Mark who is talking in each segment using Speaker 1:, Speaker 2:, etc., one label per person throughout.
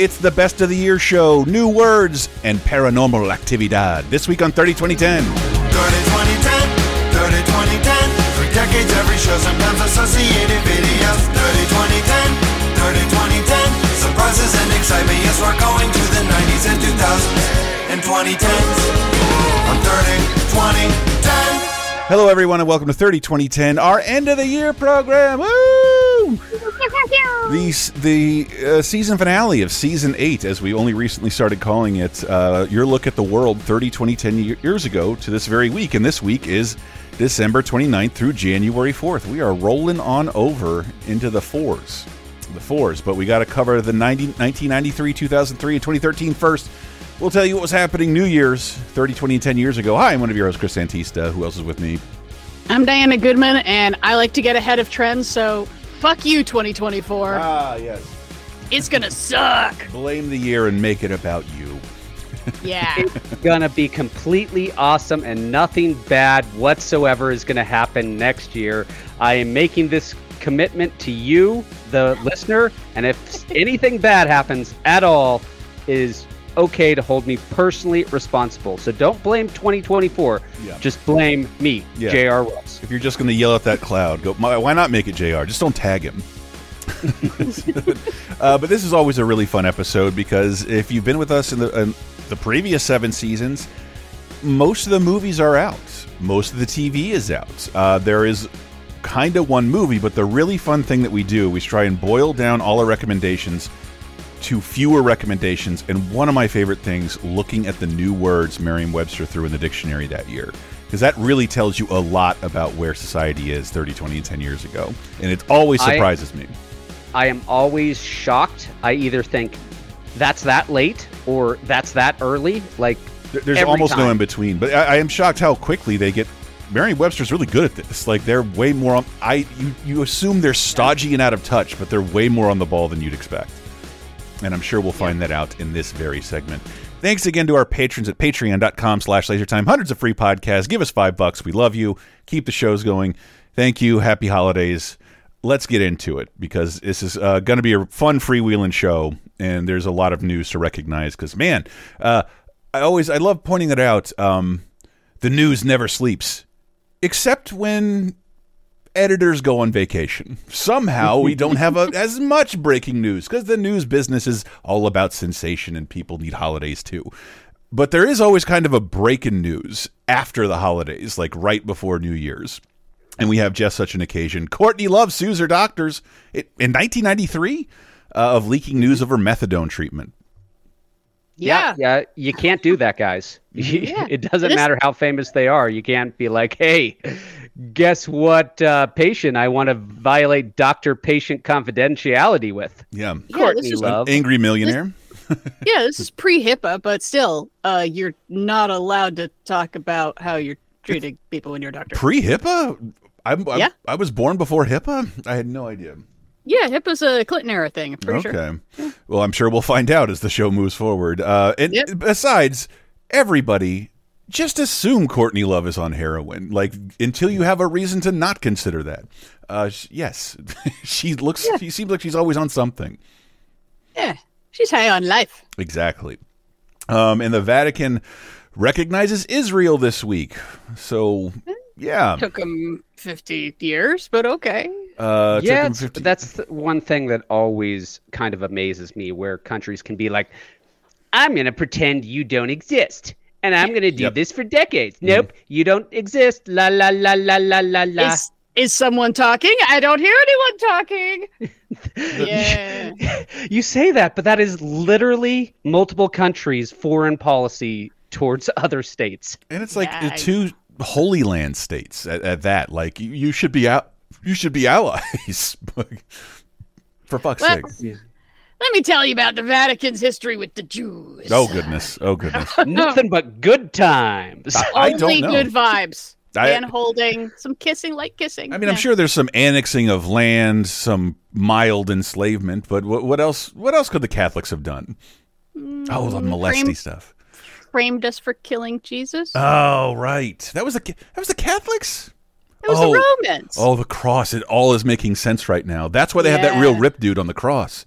Speaker 1: It's the best of the year show, new words, and paranormal actividad. This week on 30 2010.
Speaker 2: 30 2010, 30 2010. Three decades, every show, sometimes associated videos. 30 2010, 30 2010. Surprises and excitement, yes, we're going to the 90s and 2000s and 2010s. On 30 2010.
Speaker 1: Hello, everyone, and welcome to 30 2010, our end of the year program. Woo! The, the uh, season finale of season 8, as we only recently started calling it, uh, your look at the world 30 20 10 years ago to this very week. And this week is December 29th through January 4th. We are rolling on over into the fours. The fours, but we got to cover the 90, 1993, 2003, and 2013 first. We'll tell you what was happening New Year's 30, 20, and 10 years ago. Hi, I'm one of your hosts, Chris Antista. Who else is with me?
Speaker 3: I'm Diana Goodman, and I like to get ahead of trends, so fuck you, 2024.
Speaker 1: Ah, yes.
Speaker 3: it's gonna suck.
Speaker 1: Blame the year and make it about you.
Speaker 3: Yeah.
Speaker 4: gonna be completely awesome and nothing bad whatsoever is gonna happen next year. I am making this commitment to you, the listener, and if anything bad happens at all, it is okay to hold me personally responsible. So don't blame 2024.
Speaker 1: Yeah.
Speaker 4: Just blame me,
Speaker 1: Yeah.
Speaker 4: J.R. Wells.
Speaker 1: If you're just going to yell at that cloud, go. Why not make it Jr. Just don't tag him. uh, but this is always a really fun episode because if you've been with us in the in the previous seven seasons, most of the movies are out. Most of the TV is out. Uh, there is kind of one movie, but the really fun thing that we do, we try and boil down all our recommendations to fewer recommendations. And one of my favorite things, looking at the new words Merriam-Webster threw in the dictionary that year, because that really tells you a lot about where society is 30, 20, and 10 years ago. And it always
Speaker 4: I-
Speaker 1: surprises me.
Speaker 4: I am always shocked. I either think that's that late or that's that early. Like
Speaker 1: There- There's almost no in between. But I, I am shocked how quickly they get. Merriam-Webster's really good at this. Like they're way more on. I you you assume they're stodgy and out of touch, but they're way more on the ball than you'd expect. And I'm sure we'll find that out in this very segment. Thanks again to our patrons at patreon.com slash lasertime. Hundreds of free podcasts. Give us five bucks. We love you. Keep the shows going. Thank you. Happy holidays. Let's get into it because this is uh, going to be a fun freewheeling show, and there's a lot of news to recognize. Because man, uh, I always I love pointing it out. Um, the news never sleeps, except when editors go on vacation. Somehow we don't have a, as much breaking news because the news business is all about sensation and people need holidays too. But there is always kind of a break in news after the holidays, like right before New Year's. And we have just such an occasion. Courtney Love sues her doctors in 1993 uh, of leaking news of her methadone treatment.
Speaker 3: yeah.
Speaker 4: yeah, you can't do that, guys.
Speaker 3: Yeah.
Speaker 4: it doesn't
Speaker 3: It is-
Speaker 4: matter how famous they are. You can't be like, hey, guess what uh, patient I want to violate doctor patient confidentiality with?
Speaker 1: Yeah.
Speaker 3: Yeah,
Speaker 4: Courtney
Speaker 3: this is,
Speaker 4: Love.
Speaker 1: An angry millionaire.
Speaker 3: yeah, this is pre HIPAA, but still, uh, you're not allowed to talk about how you're treating people when you're a doctor.
Speaker 1: Pre HIPAA? I'm, I'm,
Speaker 3: Yeah.
Speaker 1: I was born before HIPAA? I had no idea.
Speaker 3: yeah, HIPAA's a Clinton era thing, I'm pretty sure.
Speaker 1: Okay. Well, I'm sure we'll find out as the show moves forward. Uh, and
Speaker 3: Yep.
Speaker 1: besides, everybody just assume Courtney Love is on heroin. Like until you have a reason to not consider that. Uh, sh- yes, she looks. She seems like she's always on something.
Speaker 3: Yeah, she's high on life.
Speaker 1: Exactly. Um, and the Vatican recognizes Israel this week. So yeah,
Speaker 3: Took him 50 years, but okay.
Speaker 1: uh,
Speaker 4: yeah,
Speaker 1: 50
Speaker 4: that's the one thing that always kind of amazes me where countries can be like, I'm going to pretend you don't exist. And I'm going to do
Speaker 1: Yep.
Speaker 4: this for decades. Mm-hmm. Nope, you don't exist. La la la la la la la.
Speaker 3: Is, is someone talking? I don't hear anyone talking. yeah.
Speaker 4: you say that, but that is literally multiple countries' foreign policy towards other states.
Speaker 1: And it's like uh,
Speaker 3: Yeah,
Speaker 1: the
Speaker 3: I-
Speaker 1: two Holy Land states at, at that. Like you, you should be out. You should be allies. For fuck's
Speaker 3: Well,
Speaker 1: sake.
Speaker 3: Let me tell you about the Vatican's history with the Jews.
Speaker 1: Oh goodness. Oh goodness.
Speaker 4: Nothing but good times.
Speaker 1: I don't
Speaker 3: Only
Speaker 1: know.
Speaker 3: good vibes.
Speaker 1: I-
Speaker 3: Hand holding, some kissing, light kissing.
Speaker 1: I mean, I'm sure there's some annexing of land, some mild enslavement, but what, what else? What else could the Catholics have done? Mm, oh, the molesty
Speaker 3: frame-
Speaker 1: stuff.
Speaker 3: framed us for killing Jesus.
Speaker 1: Oh, right. That was the that was the Catholics.
Speaker 3: it was
Speaker 1: oh.
Speaker 3: the Romans.
Speaker 1: Oh, the cross. It all is making sense right now. That's why they had that real rip dude on the cross.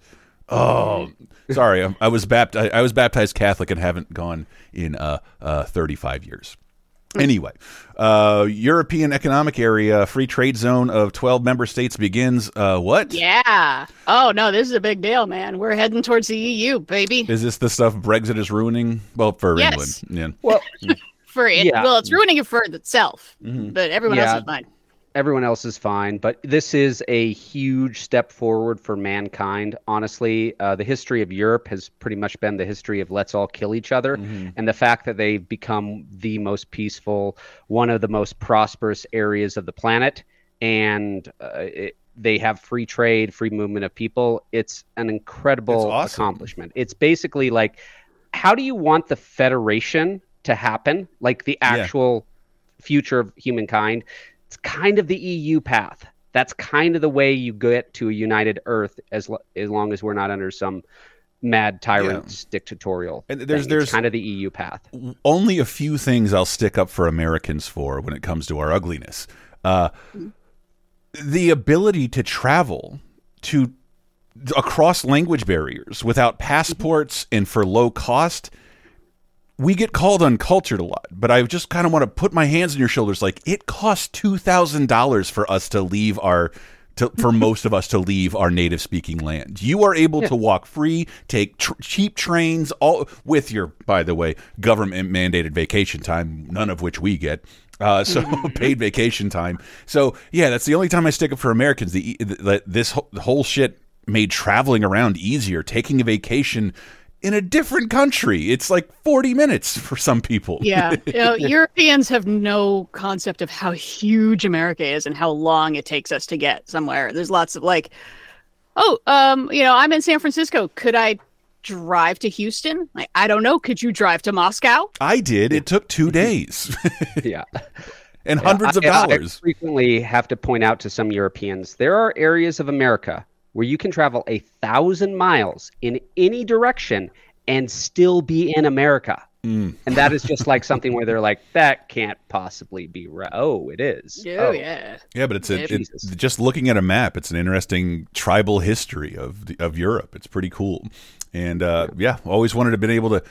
Speaker 1: Oh, sorry. I, I was baptized. I was baptized Catholic and haven't gone in uh, uh, 35 years. Anyway, uh, European Economic Area Free Trade Zone of 12 member states begins. Uh, what?
Speaker 3: Yeah. Oh no, this is a big deal, man. We're heading towards the EU, baby.
Speaker 1: Is this the stuff Brexit is ruining? Well, for
Speaker 3: Yes.
Speaker 1: England.
Speaker 4: Well,
Speaker 3: For it,
Speaker 4: Yeah.
Speaker 3: well, it's ruining it for itself,
Speaker 1: Mm-hmm.
Speaker 3: but everyone
Speaker 4: Yeah.
Speaker 3: else is fine.
Speaker 4: Everyone else is fine, but this is a huge step forward for mankind. Honestly, uh, the history of Europe has pretty much been the history of let's all kill each other, and the fact that they've become the most peaceful, one of the most prosperous areas of the planet, and uh, it, they have free trade, free movement of people. It's an incredible
Speaker 1: It's awesome.
Speaker 4: accomplishment. It's basically like, how do you want the federation to happen? Like the actual future of humankind. It's kind of the EU path. That's kind of the way you get to a united Earth, as lo- as long as we're not under some mad tyrant's dictatorial.
Speaker 1: And there's-
Speaker 4: thing. It's
Speaker 1: there's-
Speaker 4: kind of the EU path.
Speaker 1: only a few things I'll stick up for Americans for when it comes to our ugliness. Uh, the ability to travel to across language barriers without passports and for low cost. We get called uncultured a lot, but I just kind of want to put my hands on your shoulders. Like it costs two thousand dollars for us to leave our, to, for most of us to leave our native speaking land. You are able to walk free, take tr- cheap trains, all with your, by the way, government mandated vacation time, none of which we get. Uh, so paid vacation time. So yeah, that's the only time I stick up for Americans. The, the this whole, the whole shit made traveling around easier. Taking a vacation in a different country, it's like forty minutes for some people.
Speaker 3: Yeah, you know, Europeans have no concept of how huge America is and how long it takes us to get somewhere. There's lots of like, oh, um, you know, I'm in San Francisco. Could I drive to Houston? Like, I don't know. Could you drive to Moscow?
Speaker 1: I did. It took two days
Speaker 4: Yeah.
Speaker 1: and hundreds of
Speaker 4: I- I
Speaker 1: dollars.
Speaker 4: frequently have to point out to some Europeans there are areas of America where you can travel a thousand miles in any direction and still be in America.
Speaker 1: Mm.
Speaker 4: And that is just like something where they're like, that can't possibly be right. Oh, it is.
Speaker 3: Oh,
Speaker 4: oh.
Speaker 3: yeah.
Speaker 1: Yeah, but it's a,
Speaker 3: Yeah,
Speaker 1: it, just looking at a map. It's an interesting tribal history of the, of Europe. It's pretty cool, and uh, yeah, always wanted to have been able to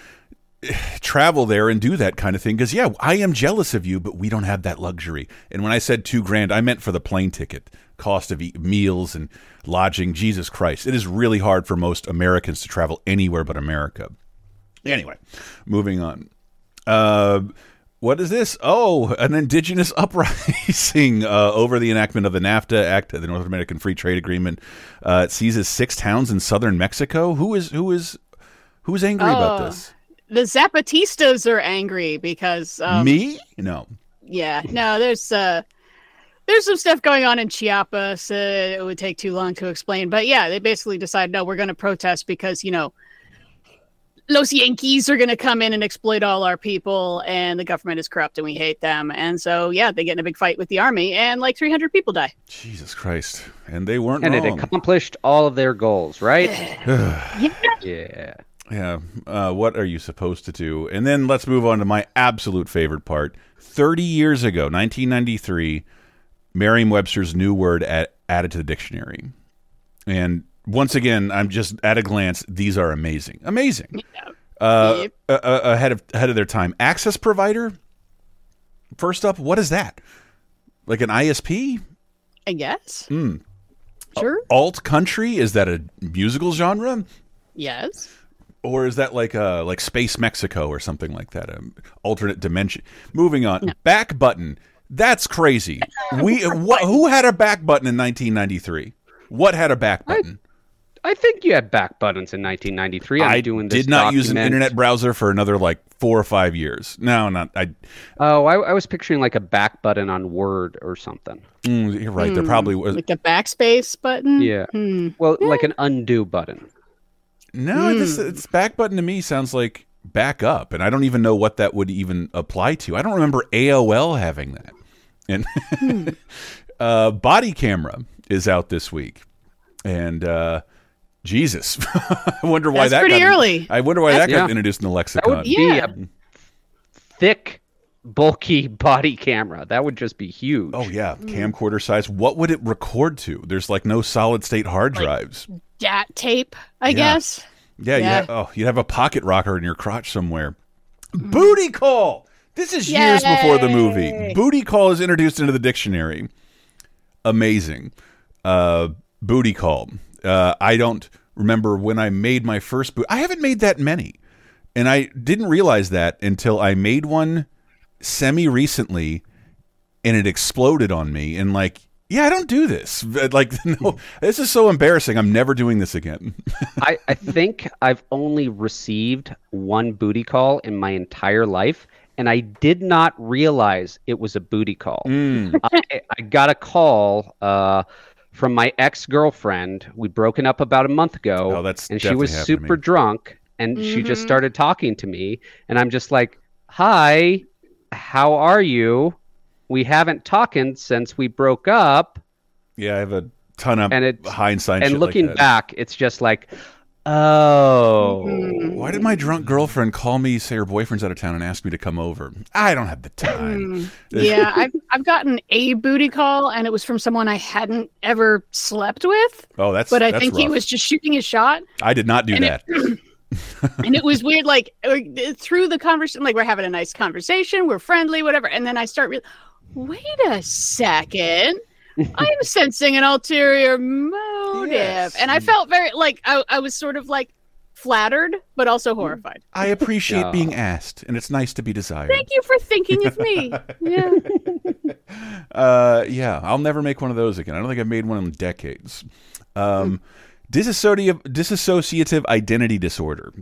Speaker 1: travel there and do that kind of thing. Because yeah, I am jealous of you, but we don't have that luxury. And when I said two grand, I meant for the plane ticket, cost of meals and lodging. Jesus Christ, it is really hard for most Americans to travel anywhere but America. Anyway, moving on. Uh, what is this? Oh, an indigenous uprising uh, over the enactment of the NAFTA Act, the North American Free Trade Agreement. Uh, it seizes six towns in southern Mexico. Who is who is who's angry about
Speaker 3: Oh,
Speaker 1: this?
Speaker 3: The Zapatistas are angry because um,
Speaker 1: Me? No.
Speaker 3: Yeah, no, there's uh there's some stuff going on in Chiapas. Uh, it would take too long to explain, but yeah, they basically decided no, we're going to protest because you know Los Yankees are going to come in and exploit all our people, and the government is corrupt and we hate them. And so yeah, they get in a big fight with the army, and like 300 people die.
Speaker 1: Jesus Christ. And they weren't
Speaker 4: And it accomplished all of their goals, right?
Speaker 3: Yeah,
Speaker 4: yeah.
Speaker 1: Yeah. Uh, what are you supposed to do? And then let's move on to my absolute favorite part. 30 years ago, 1993, Merriam Webster's new word at, added to the dictionary. And once again, I'm just at a glance, these are amazing. Amazing. Uh,
Speaker 3: Yep.
Speaker 1: uh, uh, ahead of ahead of their time. Access provider. First up, what is that? Like an ISP?
Speaker 3: I guess.
Speaker 1: Hmm.
Speaker 3: Sure.
Speaker 1: Alt country? Is that a musical genre?
Speaker 3: Yes.
Speaker 1: Or is that like uh like space mexico or something like that um, alternate dimension moving on back button that's crazy we wh- who had a back button in 1993 what had a back button
Speaker 4: I think you had back buttons in 1993. I'm
Speaker 1: i
Speaker 4: doing this
Speaker 1: did not use an internet browser for another like four or five years no not i
Speaker 4: Oh, I, I was picturing like a back button on Word or something.
Speaker 1: mm, you're right there probably was
Speaker 3: Like a backspace button.
Speaker 4: Yeah.
Speaker 3: Hmm.
Speaker 4: Well, like an undo button.
Speaker 1: No this it's back button to me sounds like back up and i don't even know what that would even apply to i don't remember aol having that and uh body camera is out this week and uh jesus i wonder why
Speaker 3: That's
Speaker 1: that
Speaker 3: pretty
Speaker 1: got,
Speaker 3: early.
Speaker 1: i wonder why that
Speaker 4: Yeah.
Speaker 1: got introduced in the
Speaker 4: That
Speaker 1: lexicon
Speaker 4: would
Speaker 3: Yeah.
Speaker 4: be a thick, bulky body camera. That would just be huge.
Speaker 1: oh yeah
Speaker 3: Hmm.
Speaker 1: camcorder size what would it record to there's like no solid state hard
Speaker 3: Like-
Speaker 1: drives
Speaker 3: dat tape, I
Speaker 1: Yeah.
Speaker 3: guess.
Speaker 1: Yeah, you ha- oh, you'd have a pocket rocker in your crotch somewhere. Booty call. This is years before the movie. Booty call is introduced into the dictionary. Amazing. Uh, booty call. Uh, I don't remember when I made my first boot. I haven't made that many, and I didn't realize that until I made one semi recently, and it exploded on me. And like, yeah, I don't do this. Like, no, this is so embarrassing. I'm never doing this again.
Speaker 4: I, I think I've only received one booty call in my entire life, and I did not realize it was a booty call.
Speaker 1: Mm.
Speaker 4: I, I got a call uh, from my ex girlfriend. We'd broken up about a month ago,
Speaker 1: Oh, that's
Speaker 4: and she was super drunk, and she just started talking to me, and I'm just like, "Hi, how are you? We haven't talking since we broke up."
Speaker 1: Yeah, I have a ton of
Speaker 4: And it-
Speaker 1: hindsight.
Speaker 4: and
Speaker 1: shit
Speaker 4: looking
Speaker 1: like that.
Speaker 4: back, it's just like, oh.
Speaker 1: why did my drunk girlfriend call me, say her boyfriend's out of town, and ask me to come over? I don't have the time.
Speaker 3: Yeah, I've I've gotten a booty call, and it was from someone I hadn't ever slept with,
Speaker 1: Oh, that's.
Speaker 3: but I
Speaker 1: that's
Speaker 3: think he was just shooting his shot.
Speaker 1: I did not do
Speaker 3: and
Speaker 1: that.
Speaker 3: and it was weird like uh, through the conversation like we're having a nice conversation we're friendly whatever and then i start re- wait a second i'm sensing an ulterior motive
Speaker 1: Yes.
Speaker 3: and i felt very like I, I was sort of like flattered but also horrified
Speaker 1: I appreciate
Speaker 4: No.
Speaker 1: being asked, and it's nice to be desired.
Speaker 3: thank you for thinking of me yeah
Speaker 1: Uh, yeah, I'll never make one of those again. I don't think I've made one in decades. Um, disassociative disassociative identity disorder.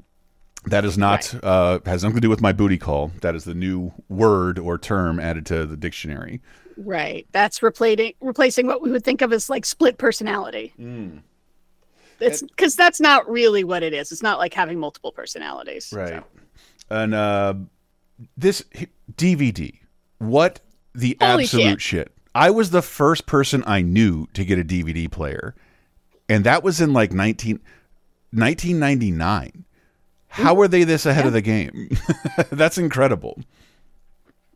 Speaker 1: That is not uh, has nothing to do with my booty call. That is the new word or term added to the dictionary.
Speaker 3: right that's replacing replacing what we would think of as like split personality it's because that's not really what it is it's not like having multiple personalities so.
Speaker 1: And uh, this DVD, what the
Speaker 3: Holy
Speaker 1: absolute
Speaker 3: shit.
Speaker 1: shit. I was the first person I knew to get a DVD player, and that was in like 19, 1999. How were they this ahead of the game? That's incredible.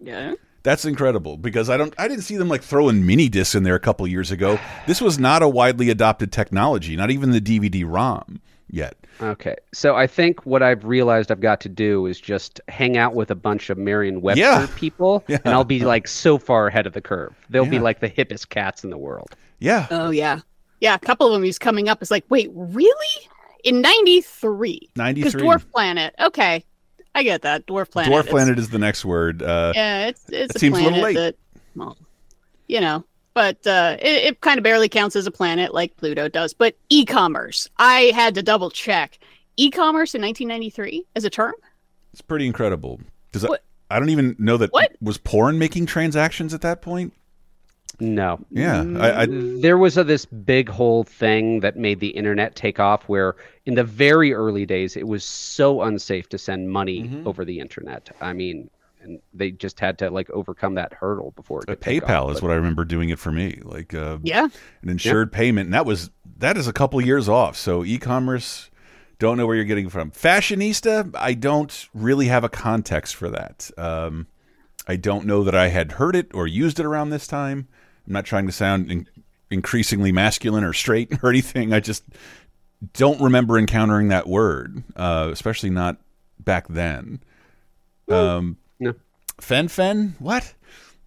Speaker 3: yeah
Speaker 1: That's incredible because I don't I didn't see them like throwing mini discs in there a couple years ago. This was not a widely adopted technology, not even the DVD ROM yet.
Speaker 4: Okay. So I think what I've realized I've got to do is just hang out with a bunch of Merriam Webster
Speaker 1: Yeah.
Speaker 4: people,
Speaker 1: Yeah.
Speaker 4: and I'll be like so far ahead of the curve. They'll be like the hippest cats in the world.
Speaker 1: Yeah.
Speaker 3: Oh yeah, yeah. A couple of them he's coming up. It's like, wait, really? In '93?
Speaker 1: 93.
Speaker 3: Because Dwarf Planet. Okay, I get that. Dwarf Planet.
Speaker 1: Dwarf Planet is the next word. Uh,
Speaker 3: Yeah, it's it's
Speaker 1: That
Speaker 3: a
Speaker 1: seems a little late.
Speaker 3: that, well, you know, but uh, it, it kind of barely counts as a planet like Pluto does. But e-commerce, I had to double check. E-commerce in 1993 as a term.
Speaker 1: It's pretty incredible. Does I, I don't even know that
Speaker 3: What?
Speaker 1: was porn making transactions at that point.
Speaker 4: No.
Speaker 1: Yeah,
Speaker 3: Mm.
Speaker 1: I, I
Speaker 4: There was a, this big whole thing that made the internet take off where in the very early days it was so unsafe to send money
Speaker 1: Mm-hmm.
Speaker 4: over the internet. I mean, and they just had to like overcome that hurdle before it
Speaker 1: uh,
Speaker 4: could
Speaker 1: PayPal
Speaker 4: off,
Speaker 1: is
Speaker 4: but-
Speaker 1: what I remember doing it for me, like uh,
Speaker 3: Yeah.
Speaker 1: an insured payment, and that was that is a couple years off. So e-commerce, don't know where you're getting from. Fashionista, I don't really have a context for that. Um, I don't know that I had heard it or used it around this time. I'm not trying to sound in, increasingly masculine or straight or anything. I just don't remember encountering that word, uh, especially not back then. Um,
Speaker 4: No.
Speaker 1: Fen-Phen, what?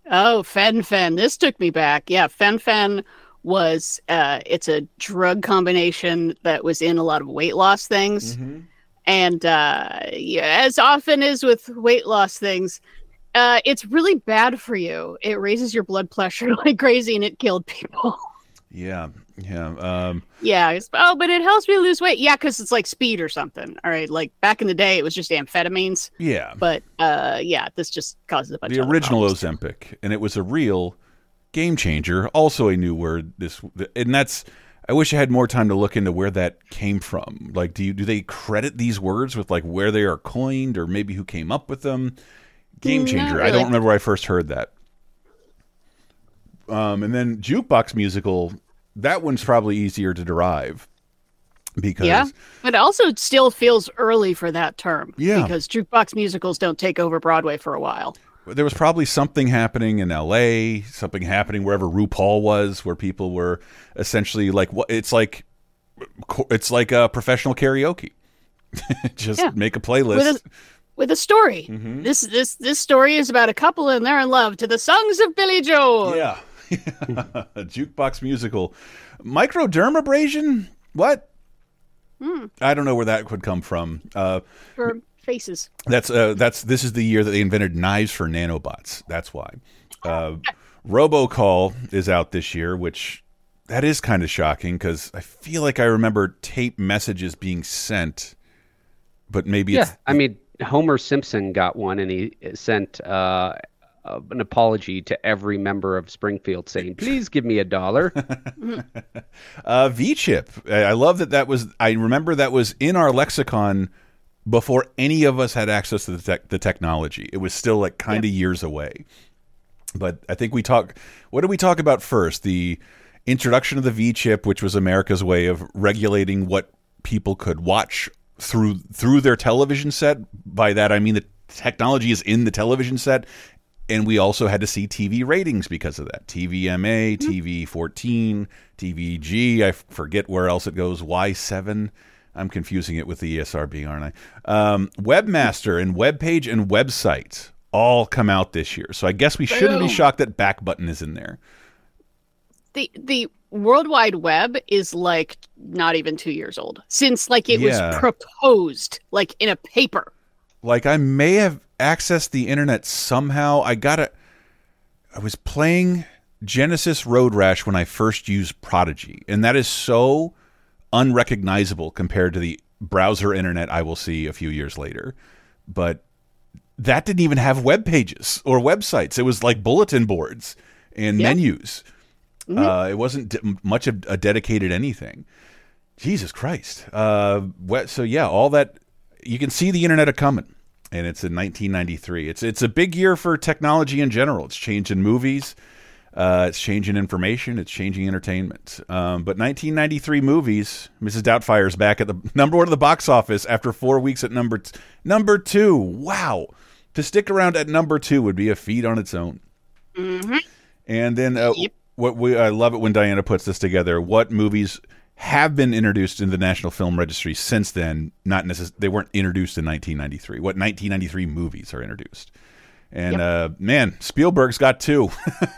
Speaker 3: Oh, Fen-Phen. This took me back. Yeah, Fen-Phen was uh it's a drug combination that was in a lot of weight loss things. And uh yeah, as often is with weight loss things, uh it's really bad for you. It raises your blood pressure like crazy and it killed people.
Speaker 1: Yeah, yeah. Um,
Speaker 3: yeah, oh, but it helps me lose weight. Yeah, cuz it's like speed or something. All right, like back in the day it was just amphetamines,
Speaker 1: yeah.
Speaker 3: but uh yeah, this just causes a bunch
Speaker 1: the original. Ozempic, and it was a real game changer. Also a new word. This and that's. I wish I had more time to look into where that came from. Like, do you do they credit these words with like where they are coined, or maybe who came up with them? Game changer. I don't remember where I first heard that. Um, and then jukebox musical. That one's probably easier to derive because
Speaker 3: Yeah, but it also still feels early for that term.
Speaker 1: Yeah.
Speaker 3: because jukebox musicals don't take over Broadway for a while.
Speaker 1: there was probably something happening in LA, something happening wherever RuPaul was, where people were essentially like, what? It's like it's like a professional karaoke. Just
Speaker 3: Yeah.
Speaker 1: make a playlist.
Speaker 3: With a story.
Speaker 1: Mm-hmm.
Speaker 3: This this this story is about a couple and they're in love to the songs of Billy Joel.
Speaker 1: yeah, a jukebox musical. Microdermabrasion? What?
Speaker 3: Hmm.
Speaker 1: I don't know where that could come from. Uh,
Speaker 3: for faces.
Speaker 1: That's uh, that's this is the year that they invented knives for nanobots. That's why. Uh, Robocall is out this year, which that is kind of shocking because I feel like I remember tape messages being sent, but maybe
Speaker 4: Yeah,
Speaker 1: it's
Speaker 4: I mean Homer Simpson got one, and he sent uh, uh, an apology to every member of Springfield, saying, "Please give me a dollar."
Speaker 1: uh, V chip. I love that that was. I remember that was in our lexicon before any of us had access to the, tech the technology. It was still like kind of years away. But I think we talk. What did we talk about first? The introduction of the V chip, which was America's way of regulating what people could watch through through their television set. By that I mean the technology is in the television set, and we also had to see TV ratings because of that. TVMA, TV 14, TVG. I forget where else it goes. Y7. I'm confusing it with the ESRB, aren't I? Um, Webmaster and Webpage and Website all come out this year. So I guess we shouldn't be shocked that Back Button is in there.
Speaker 3: The the World Wide Web is like not even two years old since like it
Speaker 1: Yeah.
Speaker 3: was proposed like in a paper.
Speaker 1: like I may have accessed the internet somehow. I got it. I was playing Genesis Road Rash when I first used Prodigy, and that is so unrecognizable compared to the browser internet I will see a few years later. But that didn't even have web pages or websites. It was like bulletin boards and menus. Uh, it wasn't much of a dedicated anything. Jesus Christ. Uh, what, so yeah, all that you can see the internet a coming, and it's in 1993. It's it's a big year for technology in general. It's changing movies, uh, it's changing information, it's changing entertainment. Um, but 1993 movies, Mrs. Doubtfire's back at the number one of the box office after four weeks at number number two. Wow, to stick around at number two would be a feat on its own. And then uh,
Speaker 3: Yep.
Speaker 1: What we I love it when Diana puts this together. What movies have been introduced in the National Film Registry since then? Not necess- they weren't introduced in 1993. What 1993 movies are introduced? And uh, man, Spielberg's got two.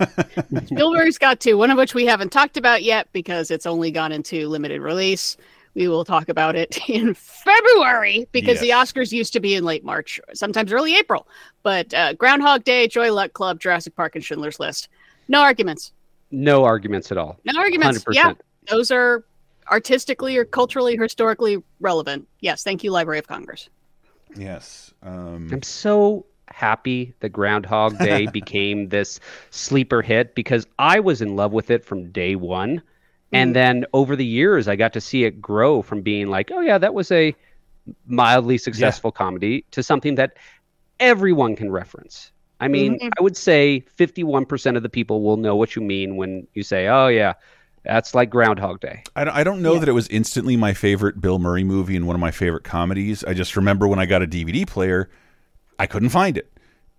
Speaker 3: Spielberg's got two, one of which we haven't talked about yet because it's only gone into limited release. We will talk about it in February because the Oscars used to be in late March, sometimes early April. But uh, Groundhog Day, Joy Luck Club, Jurassic Park, and Schindler's List. No arguments.
Speaker 4: No arguments at all.
Speaker 3: No arguments.
Speaker 4: 100%.
Speaker 3: Yeah, those are artistically or culturally or historically relevant. Yes, thank you, Library of Congress.
Speaker 1: yes. Um,
Speaker 4: I'm so happy that Groundhog Day became this sleeper hit because I was in love with it from day one. And then over the years, I got to see it grow from being like, oh, yeah, that was a mildly successful comedy to something that everyone can reference. I mean,
Speaker 3: Mhm.
Speaker 4: I would say 51% of the people will know what you mean when you say, oh, yeah, that's like Groundhog Day.
Speaker 1: I don't, I don't know
Speaker 3: Yeah.
Speaker 1: that it was instantly my favorite Bill Murray movie and one of my favorite comedies. I just remember when I got a DVD player, I couldn't find it.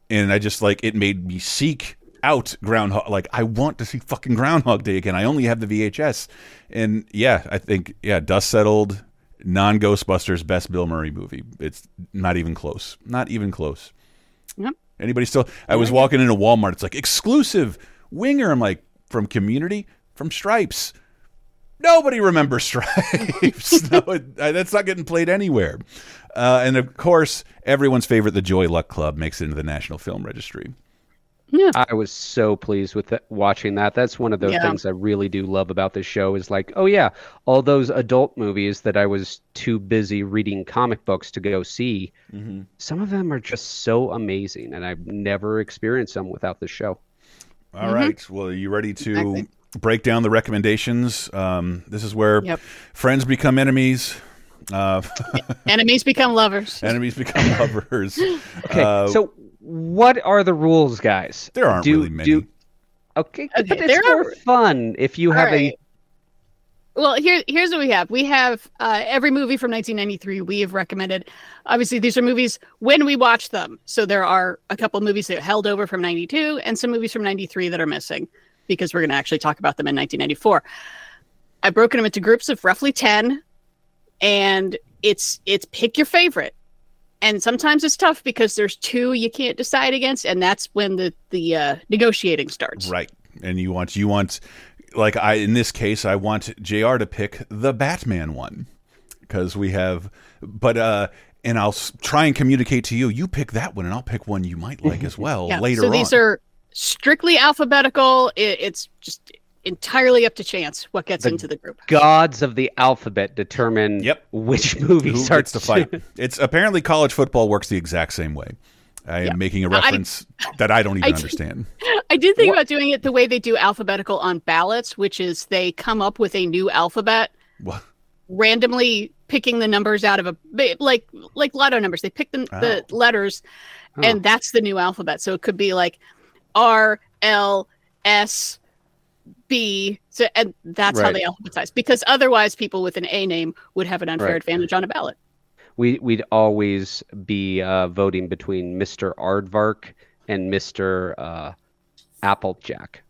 Speaker 1: And I just like it made me seek out Groundhog like I want to see fucking Groundhog Day again. I only have the VHS. And yeah, I think yeah, Dust Settled, non Ghostbusters best Bill Murray movie. It's not even close. Not even close.
Speaker 3: Yep.
Speaker 1: Anybody still I was walking into Walmart, it's like exclusive Winger. I'm like, from community? From Stripes. Nobody remembers Stripes. no, it, that's not getting played anywhere. Uh, and of course, everyone's favorite, the Joy Luck Club, makes it into the National Film Registry.
Speaker 4: I was so pleased with it, watching that. That's one of those
Speaker 3: Yeah.
Speaker 4: things I really do love about this show is like, oh yeah, all those adult movies that I was too busy reading comic books to go see. Some of them are just so amazing, and I've never experienced them without this show.
Speaker 1: All right. Well, are you ready to
Speaker 3: Exactly.
Speaker 1: break down the recommendations? Um, this is where
Speaker 3: Yep.
Speaker 1: friends become enemies. Uh,
Speaker 3: Enemies become lovers.
Speaker 1: enemies become lovers.
Speaker 4: Okay,
Speaker 1: Uh,
Speaker 4: so what are the rules, guys?
Speaker 1: there aren't
Speaker 4: do,
Speaker 1: really many.
Speaker 4: Do, okay,
Speaker 3: Okay,
Speaker 4: but it's
Speaker 3: there
Speaker 4: more
Speaker 3: are-
Speaker 4: fun if you have
Speaker 3: right.
Speaker 4: a
Speaker 3: Well, here here's what we have. We have uh, every movie from 1993 we have recommended. Obviously, these are movies when we watch them. So there are a couple movies that held over from 92 and some movies from 93 that are missing because we're going to actually talk about them in 1994. I've broken them into groups of roughly ten, and it's it's pick your favorite. And sometimes it's tough because there's two you can't decide against, and that's when the the uh, negotiating starts.
Speaker 1: Right. And you want you want like I in this case I want JR to pick the Batman one because we have but uh and I'll try and communicate to you you pick that one and I'll pick one you might like as well
Speaker 3: Yeah.
Speaker 1: later
Speaker 3: so these
Speaker 1: on.
Speaker 3: are strictly alphabetical. It, it's just entirely up to chance what gets
Speaker 4: The
Speaker 3: into the group.
Speaker 4: Gods of the alphabet determine
Speaker 1: Yep.
Speaker 4: which movie
Speaker 1: Who
Speaker 4: starts
Speaker 1: gets to fight? it's apparently college football works the exact same way. I am
Speaker 3: Yeah.
Speaker 1: making a reference that I don't even
Speaker 3: I-
Speaker 1: understand.
Speaker 3: I did think about doing it the way they do alphabetical on ballots, which is they come up with a new alphabet,
Speaker 1: What?
Speaker 3: randomly picking the numbers out of a like like lotto numbers. They pick the, the oh. letters,
Speaker 4: Oh.
Speaker 3: and that's the new alphabet. So it could be like R L S B. So and that's how they alphabetize. Because otherwise, people with an A name would have an unfair
Speaker 4: Right.
Speaker 3: advantage on a ballot.
Speaker 4: we we'd always be uh, voting between Mr. Aardvark and Mr. Uh, Applejack.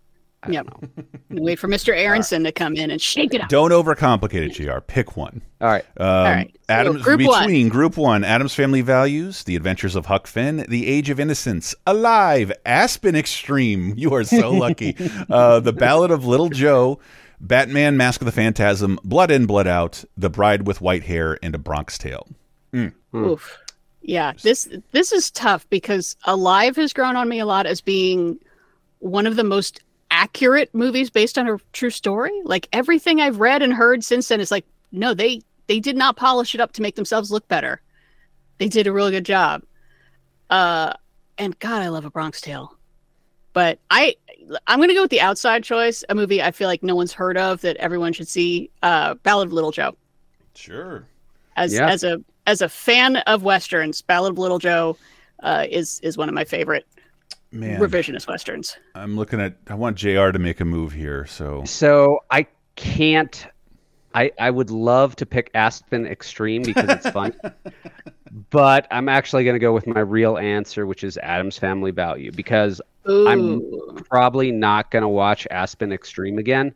Speaker 4: I
Speaker 3: Yep.
Speaker 4: don't know.
Speaker 3: Wait for Mr. Aronson to come in and shake it up.
Speaker 1: Don't overcomplicate it, JR. Pick one.
Speaker 4: All right.
Speaker 1: Um,
Speaker 3: right, so
Speaker 1: Adams
Speaker 3: group one.
Speaker 1: between group one, Addams Family Values, The Adventures of Huck Finn, The Age of Innocence, Alive, Aspen Extreme. You are so lucky. uh, the Ballad of Little Joe, Batman, Mask of the Phantasm, Blood In, Blood Out, The Bride with White Hair, and A Bronx Tale.
Speaker 3: Oof. Yeah, this this is tough because Alive has grown on me a lot as being one of the most accurate movies based on a true story. Like everything I've read and heard since then is like, no, they they did not polish it up to make themselves look better. They did a really good job. Uh and God, I love a Bronx Tale. But I I'm gonna go with the outside choice, a movie I feel like no one's heard of that everyone should see. Uh Ballad of Little Joe
Speaker 1: Sure.
Speaker 3: as
Speaker 4: Yeah.
Speaker 3: as a as a fan of westerns, Ballad of Little Joe uh, is is one of my favorite
Speaker 1: Man,
Speaker 3: revisionist westerns.
Speaker 1: I'm looking at, I want JR to make a move here. So,
Speaker 4: So I can't. I I would love to pick Aspen Extreme because it's fun, but I'm actually going to go with my real answer, which is Addams Family Value, because I'm probably not going to watch Aspen Extreme again.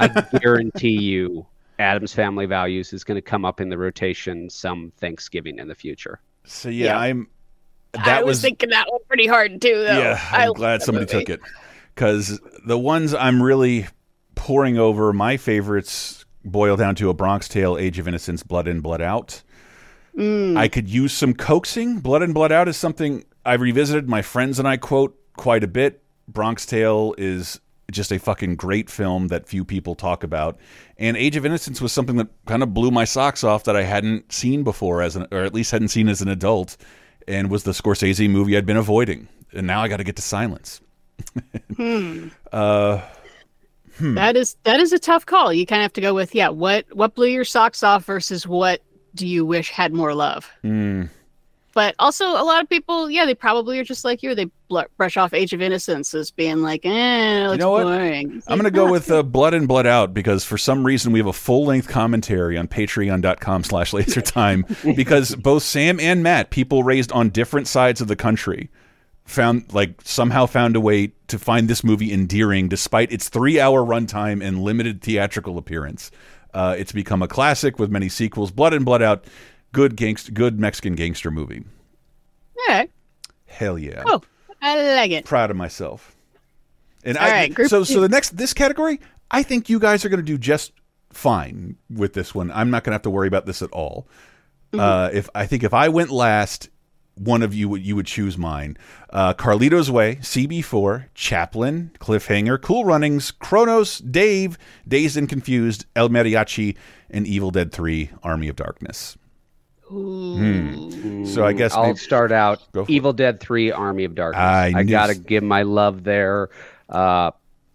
Speaker 4: I guarantee you, Addams Family Values is going to come up in the rotation some Thanksgiving in the future.
Speaker 1: so yeah,
Speaker 3: Yeah.
Speaker 1: I'm, that
Speaker 3: I was,
Speaker 1: was
Speaker 3: thinking that one pretty hard too, though.
Speaker 1: Yeah,
Speaker 3: I
Speaker 1: I'm
Speaker 3: love
Speaker 1: glad somebody
Speaker 3: movie.
Speaker 1: took it because the ones I'm really pouring over, my favorites boil down to A Bronx Tale, Age of Innocence, Blood In, Blood Out.
Speaker 3: Mm.
Speaker 1: I could use some coaxing. Blood In, Blood Out is something I've revisited. My friends and I quote quite a bit. Bronx Tale is just a fucking great film that few people talk about. And Age of Innocence was something that kind of blew my socks off that I hadn't seen before as an or at least hadn't seen as an adult and was the Scorsese movie I'd been avoiding. And now I got to get to Silence. uh Hmm.
Speaker 3: That is that is a tough call. You kind of have to go with yeah. What what blew your socks off versus what do you wish had more love?
Speaker 1: mm,
Speaker 3: But also, a lot of people, yeah, they probably are just like you. They bl- brush off Age of Innocence as being like, eh, it looks
Speaker 1: know what?
Speaker 3: boring. It's
Speaker 1: I'm
Speaker 3: like,
Speaker 1: going to go
Speaker 3: "Ah,
Speaker 1: with uh, Blood In Blood Out because for some reason we have a full-length commentary on patreon.com slash laser time because both Sam and Matt, people raised on different sides of the country, found like somehow found a way to find this movie endearing despite its three-hour runtime and limited theatrical appearance. Uh, it's become a classic with many sequels. Blood In Blood Out, good gangster, good Mexican gangster movie.
Speaker 3: Yeah,
Speaker 1: Hell yeah.
Speaker 3: oh, I like it.
Speaker 1: proud of myself. And
Speaker 3: All
Speaker 1: I
Speaker 3: right, group
Speaker 1: so so the next this category, I think you guys are going to do just fine with this one. I'm not going to have to worry about this at all.
Speaker 3: Mm-hmm.
Speaker 1: Uh, if I think if I went last, one of you would you would choose mine. Uh, Carlito's Way, CB4, Chaplin, Cliffhanger, Cool Runnings, Cronos, Dave, Dazed and Confused, El Mariachi, and Evil Dead 3: Army of Darkness.
Speaker 3: Ooh.
Speaker 1: So I guess
Speaker 4: I'll
Speaker 1: maybe-
Speaker 4: start out
Speaker 1: Go for
Speaker 4: Evil Dead 3 Army of Darkness.
Speaker 1: I
Speaker 4: I, got to give my love there. Uh,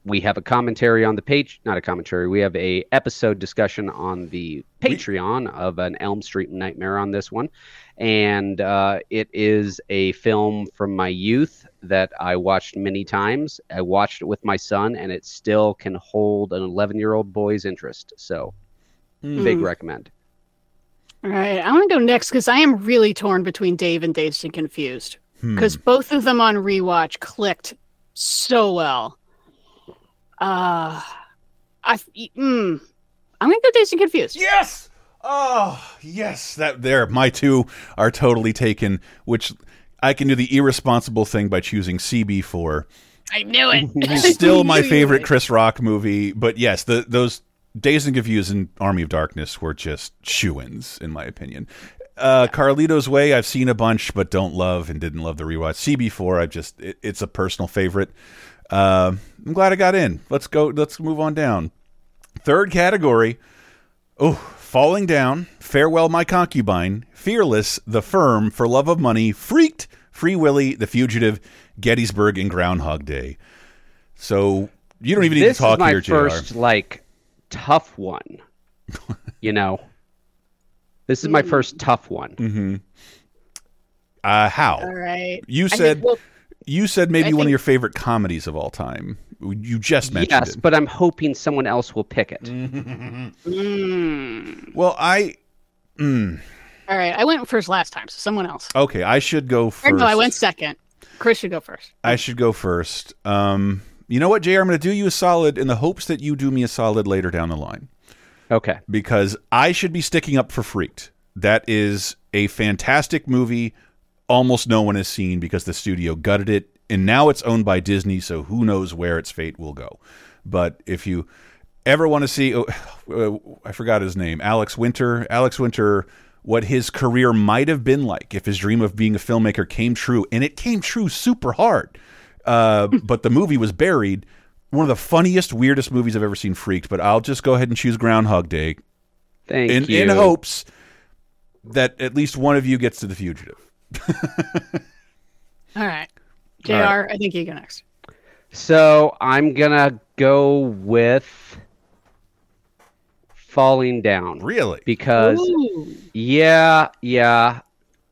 Speaker 4: we have a commentary on the page, not a commentary. We have a episode discussion on the Patreon of an Elm Street Nightmare on this one, and uh, it is a film from my youth that I watched many times. I watched it with my son, and it still can hold an 11 year old boy's interest. So, big
Speaker 3: Mm.
Speaker 4: recommend.
Speaker 3: All right, I want to go next because I am really torn between Dave and Dazed and Confused
Speaker 1: Hmm.
Speaker 3: because both of them on rewatch clicked so well. Uh, I mm, I'm gonna go Dazed and Confused.
Speaker 1: Yes. Oh, yes. That there, my two are totally taken. Which I can do the irresponsible thing by choosing CB4.
Speaker 3: I knew it.
Speaker 1: Still my
Speaker 3: I knew you
Speaker 1: favorite. Chris Rock movie, but yes, the those Dazed and Confused and Army of Darkness were just shoo-ins, in my opinion. Uh, Carlito's Way, I've seen a bunch, but don't love and didn't love the rewatch. CB4, I just it, it's a personal favorite. Uh, I'm glad I got in. Let's go. Let's move on down. Third category. Oh, falling down. Farewell, my concubine. Fearless, the firm, for love of money. Freaked, Free Willy, the fugitive, Gettysburg, and Groundhog Day. So you don't even need to talk
Speaker 4: is my
Speaker 1: here, Jr.
Speaker 4: first like tough one. you know, this is my first tough one. Mm-hmm.
Speaker 1: Uh, how?
Speaker 3: All right.
Speaker 1: You
Speaker 3: I think-
Speaker 1: said
Speaker 3: well,
Speaker 1: you said maybe
Speaker 3: I
Speaker 1: one of your favorite comedies of all time. You just mentioned
Speaker 4: Yes,
Speaker 1: it.
Speaker 4: but I'm hoping someone else will pick it.
Speaker 3: mm,
Speaker 1: well, I Mm.
Speaker 3: all right. I went first last time, so someone else.
Speaker 1: okay. I should go
Speaker 3: Or
Speaker 1: first.
Speaker 3: no, I went second. Chris should go first.
Speaker 1: I should go first. Um, you know what, Jr. I'm going to do you a solid in the hopes that you do me a solid later down the line
Speaker 4: Okay.
Speaker 1: because I should be sticking up for Freaked. That is a fantastic movie. Almost no one has seen because the studio gutted it, and now it's owned by Disney. So who knows where its fate will go? But if you ever want to see, oh, uh, I forgot his name, Alex Winter. Alex Winter. What his career might have been like if his dream of being a filmmaker came true, and it came true super hard. Uh, but the movie was buried. One of the funniest, weirdest movies I've ever seen. Freaked, but I'll just go ahead and choose Groundhog Day
Speaker 4: Thank
Speaker 1: in
Speaker 4: you.
Speaker 1: in hopes that at least one of you gets to the fugitive.
Speaker 3: All right. Jr.
Speaker 1: All right.
Speaker 3: I think you go next.
Speaker 4: So I'm gonna go with falling down
Speaker 1: Really?
Speaker 4: because
Speaker 3: Ooh.
Speaker 4: yeah, yeah.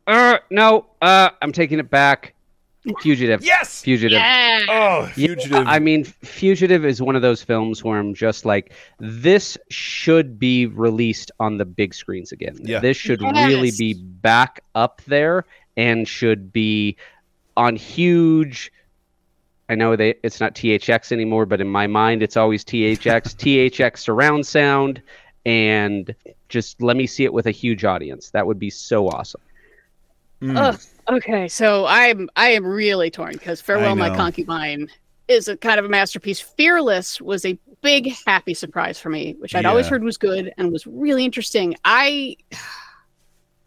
Speaker 4: Uh, no, uh, I'm taking it back. Fugitive.
Speaker 1: Yes.
Speaker 4: Fugitive.
Speaker 3: Yeah.
Speaker 1: Oh,
Speaker 4: Yeah,
Speaker 1: fugitive.
Speaker 4: I mean, Fugitive is one of those films where I'm just like, this should be released on the big screens again.
Speaker 1: Yeah.
Speaker 4: This should really be back up there and should be on huge. I know they it's not THX anymore, but in my mind, it's always THX, THX surround sound, and just let me see it with a huge audience. That would be so awesome.
Speaker 1: Mm.
Speaker 3: Ugh. Okay, so I'm I am really torn because Farewell My. Concubine is a kind of a masterpiece. Fearless was a big happy surprise for me, which I'd always heard was good and was really interesting. I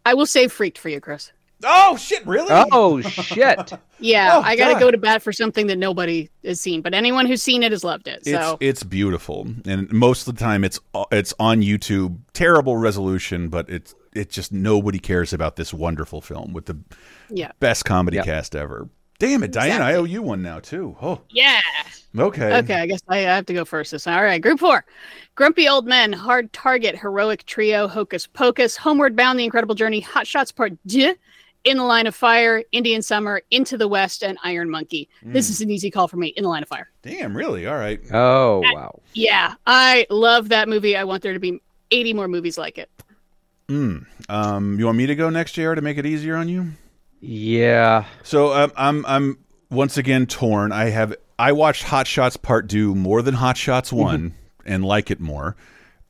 Speaker 3: I will save Freaked for you, Chris.
Speaker 1: oh shit! Really?
Speaker 4: Oh shit!
Speaker 3: Yeah,
Speaker 1: Oh,
Speaker 3: I got to
Speaker 1: God.
Speaker 3: go to bat for something that nobody has seen, but anyone who's seen it has loved it.
Speaker 1: It's
Speaker 3: So
Speaker 1: it's beautiful, and most of the time it's it's on YouTube. Terrible resolution, but it's it just nobody cares about this wonderful film with the
Speaker 3: yeah,
Speaker 1: best comedy
Speaker 4: Yep.
Speaker 1: cast ever. Damn it, Diane! I owe you one now too. Oh,
Speaker 3: yeah.
Speaker 1: okay.
Speaker 3: Okay, I guess I have to go first this time. All right, group four. Grumpy Old Men, Hard Target, Heroic Trio, Hocus Pocus, Homeward Bound, The Incredible Journey, Hot Shots Part 2, In the Line of Fire, Indian Summer, Into the West, and Iron Monkey. This hmm. is an easy call for me, In the Line of Fire.
Speaker 1: Damn, really? All right.
Speaker 4: Oh uh, wow!
Speaker 3: Yeah, I love that movie. I want there to be 80 more movies like it.
Speaker 1: Mm. Um, you want me to go next, Jr. To make it easier on you?
Speaker 4: Yeah.
Speaker 1: So um, I'm I'm once again torn. I have I watched Hot Shots Part Two more than Hot Shots One and like it more.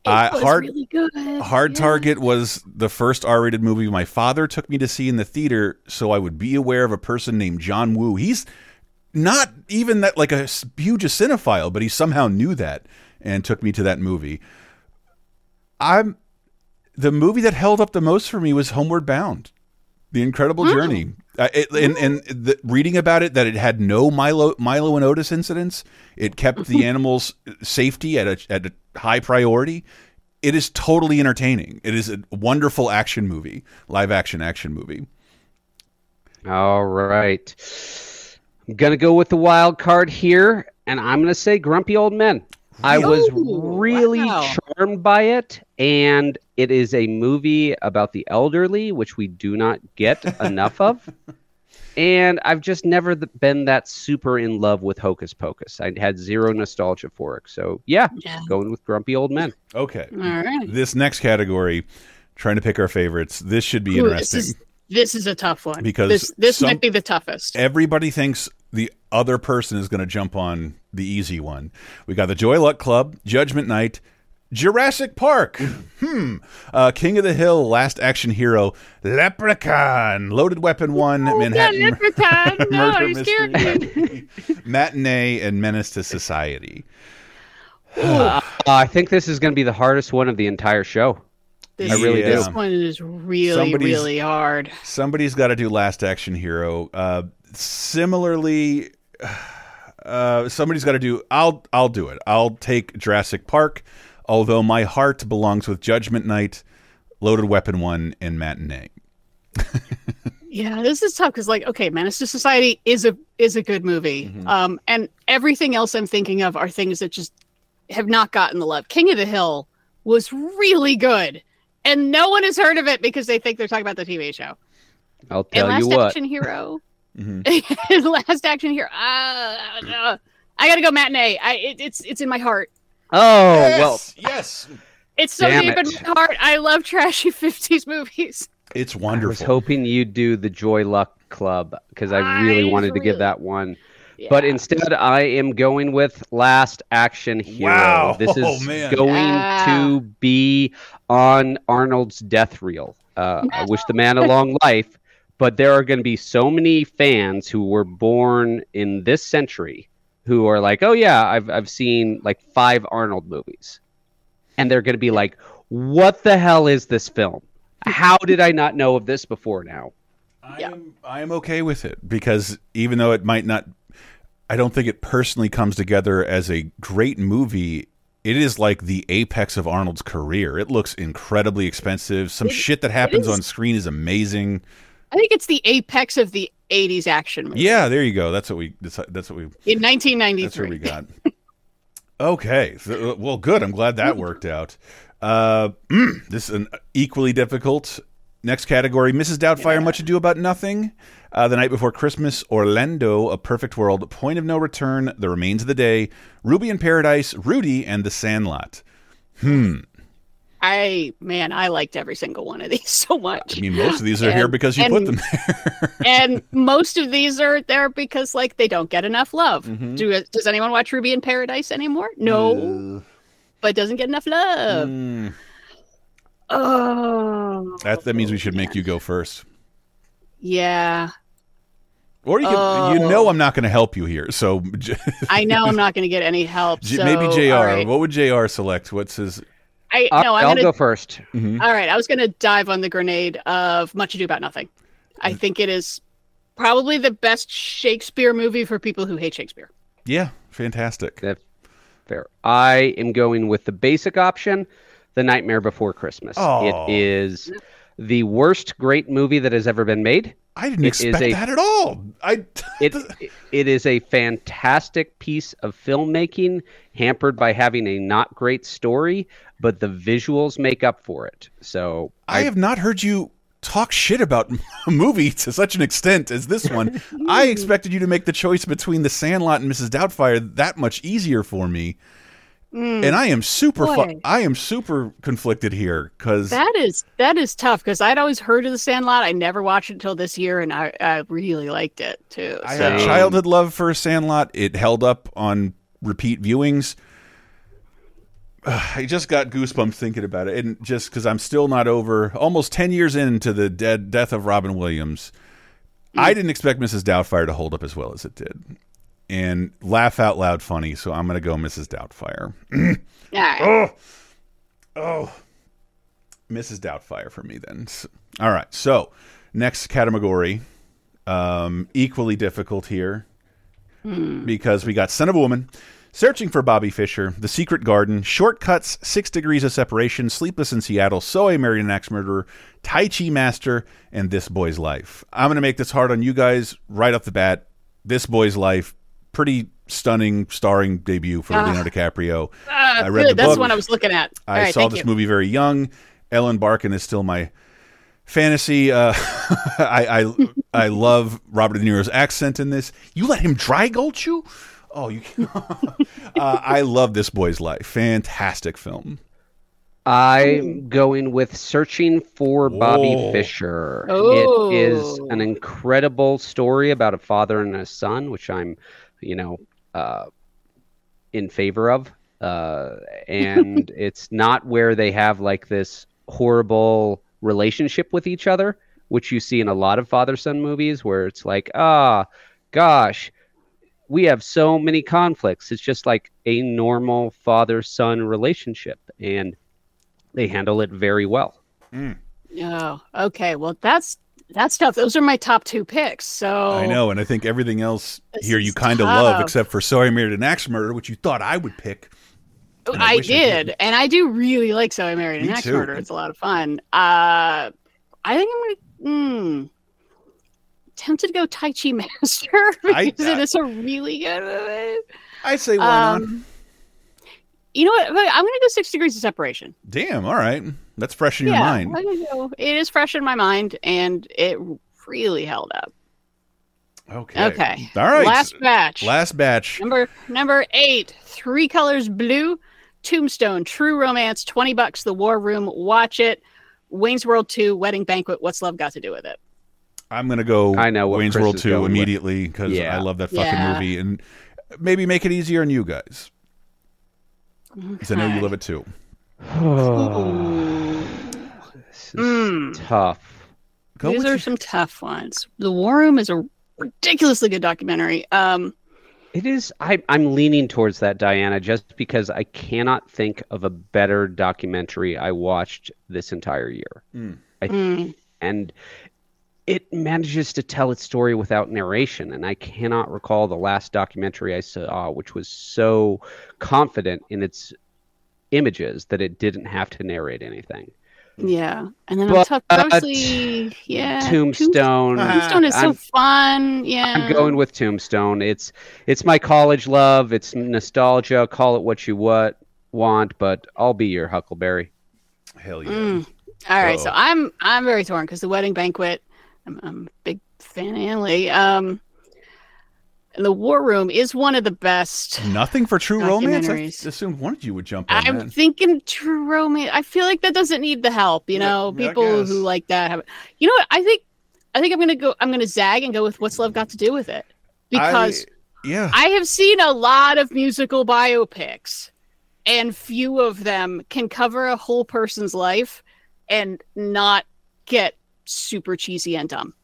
Speaker 3: It
Speaker 1: Uh,
Speaker 3: was
Speaker 1: hard
Speaker 3: really good.
Speaker 1: Hard
Speaker 3: Yeah.
Speaker 1: Target was the first R-rated movie my father took me to see in the theater, so I would be aware of a person named John Woo. He's not even that like a huge a cinephile, but he somehow knew that and took me to that movie. I'm the movie that held up the most for me was Homeward Bound, The Incredible Journey. Uh, it, and and the, reading about it that it had no Milo Milo and Otis incidents, it kept the animals' safety at a at a high priority. It is totally entertaining. It is a wonderful action movie, live action action movie.
Speaker 4: All right. I'm gonna go with the wild card here, and I'm gonna say Grumpy Old Men. I was really
Speaker 3: wow.
Speaker 4: charmed by it, and it is a movie about the elderly, which we do not get enough of. And I've just never th- been that super in love with Hocus Pocus. I had zero nostalgia for it. So yeah,
Speaker 3: Yeah.
Speaker 4: going with Grumpy Old Men.
Speaker 1: Okay,
Speaker 3: All right.
Speaker 1: this next category, trying to pick our favorites. This should be
Speaker 3: Ooh,
Speaker 1: interesting.
Speaker 3: This is, this is a tough one
Speaker 1: Because
Speaker 3: this this
Speaker 1: some-
Speaker 3: might be the toughest.
Speaker 1: everybody thinks the other person is going to jump on the easy one. We got the Joy Luck Club, Judgment Night, Jurassic Park. Hmm. Uh, King of the Hill, Last Action Hero, Leprechaun, Loaded Weapon One,
Speaker 3: Oh,
Speaker 1: Manhattan
Speaker 3: yeah, Leprechaun. No, you scared me.
Speaker 1: Matinee, and Menace to Society.
Speaker 4: Uh, I think this is going to be the hardest one of the entire show.
Speaker 3: This,
Speaker 1: I really
Speaker 3: this one is really,
Speaker 1: Somebody's-
Speaker 3: really hard.
Speaker 1: Somebody's got to do Last Action Hero. Uh, similarly, uh, somebody's got to do. I'll I'll do it. I'll take Jurassic Park, although my heart belongs with Judgment Night, Loaded Weapon One, and Matinee.
Speaker 3: Yeah, this is tough because, like, okay, Menace to Society is a is a good movie,
Speaker 1: Mm-hmm.
Speaker 3: um, and everything else I'm thinking of are things that just have not gotten the love. King of the Hill was really good, and no one has heard of it because they think they're talking about the TV show.
Speaker 4: I'll tell
Speaker 3: Last
Speaker 4: you what.
Speaker 3: Action Hero,
Speaker 1: Mhm.
Speaker 3: Last Action Hero. Uh, uh, I gotta go matinee. I it, it's it's in my heart.
Speaker 4: Oh well,
Speaker 1: yes,
Speaker 3: It's so
Speaker 4: Damn
Speaker 3: deep
Speaker 4: it.
Speaker 3: in my heart. I love trashy '50s movies.
Speaker 1: it's wonderful.
Speaker 4: I was hoping you'd do the Joy Luck Club because I really
Speaker 3: I
Speaker 4: wanted to give that one. But instead, I am going with Last Action Hero.
Speaker 1: Wow.
Speaker 4: This is
Speaker 1: Oh, man.
Speaker 4: going
Speaker 3: Yeah.
Speaker 4: to be on Arnold's death reel. Uh, I wish the man a long life, but there are going to be so many fans who were born in this century who are like, "Oh yeah, I've I've seen like five Arnold movies," and they're going to be like, "What the hell is this film? How did I not know of this before now?"
Speaker 1: I
Speaker 3: Yeah.
Speaker 1: am I am okay with it because even though it might not I don't think it personally comes together as a great movie. It is like the apex of Arnold's career. It looks incredibly expensive. Some
Speaker 3: It-
Speaker 1: shit that happens
Speaker 3: is.
Speaker 1: on screen is amazing.
Speaker 3: I think it's the apex of the '80s action movie.
Speaker 1: Yeah, there you go. That's what we that's, that's what we
Speaker 3: in 1993.
Speaker 1: that's what we got. okay. So, well, good. I'm glad that worked out. Uh, mm, this is an equally difficult next category. Mrs. Doubtfire, Much Ado About Nothing. Uh, the Night Before Christmas, Orlando, A Perfect World, Point of No Return, The Remains of the Day, Ruby in Paradise, Rudy, and The Sandlot.
Speaker 3: I man, I liked every single one of these so much.
Speaker 1: I mean, most of these are here because you put them there.
Speaker 3: and most of these are there because like they don't get enough love.
Speaker 1: Mm-hmm.
Speaker 3: Do does anyone watch Ruby in Paradise anymore? No, but it doesn't get enough love.
Speaker 1: Mm,
Speaker 3: Oh,
Speaker 1: that, that means we should make you go first.
Speaker 3: yeah.
Speaker 1: Or you, can, you
Speaker 3: Oh.
Speaker 1: know I'm not going to help you here. So
Speaker 3: I know I'm not going to get any help. So,
Speaker 1: maybe JR.
Speaker 3: right.
Speaker 1: What would JR select? What's his?
Speaker 3: I
Speaker 4: I'll,
Speaker 3: no, I'm
Speaker 4: I'll
Speaker 3: gonna.
Speaker 4: go first.
Speaker 1: Mhm.
Speaker 3: All right, I was going to dive on the grenade of Much Ado About Nothing. I think it is probably the best Shakespeare movie for people who hate Shakespeare.
Speaker 1: Yeah, fantastic.
Speaker 4: That- Fair. I am going with the basic option, The Nightmare Before Christmas.
Speaker 1: Oh.
Speaker 4: It is the worst great movie that has ever been made.
Speaker 1: I didn't
Speaker 4: It is
Speaker 1: expect
Speaker 4: a-
Speaker 1: that at all. I
Speaker 4: It it is a fantastic piece of filmmaking, hampered by having a not great story, but the visuals make up for it. So
Speaker 1: I have not heard you talk shit about a movie to such an extent as this one. I expected you to make the choice between The Sandlot and Mrs. Doubtfire that much easier for me. Hmm. And I am super fu- I am super conflicted here cuz
Speaker 3: That is that is tough because I'd always heard of the Sandlot. I never watched it until this year, and I, I really liked it too.
Speaker 1: I
Speaker 3: so-
Speaker 1: had childhood love for Sandlot. It held up on repeat viewings. I just got goosebumps thinking about it, and just because I'm still not over, almost ten years into the dead death of Robin Williams, I didn't expect Mrs. Doubtfire to hold up as well as it did, and laugh out loud funny. So I'm gonna go Mrs. Doubtfire.
Speaker 3: Yeah.
Speaker 1: Oh, oh, Mrs. Doubtfire for me then. All right, so next category, um, equally difficult here because we got Son of a Woman, Searching for Bobby Fischer, The Secret Garden, Shortcuts, Six Degrees of Separation, Sleepless in Seattle, So I Married an Axe Murderer, Tai Chi Master, and This Boy's Life. I'm going to make this hard on you guys right off the bat. This Boy's Life, pretty stunning starring debut for
Speaker 3: Ah.
Speaker 1: Leonardo DiCaprio.
Speaker 3: Ah,
Speaker 1: I read
Speaker 3: good.
Speaker 1: the
Speaker 3: That's
Speaker 1: book.
Speaker 3: the one I was looking at. All
Speaker 1: I
Speaker 3: right,
Speaker 1: saw this
Speaker 3: you.
Speaker 1: movie very young. Ellen Barkin is still my fantasy. Uh, I, I I love Robert De Niro's accent in this. You let him dry gulch you? Oh, you. uh, I love this boy's life. Fantastic film.
Speaker 4: I'm going with Searching for Bobby
Speaker 1: Whoa.
Speaker 4: Fischer.
Speaker 3: Oh.
Speaker 4: It is an incredible story about a father and a son, which I'm, you know, uh, in favor of. uh, and it's not where they have like this horrible relationship with each other, which you see in a lot of father son movies, where it's like, ah, gosh, we have so many conflicts. It's just like a normal father son relationship, and they handle it very well.
Speaker 3: Oh, okay. Well, that's that's tough. Those are my top two picks. So
Speaker 1: I know, and I think everything else
Speaker 3: This
Speaker 1: here you kind of love, except for So I Married an Axe Murder, which you thought I would pick. And I
Speaker 3: I
Speaker 1: wish I
Speaker 3: did, and I do really like So I Married an Axe
Speaker 1: too.
Speaker 3: Murder. It's a lot of fun. Uh, I think I'm gonna. Hmm, tempted to go Tai Chi Master
Speaker 1: I-
Speaker 3: because it is a really good movie.
Speaker 1: I say why not?
Speaker 3: Um, you know what? I'm gonna go Six Degrees of Separation.
Speaker 1: Damn, all right. That's fresh in your mind.
Speaker 3: I'm it is fresh in my mind, and it really held up.
Speaker 1: Okay.
Speaker 3: Okay.
Speaker 1: All right.
Speaker 3: Last batch.
Speaker 1: Last batch.
Speaker 3: Number number eight, Three Colors Blue, Tombstone, True Romance, twenty bucks. The War Room, watch it. Wayne's World Two, Wedding Banquet. What's love got to do with it?
Speaker 1: I'm gonna go.
Speaker 4: I know what
Speaker 1: Wayne's
Speaker 4: Chris
Speaker 1: World
Speaker 4: is
Speaker 1: Two immediately because
Speaker 4: Yeah.
Speaker 1: I love that fucking
Speaker 3: Yeah.
Speaker 1: movie, and maybe make it easier on you guys because I know you love it too.
Speaker 4: This is
Speaker 3: Mm.
Speaker 4: tough.
Speaker 1: Go
Speaker 3: These are
Speaker 1: your-
Speaker 3: some tough ones. The War Room is a ridiculously good documentary. Um,
Speaker 4: It is. I, I'm leaning towards that, Diana, just because I cannot think of a better documentary I watched this entire year. I,
Speaker 3: mm,
Speaker 4: and it manages to tell its story without narration. And I cannot recall the last documentary I saw, which was so confident in its images that it didn't have to narrate anything.
Speaker 3: yeah, and then
Speaker 4: But-
Speaker 3: I'm tough. Obviously, yeah,
Speaker 4: Tombstone.
Speaker 3: Tombstone is so
Speaker 4: I'm-
Speaker 3: fun. Yeah,
Speaker 4: I'm going with Tombstone. It's it's my college love. It's nostalgia. Call it what you what want, but I'll be your Huckleberry.
Speaker 1: Hell yeah.
Speaker 3: Mm. All right, so
Speaker 1: Uh-oh.
Speaker 3: I'm I'm very torn because the wedding banquet. I'm, I'm a big fan of Ang Lee. Um, and the War Room is one of the best.
Speaker 1: Nothing for True Romance. I assumed one of you would jump
Speaker 3: I'm
Speaker 1: that.
Speaker 3: thinking True Romance. I feel like that doesn't need the help. You know,
Speaker 1: I
Speaker 3: people who like that have. You know what? I think I think I'm gonna go. I'm gonna zag and go with What's Love Got to Do with It because
Speaker 1: I, yeah,
Speaker 3: I have seen a lot of musical biopics, and few of them can cover a whole person's life and not get super cheesy and dumb.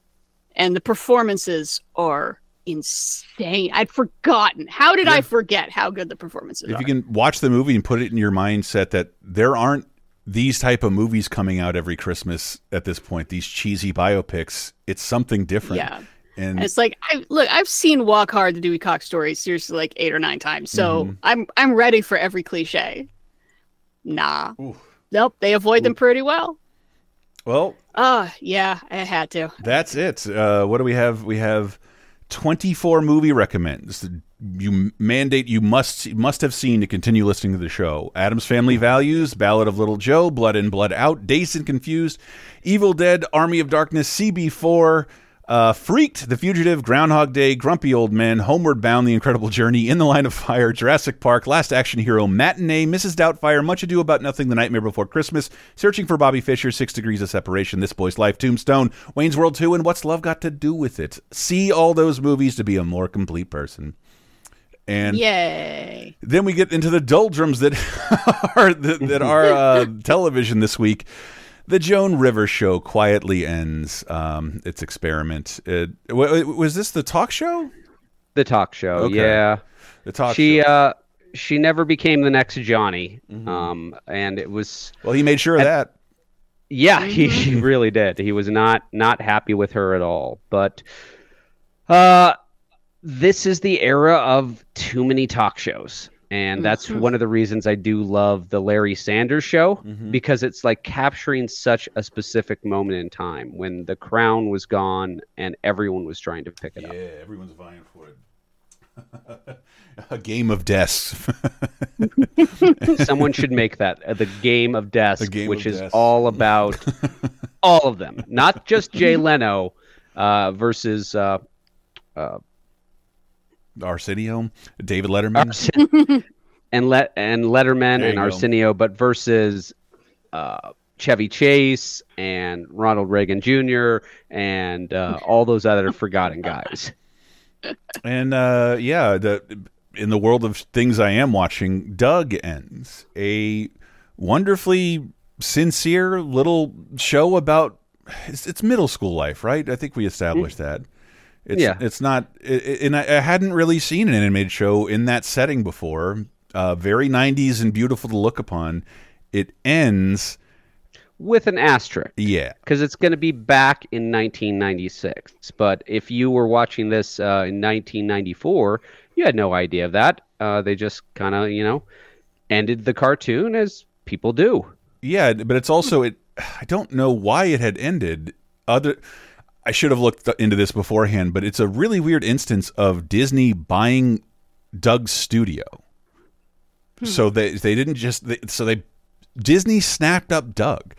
Speaker 3: And the performances are insane. I'd forgotten. How did
Speaker 1: Yeah.
Speaker 3: I forget how good the performances
Speaker 1: if
Speaker 3: are?
Speaker 1: you can watch the movie and put it in your mindset that there aren't these type of movies coming out every Christmas at this point. These cheesy biopics. It's something different.
Speaker 3: yeah.
Speaker 1: And
Speaker 3: And it's like I look, I've seen Walk Hard, the Dewey Cox story, seriously like eight or nine times. So
Speaker 1: Mhm.
Speaker 3: I'm I'm ready for every cliche. Nah.
Speaker 1: Ooh.
Speaker 3: Nope, they avoid them pretty well.
Speaker 1: well,
Speaker 3: Oh, yeah, I had to.
Speaker 1: That's it. Uh, what do we have? We have 24 movie recommends. You mandate you must must have seen to continue listening to the show. Addams Family Values, Ballad of Little Jo, Blood In Blood Out, Dazed and Confused, Evil Dead, Army of Darkness, CB4, uh, Freaked, The Fugitive, Groundhog Day, Grumpy Old Men, Homeward Bound, The Incredible Journey, In the Line of Fire, Jurassic Park, Last Action Hero, Matinee, Mrs. Doubtfire, Much Ado About Nothing, The Nightmare Before Christmas, Searching for Bobby Fischer, Six Degrees of Separation, This Boy's Life, Tombstone, Wayne's World 2, and What's Love Got to Do with It? See all those movies to be a more complete person. And
Speaker 3: Yay.
Speaker 1: then we get into the doldrums that are that, that are uh, television this week. The Joan Rivers show quietly ends um, its experiment. It, wa- was this the talk show?
Speaker 4: The talk show.
Speaker 1: Okay.
Speaker 4: Yeah.
Speaker 1: The talk
Speaker 4: she
Speaker 1: show.
Speaker 4: uh she never became the next Johnny.
Speaker 1: Mhm.
Speaker 4: Um and it was
Speaker 1: well, he made sure of that.
Speaker 4: Yeah, he, he really did. He was not not happy with her at all. But uh this is the era of too many talk shows. And that's
Speaker 3: Mhm.
Speaker 4: one of the reasons I do love the Larry Sanders show
Speaker 1: Mhm.
Speaker 4: because it's like capturing such a specific moment in time when the crown was gone and everyone was trying to pick it up.
Speaker 1: Yeah, everyone's vying for it. a game of deaths.
Speaker 4: Someone should make that uh, the game of death,
Speaker 1: The game
Speaker 4: which
Speaker 1: of
Speaker 4: is
Speaker 1: death.
Speaker 4: all about all of them, not just Jay Leno uh, versus uh, uh,
Speaker 1: Arsenio, David Letterman.
Speaker 4: And let and Letterman and
Speaker 1: you go.
Speaker 4: Arsenio, but versus uh, Chevy Chase and Ronald Reagan Jr. and uh, all those other forgotten guys.
Speaker 1: And uh, yeah, the in the world of things I am watching, Doug ends a wonderfully sincere little show about it's, it's middle school life, right? I think we established that. It's,
Speaker 4: Yeah.
Speaker 1: it's not, it, and I, I hadn't really seen an animated show in that setting before. Uh, very 90s and beautiful to look upon. It ends,
Speaker 4: with an asterisk.
Speaker 1: yeah,
Speaker 4: because it's going to be back in 1996. But if you were watching this uh, in 1994, you had no idea of that. Uh, they just kind of, you know, ended the cartoon as people do.
Speaker 1: Yeah, but it's also it. I don't know why it had ended. Other, I should have looked into this beforehand, but it's a really weird instance of Disney buying Doug's studio. So they they didn't just they, so they Disney snapped up Doug.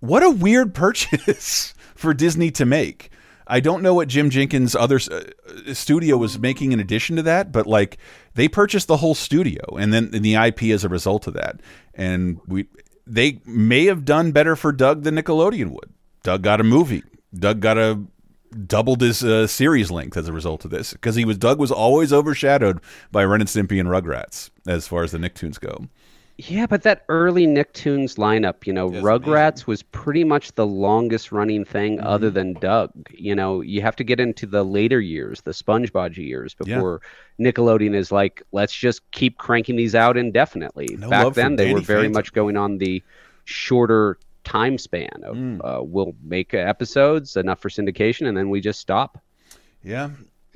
Speaker 1: What a weird purchase for Disney to make. I don't know what Jim Jinkins' other uh, studio was making in addition to that, but like they purchased the whole studio and then and the IP as a result of that. And we they may have done better for Doug than Nickelodeon would. Doug got a movie. Doug got a doubled his uh, series length as a result of this because he was Doug was always overshadowed by Ren and Stimpy and Rugrats as far as the Nicktoons go.
Speaker 4: Yeah, but that early Nicktoons lineup, you know, Rugrats was pretty much the longest running thing
Speaker 1: Mm-hmm.
Speaker 4: other than Doug. You know, you have to get into the later years, the SpongeBob years,
Speaker 1: Yeah.
Speaker 4: before Nickelodeon is like, let's just keep cranking these out indefinitely.
Speaker 1: No
Speaker 4: Back then, they were very
Speaker 1: Phantom.
Speaker 4: much going on the shorter time span of
Speaker 1: Mm.
Speaker 4: uh, we'll make episodes enough for syndication, and then we just stop.
Speaker 1: Yeah.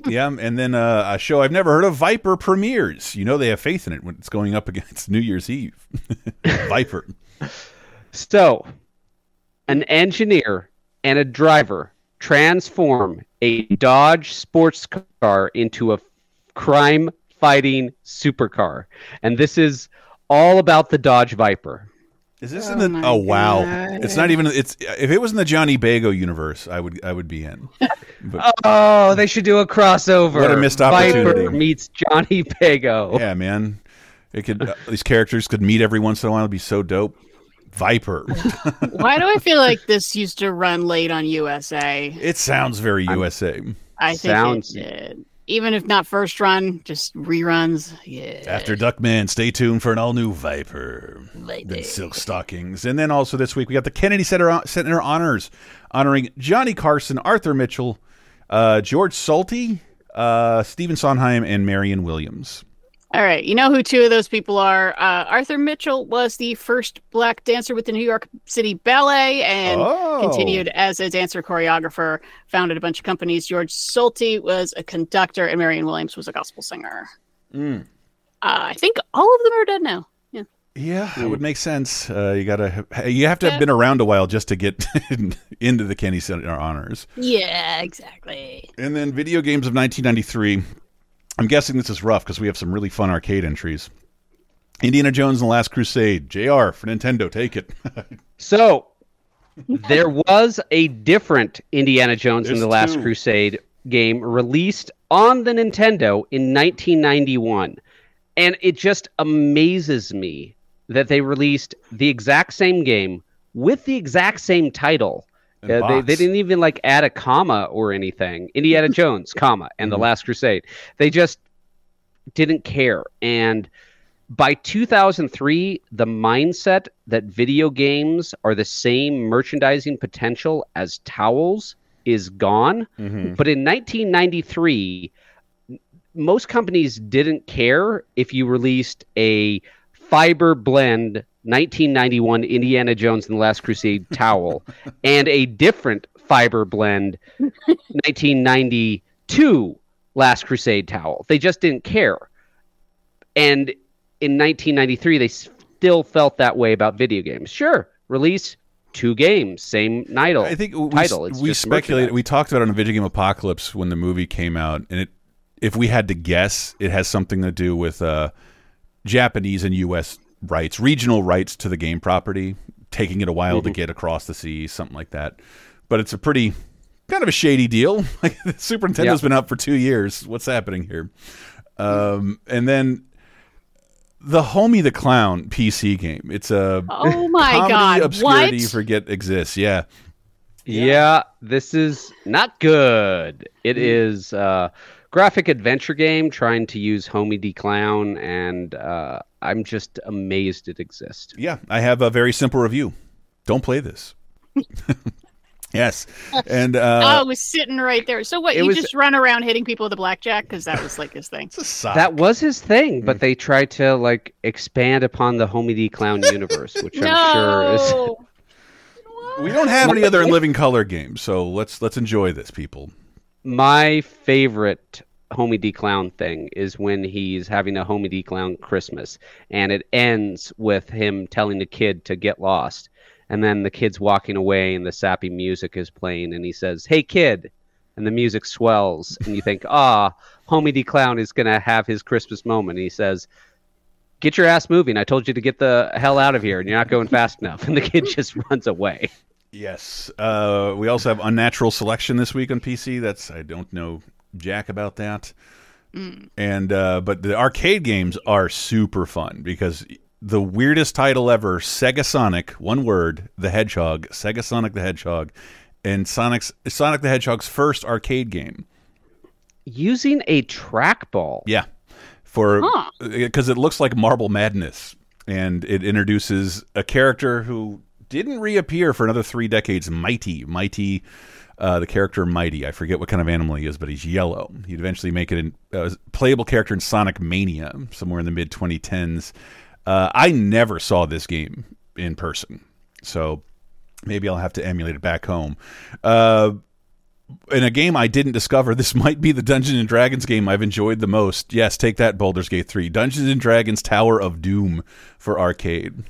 Speaker 1: Yeah, and then uh, a show I've never heard of, Viper premieres. You know they have faith in it when it's going up against New Year's Eve. Viper.
Speaker 4: So, an engineer and a driver transform a Dodge sports car into a crime fighting supercar. And this is all about the Dodge Viper.
Speaker 1: Is this
Speaker 3: Oh
Speaker 1: in the?
Speaker 3: my
Speaker 1: Oh wow!
Speaker 3: God.
Speaker 1: It's not even. It's if it was in the Johnny Bago universe, I would I would be in. But
Speaker 4: Oh, they should do a crossover.
Speaker 1: What a missed opportunity!
Speaker 4: Viper meets Johnny Bago.
Speaker 1: yeah, man, it could. Uh, these characters could meet every once in a while. It'd be so dope. Viper.
Speaker 3: Why do I feel like this used to run late on USA?
Speaker 1: it sounds very USA.
Speaker 3: I think
Speaker 4: Sounds-
Speaker 3: it did. Even if not first run, just reruns. Yeah.
Speaker 1: After Duckman, stay tuned for an all new Viper.
Speaker 3: Viper.
Speaker 1: Then Silk Stockings. And then also this week, we got the Kennedy Center, Center Honors honoring Johnny Carson, Arthur Mitchell, uh, George Solti, uh, Stephen Sondheim, and Marion Williams.
Speaker 3: All right. You know who two of those people are? Uh, Arthur Mitchell was the first black dancer with the New York City Ballet and
Speaker 1: Oh.
Speaker 3: continued as a dancer choreographer, founded a bunch of companies. George Solti was a conductor, and Marion Williams was a gospel singer.
Speaker 1: Mm.
Speaker 3: Uh, I think all of them are dead now. Yeah.
Speaker 1: Yeah, it would make sense. Uh, you gotta, you have to have
Speaker 3: Yeah.
Speaker 1: been around a while just to get into the Kennedy Center Honors.
Speaker 3: Yeah, exactly.
Speaker 1: And then video games of 1993. I'm guessing this is rough because we have some really fun arcade entries. Indiana Jones and the Last Crusade. JR for Nintendo. Take it.
Speaker 4: So there was a different Indiana Jones and the Last
Speaker 1: two.
Speaker 4: Crusade game released on the Nintendo in 1991. And it just amazes me that they released the exact same game with the exact same title. Uh, they, they didn't even like add a comma or anything. Indiana Jones, comma, and the
Speaker 1: Mhm.
Speaker 4: Last Crusade. They just didn't care. And by 2003, the mindset that video games are the same merchandising potential as towels is gone.
Speaker 1: Mhm.
Speaker 4: But in 1993, most companies didn't care if you released a fiber blend 1991 Indiana Jones and the Last Crusade towel and a different fiber blend 1992 Last Crusade towel. They just didn't care. And in 1993, they still felt that way about video games. Sure, release two games, same title.
Speaker 1: I think we,
Speaker 4: title. It's
Speaker 1: we speculated. We talked about it on Video Game Apocalypse when the movie came out, and it. If we had to guess, it has something to do with uh, Japanese and U.S. rights, regional rights to the game property, taking it a while
Speaker 4: Mm-hmm.
Speaker 1: to get across the sea, something like that. But it's a pretty kind of a shady deal. Like the Super Nintendo's
Speaker 4: Yeah.
Speaker 1: been out for two years. What's happening here? Um, and then the Homey the Clown PC game. It's a
Speaker 3: Oh my God,
Speaker 1: obscurity
Speaker 3: what?
Speaker 1: you forget exists. Yeah.
Speaker 4: Yeah. this is not good. It
Speaker 1: Hmm.
Speaker 4: is uh, graphic adventure game trying to use Homey D Clown, and uh, I'm just amazed it exists.
Speaker 1: Yeah, I have a very simple review. Don't play this. yes, and
Speaker 3: oh,
Speaker 1: uh,
Speaker 3: it was sitting right there. So what? You
Speaker 4: was-
Speaker 3: just run around hitting people with a blackjack because that was like his thing.
Speaker 4: That was his thing, but they tried to like expand upon the Homey D Clown universe, which I'm sure is.
Speaker 1: we don't have any other living color games, so let's let's enjoy this, people.
Speaker 4: My favorite Homey D Clown thing is when he's having a Homey D Clown Christmas, and it ends with him telling the kid to get lost, and then the kid's walking away, and the sappy music is playing, and he says, "Hey kid," and the music swells, and you think, "Ah, Homey D Clown is gonna have his Christmas moment." And he says. Get your ass moving. I told you to get the hell out of here, and you're not going fast enough. And the kid just runs away.
Speaker 1: Yes. Uh, we also have unnatural selection this week on PC. That's I don't know jack about that. And uh, but the arcade games are super fun because the weirdest title ever, SegaSonic, one word, the Hedgehog, SegaSonic the Hedgehog, and Sonic's Sonic the Hedgehog's first arcade game.
Speaker 4: Using a trackball.
Speaker 1: Yeah, for
Speaker 3: Huh.
Speaker 1: because it looks like Marble Madness, and it introduces a character who didn't reappear for another three decades. Mighty, Mighty, uh, the character Mighty. I forget what kind of animal he is, but he's yellow. He'd eventually make it a uh, playable character in Sonic Mania somewhere in the mid 2010s. Uh, I never saw this game in person, so maybe I'll have to emulate it back home. Uh, in a game I didn't discover, this might be the Dungeons and Dragons game I've enjoyed the most. Yes, take that, Baldur's Gate 3. Dungeons and Dragons Tower of Doom for arcade.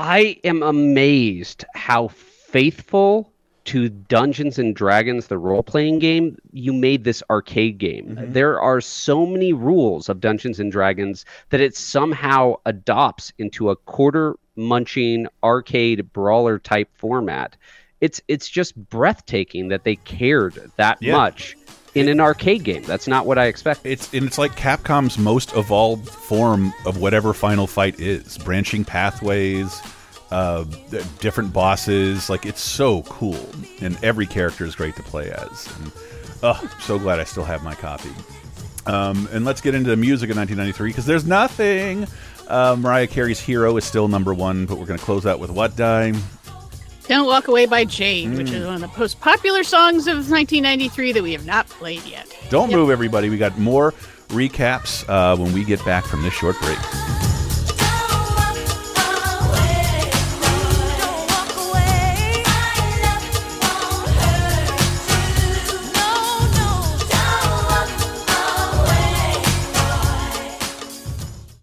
Speaker 4: I am amazed how faithful to Dungeons and Dragons, the role playing game, you made this arcade game. Mm-hmm. There are so many rules of Dungeons and Dragons that it somehow adopts into a quarter munching arcade brawler type format. It's it's just breathtaking that they cared that
Speaker 1: Yeah.
Speaker 4: much in an arcade game. That's not what I expect.
Speaker 1: It's and it's like Capcom's most evolved form of whatever Final Fight is. Branching pathways, uh, different bosses. Like it's so cool, and every character is great to play as. And, oh, so glad I still have my copy. Um, and let's get into the music of 1993 because there's nothing. Uh, Mariah Carey's "Hero" is still number one, but we're going to close out with what die?
Speaker 3: Don't Walk Away by Jade, which
Speaker 1: Mm.
Speaker 3: is one of the most popular songs of 1993 that we have not played yet.
Speaker 1: Don't move, everybody. We got more recaps uh, when we get back from this short break.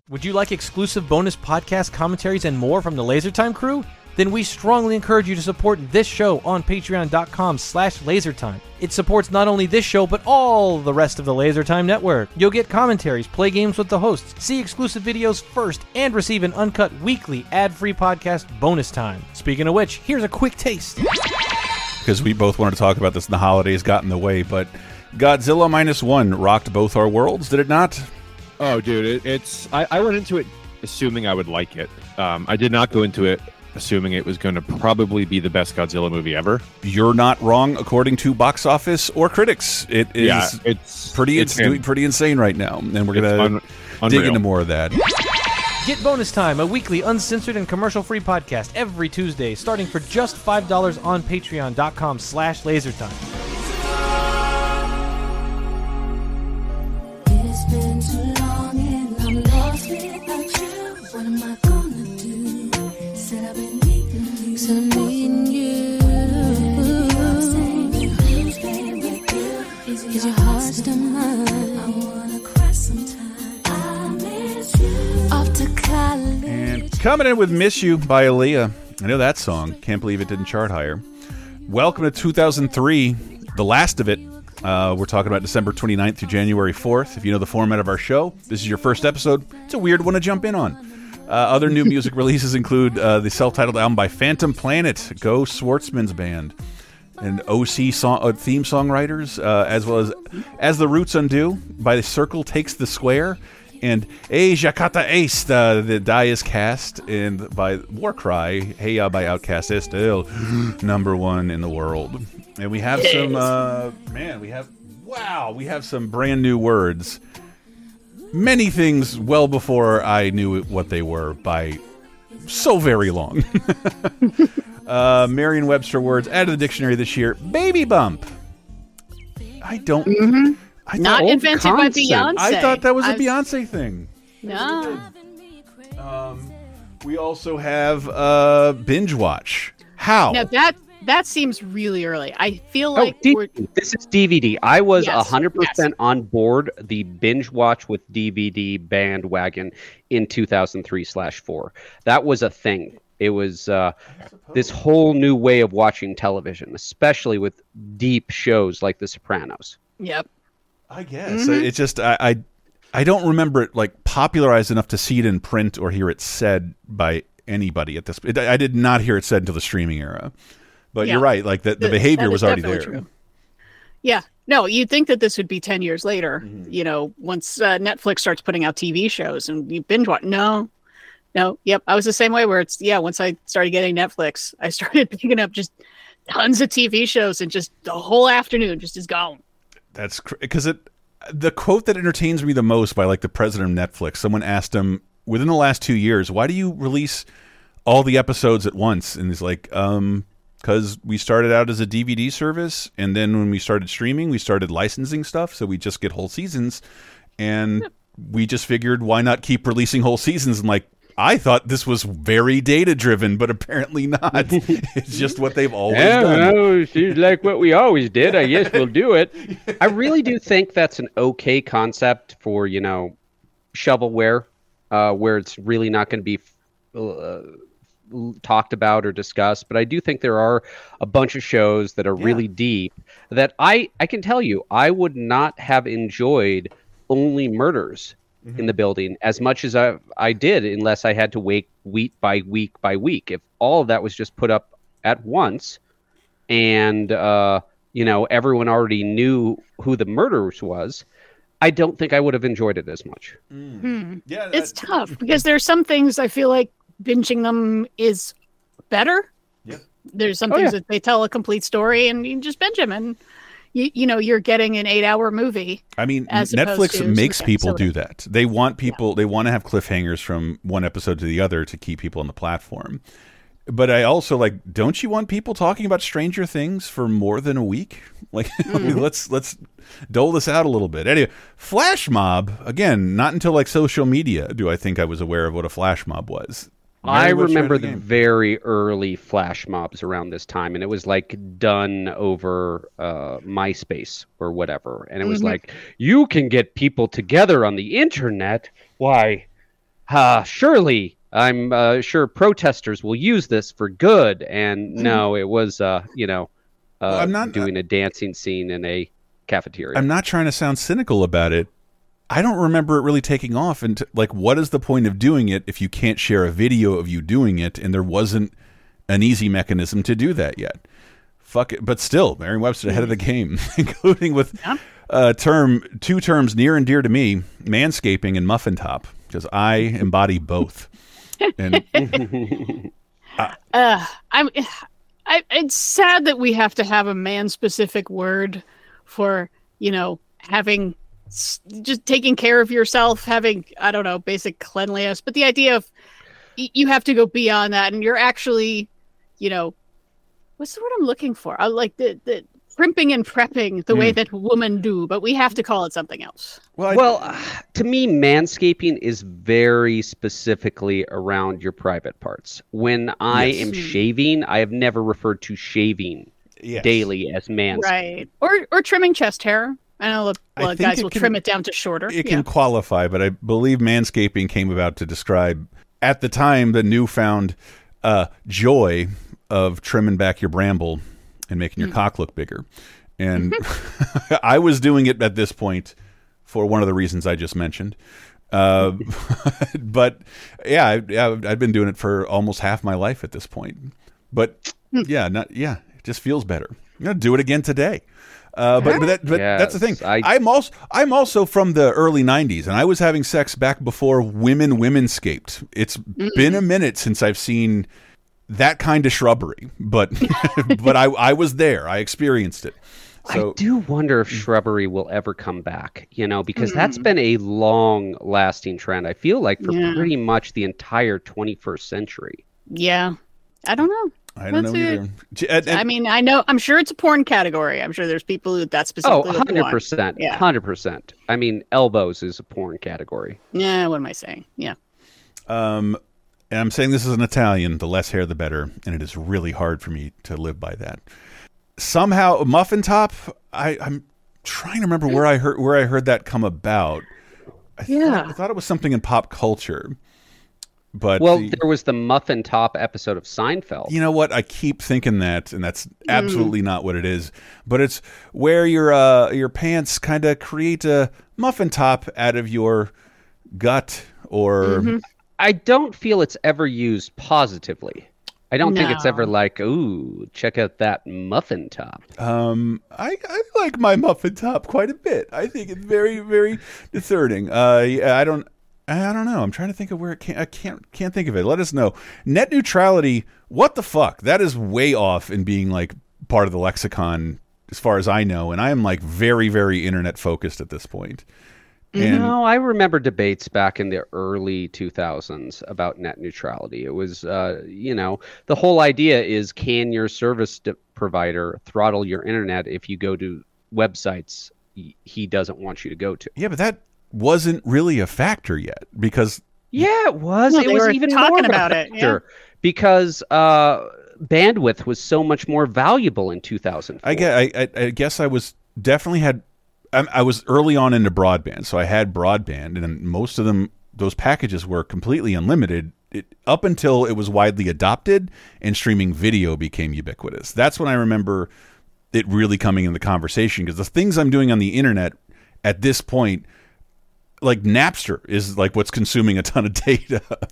Speaker 5: Would you like exclusive bonus podcast commentaries and more from the LaserTime crew? Then we strongly encourage you to support this show on patreon.com slash lasertime. It supports not only this show, but all the rest of the LaserTime network. You'll get commentaries, play games with the hosts, see exclusive videos first, and receive an uncut weekly ad-free podcast bonus time. Speaking of which, here's a quick taste.
Speaker 1: because we both wanted to talk about this and the holidays got in the way, but Godzilla minus one rocked both our worlds, did it not?
Speaker 6: Oh, dude, it, it's. I, I went into it assuming I would like it. Um, I did not go into it assuming it was going to probably be the best Godzilla movie ever.
Speaker 1: You're not wrong, according to box office or critics. It is
Speaker 6: yeah, it's
Speaker 1: pretty
Speaker 6: It's
Speaker 1: it's doing pretty insane right now, and we're gonna
Speaker 6: un-
Speaker 1: dig
Speaker 6: unreal.
Speaker 1: into more of that.
Speaker 5: Get Bonus Time, a weekly uncensored and commercial-free podcast every Tuesday, starting for just $5 on patreon.com slash lasertime.
Speaker 7: It's been too long and I'm lost without you. What am I
Speaker 1: And coming in with "Miss You" by Aaliyah. I know that song. Can't believe it didn't chart higher. Welcome to 2003, the last of it. Uh, we're talking about December 29th through January 4th. If you know the format of our show, this is your first episode. It's a weird one to jump in on. Uh, other new music releases include uh, the self-titled album by Phantom Planet, Go Schwartzman's band, and OC song, uh, theme songwriters, uh, as well as As the Roots Undo by The Circle Takes the Square, and A Jakarta Ace, the, the die is cast, and by Warcry, Hey Ya by Outkast is still number one in the world. And we have some, uh, man, we have Wow, we have some brand new words. Many things well before I knew what they were by so very long. uh, Merriam Webster words added to the dictionary this year baby bump. I don't. I
Speaker 3: Not
Speaker 1: thought,
Speaker 3: invented by. Beyonce.
Speaker 1: I thought that was a
Speaker 3: I've-
Speaker 1: Beyonce thing.
Speaker 3: No.
Speaker 1: We also have uh, binge watch. How?
Speaker 3: Now that that seems really early. I feel
Speaker 4: Oh,
Speaker 3: like we're
Speaker 4: DVD. This is DVD. I was a
Speaker 3: Yes,
Speaker 4: 100%
Speaker 3: yes.
Speaker 4: on board the binge watch with DVD bandwagon in 2003 slash 4. That was a thing. It was uh, this whole new way of watching television, especially with deep shows like The Sopranos.
Speaker 3: yep.
Speaker 1: I guess it's just I, I I don't remember it like popularized enough to see it in print or hear it said by anybody at this. It, I did not hear it said until the streaming era. But
Speaker 3: Yeah.
Speaker 1: you're right. Like the, the
Speaker 3: Th-
Speaker 1: behavior was already there.
Speaker 3: true. Yeah. No, you'd think that this would be 10 years later,
Speaker 1: Mm-hmm.
Speaker 3: you know, once uh, Netflix starts putting out TV shows and you binge watch. No, no. Yep. I was the same way where it's, yeah, once I started getting Netflix, I started picking up just tons of TV shows and just the whole afternoon just is gone.
Speaker 1: That's because it. The quote that entertains me the most by like the president of Netflix. Someone asked him within the last two years, "Why do you release all the episodes at once?" And he's like, "Um, because we started out as a DVD service, and then when we started streaming, we started licensing stuff, so we just get whole seasons, and we just figured why not keep releasing whole seasons?" And like. I thought this was very data driven, but apparently not. it's just what they've always done.
Speaker 4: no, seems like what we always did. I guess we'll do it. I really do think that's an okay concept for, you know, shovelware, uh, where it's really not going to be uh, talked about or discussed. But I do think there are a bunch of shows that are really deep that I, I can tell you, I would not have enjoyed only murders in mm-hmm. the building as much as I, I did unless I had to wait week by week by week. If all of that was just put up at once and, uh, you know, everyone already knew who the murderers was, I don't think I would have enjoyed it as much. Mm. Hmm.
Speaker 1: Yeah,
Speaker 3: It's tough because there are some things I feel like binging them is better.
Speaker 1: Yep.
Speaker 3: There's some
Speaker 4: Oh,
Speaker 3: things
Speaker 4: yeah.
Speaker 3: that they tell a complete story and you just binge them and you, you know, you're getting an eight hour movie.
Speaker 1: I mean,
Speaker 3: as
Speaker 1: Netflix
Speaker 3: to
Speaker 1: makes people
Speaker 3: episode.
Speaker 1: do that. They want people, they want to have cliffhangers from one episode to the other to keep people on the platform. But I also like, don't you want people talking about Stranger Things for more than a week? Like,
Speaker 3: Mm-hmm.
Speaker 1: let's let's dole this out a little bit. Anyway, flash mob again. Not until like social media do I think I was aware of what a flash mob was.
Speaker 4: I remember
Speaker 1: ahead
Speaker 4: the very early flash mobs around this time, and it was like done over uh, MySpace or whatever. And it was like, you can get people together on the internet. Why? Uh, surely, I'm uh, sure protesters will use this for good. And no, it was, uh, you know, uh,
Speaker 1: I'm not-
Speaker 4: doing a dancing scene in a cafeteria.
Speaker 1: I'm not trying to sound cynical about it. I don't remember it really taking off. And like, what is the point of doing it if you can't share a video of you doing it? And there wasn't an easy mechanism to do that yet. Fuck it. But still, Merriam-Webster ahead of the game, including with a term, two terms near and dear to me: manscaping and muffin top, because I embody both. And
Speaker 3: Uh, I'm, I, it's sad that we have to have a man specific word for, you know, having s- just taking care of yourself, having, I don't know, basic cleanliness. But the idea of you have to go beyond that and you're actually, you know, what's the word I'm looking for? I like the, the primping and prepping the way that women do, but we have to call it something else.
Speaker 1: well, I,
Speaker 4: Well, uh, to me, manscaping is very specifically around your private parts. When I
Speaker 1: Yes.
Speaker 4: am shaving, I have never referred to shaving
Speaker 1: yes.
Speaker 4: daily as manscaping.
Speaker 3: Right. Or, or trimming chest hair. I know a
Speaker 1: I
Speaker 3: lot of
Speaker 1: think
Speaker 3: guys will
Speaker 1: can-
Speaker 3: trim it down to shorter.
Speaker 1: it
Speaker 3: yeah.
Speaker 1: can qualify, but I believe manscaping came about to describe at the time the newfound uh, joy of trimming back your bramble and making your cock look bigger. And I was doing it at this point for one of the reasons I just mentioned. Uh, but yeah, I, I've been doing it for almost half my life at this point. But
Speaker 3: Hmm.
Speaker 1: yeah, not yeah, it just feels better. I'm gonna do it again today. Uh, but but, that, but that's the thing.
Speaker 4: I-
Speaker 1: I'm also I'm also from the early '90s, and I was having sex back before women women-scaped. It's been a minute since I've seen that kind of shrubbery, but but I I was there. I experienced it. So
Speaker 4: I do wonder if shrubbery will ever come back, you know, because that's been a long lasting trend. I feel like for
Speaker 3: Yeah.
Speaker 4: pretty much the entire 21st century.
Speaker 3: Yeah. I don't know.
Speaker 1: I don't know
Speaker 3: That's it.
Speaker 1: either. J- and- and-
Speaker 3: I mean, I know. I'm sure it's a porn category. I'm sure there's people who that's
Speaker 4: Oh,
Speaker 3: specifically. what they want.
Speaker 4: 100%.
Speaker 3: Yeah.
Speaker 4: 100%. I mean, elbows is a porn category.
Speaker 3: Yeah. What am I saying? Yeah.
Speaker 1: Um, and I'm saying this is an Italian, the less hair the better, and it is really hard for me to live by that. Somehow, muffin top. I, I'm trying to remember where I heard where I heard that come about. I
Speaker 3: Yeah.
Speaker 1: thought, I thought it was something in pop culture, but
Speaker 4: Well,
Speaker 1: the-
Speaker 4: there was the muffin top episode of Seinfeld.
Speaker 1: you know what? I keep thinking that, and that's
Speaker 3: Mm.
Speaker 1: absolutely not what it is. But it's where your uh, your pants kind of create a muffin top out of your gut, or
Speaker 3: Mm-hmm.
Speaker 4: I don't feel it's ever used positively. I don't think it's ever like, ooh, check out that muffin top.
Speaker 1: Um, I, I like my muffin top quite a bit. I think it's very, very discerning. Uh, I don't, I don't know. I'm trying to think of where it can't. I can't, can't think of it. Let us know. Net neutrality. What the fuck? That is way off in being like part of the lexicon, as far as I know. And I am like very, very internet focused at this point. And
Speaker 4: no, I remember debates back in the early 2000s about net neutrality. It was, uh, you know, the whole idea is can your service provider throttle your internet if you go to websites he doesn't want you to go to?
Speaker 1: yeah, but that wasn't really a factor yet because
Speaker 4: Yeah, it was.
Speaker 3: No,
Speaker 4: it was even
Speaker 3: talking
Speaker 4: more a
Speaker 3: about it,
Speaker 4: factor because uh, bandwidth was so much more valuable in 2000.
Speaker 1: I guess I, I, I guess I was definitely had I, I was early on into broadband, so I had broadband, and most of them those packages were completely unlimited. It, up until it was widely adopted and streaming video became ubiquitous. That's when I remember it really coming in the conversation because the things I'm doing on the internet at this point, like Napster, is like what's consuming a ton of data.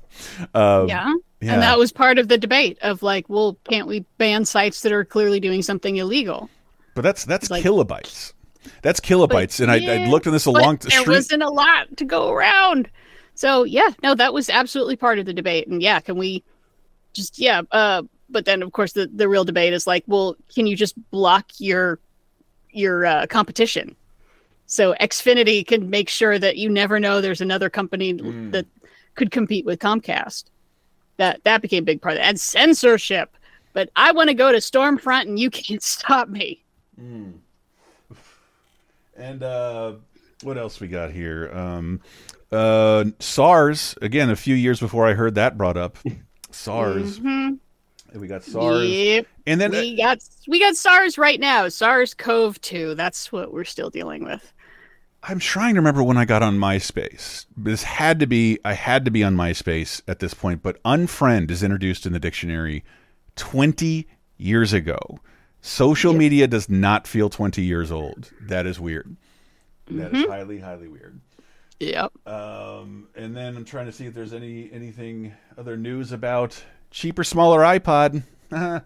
Speaker 1: Um,
Speaker 3: yeah.
Speaker 1: yeah.
Speaker 3: And that was part of the debate of like, well, can't we ban sites that are clearly doing something illegal?
Speaker 1: But that's that's
Speaker 3: Like-
Speaker 1: kilobytes. That's kilobytes, and I, I looked at this a
Speaker 3: but
Speaker 1: long
Speaker 3: There
Speaker 1: street.
Speaker 3: wasn't a lot to go around. So yeah, no, that was absolutely part of the debate. And yeah, can we just yeah, uh but then of course the, the real debate is like, well, can you just block your your uh, competition? So Xfinity can make sure that you never know there's another company
Speaker 1: Hmm.
Speaker 3: that could compete with Comcast. That that became a big part of it. And censorship. But I want to go to Stormfront and you can't stop me.
Speaker 1: And uh, what else we got here? Um, uh, SARS again. A few years before I heard that brought up, SARS.
Speaker 3: Mhm.
Speaker 1: And We got SARS,
Speaker 3: Yep.
Speaker 1: and then uh,
Speaker 3: we got we got SARS right now. SARS CoV two. That's what we're still dealing with.
Speaker 1: I'm trying to remember when I got on MySpace. This had to be I had to be on MySpace at this point. But unfriend is introduced in the dictionary 20 years ago. Social media does not feel 20 years old. That is weird. That is highly, highly weird.
Speaker 3: Yep.
Speaker 1: Um, and then I'm trying to see if there's any anything other news about cheaper, smaller iPod. a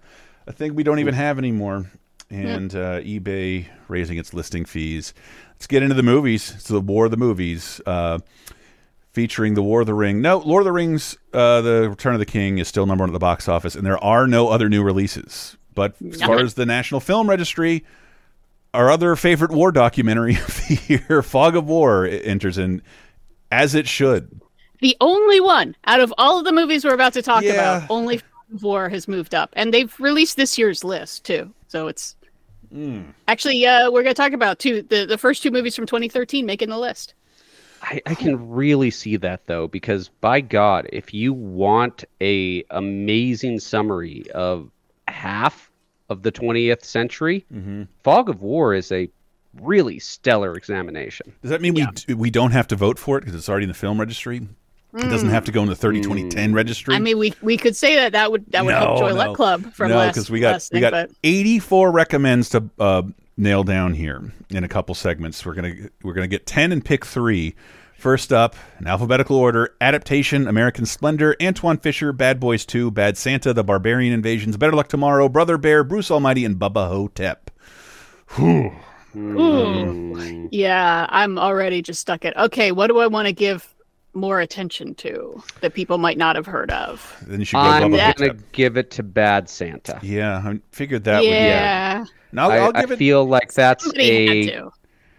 Speaker 1: thing we don't even have anymore. And uh, eBay raising its listing fees. Let's get into the movies. It's the War of the Movies, uh, featuring the War of the Ring. No, Lord of the Rings, uh, the Return of the King is still number one at the box office, and there are no other new releases. But as far as the National Film Registry, our other favorite war documentary of the year, Fog of War, enters in as it should.
Speaker 3: The only one out of all of the movies we're about to talk
Speaker 1: Yeah.
Speaker 3: about, only Fog of War has moved up, and they've released this year's list too. So it's
Speaker 1: Hmm.
Speaker 3: actually uh, we're going to talk about two the the first two movies from 2013 making the list.
Speaker 4: I, I can really see that though, because by God, if you want a amazing summary of half of the 20th century,
Speaker 1: Mm-hmm.
Speaker 4: Fog of War is a really stellar examination.
Speaker 1: Does that mean we we we don't have to vote for it because it's already in the film registry? It doesn't have to go in the 30 2010 registry.
Speaker 3: I mean, we we could say that that would that would help
Speaker 1: No,
Speaker 3: Joy
Speaker 1: no.
Speaker 3: Luck Club from
Speaker 1: no,
Speaker 3: last
Speaker 1: because we got
Speaker 3: last
Speaker 1: we got
Speaker 3: but
Speaker 1: 84 recommends to uh, nail down here in a couple segments. We're gonna we're gonna get 10 and pick three. First up, in alphabetical order: adaptation, American Splendor, Antwone Fisher, Bad Boys 2, Bad Santa, The Barbarian Invasions, Better Luck Tomorrow, Brother Bear, Bruce Almighty, and Bubba Hotep.
Speaker 3: Ooh. yeah, I'm already just stuck at okay. What do I want to give more attention to that people might not have heard of.
Speaker 1: Then you should go
Speaker 4: I'm
Speaker 1: Bubba
Speaker 4: gonna
Speaker 1: Hotep.
Speaker 4: give it to Bad Santa.
Speaker 1: Yeah, I figured that would.
Speaker 3: yeah,
Speaker 1: Now
Speaker 4: I,
Speaker 1: I'll
Speaker 4: I
Speaker 1: give it.
Speaker 4: feel like that's
Speaker 3: somebody
Speaker 4: a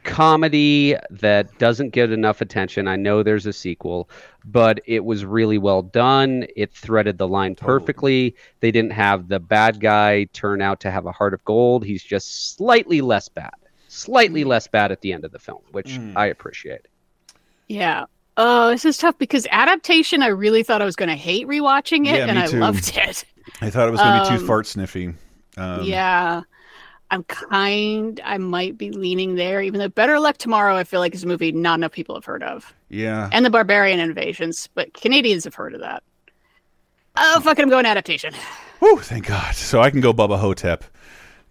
Speaker 4: comedy that doesn't get enough attention. I know there's a sequel, but it was really well done. It threaded the line perfectly. They didn't have the bad guy turn out to have a heart of gold. He's just slightly less bad. Slightly less bad at the end of the film, which
Speaker 1: Mm.
Speaker 4: I appreciate.
Speaker 3: Yeah. Oh, this is tough because adaptation. I really thought I was going to hate rewatching it,
Speaker 1: Yeah,
Speaker 3: and I
Speaker 1: too.
Speaker 3: loved it.
Speaker 1: I thought it was going to be too
Speaker 3: Um,
Speaker 1: fart sniffy. Um,
Speaker 3: yeah. I'm kind. I might be leaning there, even though Better Luck Tomorrow, I feel like is a movie not enough people have heard of,
Speaker 1: Yeah.
Speaker 3: and the Barbarian Invasions, but Canadians have heard of that. Oh, fuck it, I'm going adaptation.
Speaker 1: Oh, thank God. So I can go Bubba Ho-Tep,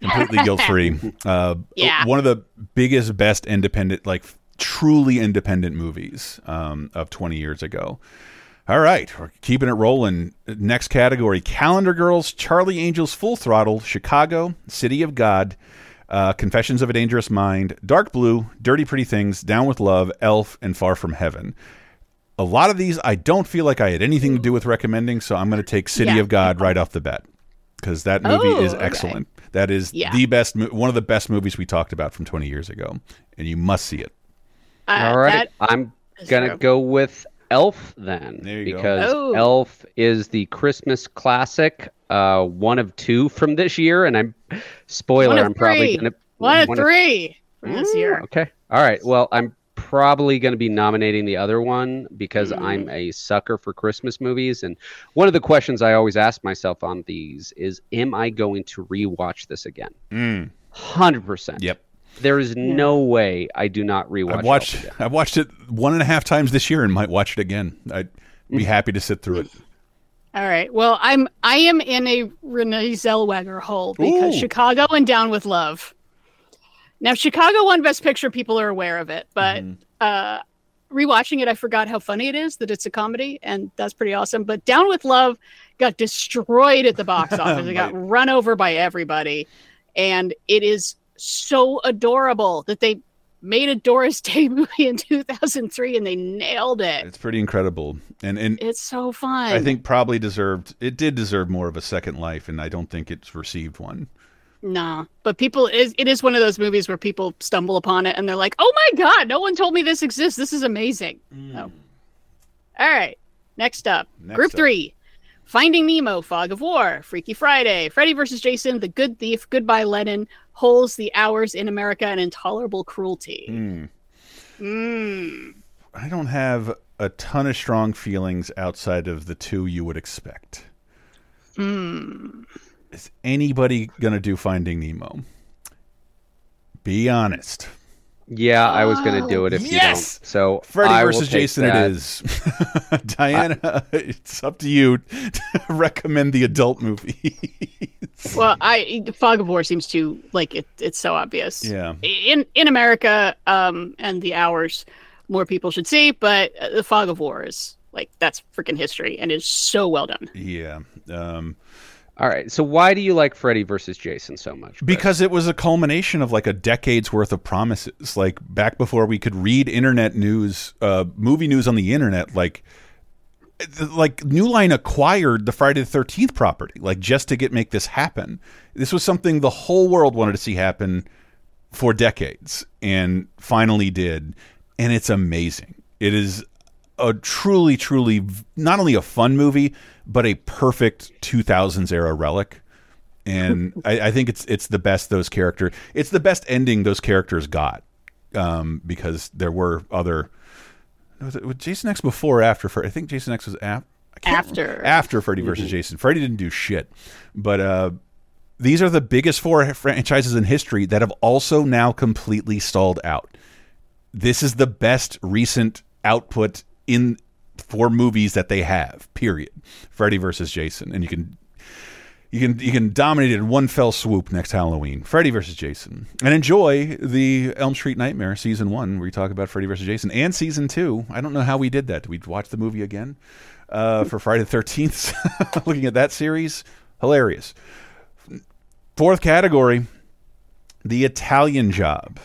Speaker 1: completely guilt free. Uh,
Speaker 3: Yeah.
Speaker 1: One of the biggest, best independent, like truly independent movies um, of 20 years ago. All right, we're keeping it rolling. Next category: Calendar Girls, Charlie Angels, Full Throttle, Chicago, City of God, uh, Confessions of a Dangerous Mind, Dark Blue, Dirty Pretty Things, Down with Love, Elf, and Far from Heaven. A lot of these I don't feel like I had anything to do with recommending, so I'm going to take City
Speaker 3: Yeah.
Speaker 1: of God right off the bat because that movie
Speaker 3: Oh,
Speaker 1: is
Speaker 3: okay.
Speaker 1: excellent. That is
Speaker 3: Yeah.
Speaker 1: the best, one of the best movies we talked about from 20 years ago, and you must see it.
Speaker 3: Uh,
Speaker 4: All right, I'm gonna go with Elf then,
Speaker 1: There you go.
Speaker 4: because
Speaker 3: Oh.
Speaker 4: Elf is the Christmas classic, uh, one of two from this year, and I'm spoiler. I'm probably gonna
Speaker 3: one of
Speaker 4: one
Speaker 3: three for this year.
Speaker 4: Okay, all right. Well, I'm probably going to be nominating the other one because
Speaker 3: Mm.
Speaker 4: I'm a sucker for Christmas movies, and one of the questions I always ask myself on these is, "Am I going to rewatch this again?"
Speaker 1: Mm,
Speaker 4: Hundred percent.
Speaker 1: yep.
Speaker 4: There is no way I do not rewatch.
Speaker 1: I've watched
Speaker 4: again.
Speaker 1: I've watched it one and a half times this year and might watch it again. I'd
Speaker 3: Mm.
Speaker 1: be happy to sit through it.
Speaker 3: All right. Well, I'm I am in a Renee Zellweger hole because
Speaker 1: Ooh.
Speaker 3: Chicago and Down with Love. Now, Chicago won Best Picture. People are aware of it, but
Speaker 1: Mm-hmm.
Speaker 3: uh, rewatching it, I forgot how funny it is that it's a comedy, and that's pretty awesome. But Down with Love got destroyed at the box office. it got run over by everybody, and it is so adorable that they made a Doris Day movie in 2003, and they nailed it.
Speaker 1: It's pretty incredible, and and
Speaker 3: It's so fun.
Speaker 1: I think probably deserved it did deserve more of a second life, and I don't think it's received one.
Speaker 3: No, but people it is it is one of those movies where people stumble upon it and they're like, "Oh my god, no one told me this exists. This is amazing." Hmm. Oh. All right. Next up,
Speaker 1: Next
Speaker 3: Group
Speaker 1: up.
Speaker 3: 3. Finding Nemo, Fog of War, Freaky Friday, Freddy vs. Jason, The Good Thief, Goodbye Lenin, Holes, The Hours in America, and Intolerable Cruelty.
Speaker 1: Mm.
Speaker 3: Mm.
Speaker 1: I don't have a ton of strong feelings outside of the two you would expect.
Speaker 3: Mm.
Speaker 1: Is anybody gonna do Finding Nemo? Be honest.
Speaker 4: Yeah, I was going to do it if
Speaker 1: Yes!
Speaker 4: you don't. So
Speaker 1: Freddy
Speaker 4: I will
Speaker 1: versus Jason
Speaker 4: that.
Speaker 1: it is. Diana, it's up to you to recommend the adult movie.
Speaker 3: Well, I Fog of War seems to like it. It's so obvious.
Speaker 1: yeah.
Speaker 3: in in America, um, and the hours more people should see, but uh, the Fog of War is like that's freaking history and is so well done.
Speaker 1: Yeah. Um,
Speaker 4: All right. So why do you like Freddy versus Jason so much? Chris?
Speaker 1: because it was a culmination of like a decade's worth of promises. Like back before we could read internet news, uh, movie news on the internet, like like New Line acquired the Friday the Thirteenth property, like just to get make this happen. This was something the whole world wanted to see happen for decades, and finally did. And it's amazing. It is a truly, truly not only a fun movie, but a perfect 2000s era relic. And I, I think it's it's the best those character. It's the best ending those characters got, um, because there were other. Was, it, was Jason X before or after? I think Jason X was af-
Speaker 3: After.
Speaker 1: remember. after Freddy versus Jason. Freddy didn't do shit, but uh, these are the biggest four franchises in history that have also now completely stalled out. This is the best recent output in for movies that they have. Period. Freddy versus Jason, and you can you can you can dominate it in one fell swoop next Halloween. Freddy versus Jason, and enjoy the Elm Street Nightmare season one, where we talk about Freddy versus Jason, and season two. I don't know how we did that. Did we watch the movie again uh, for Friday the Thirteenth? Looking at that series, hilarious. Fourth category, the Italian Job.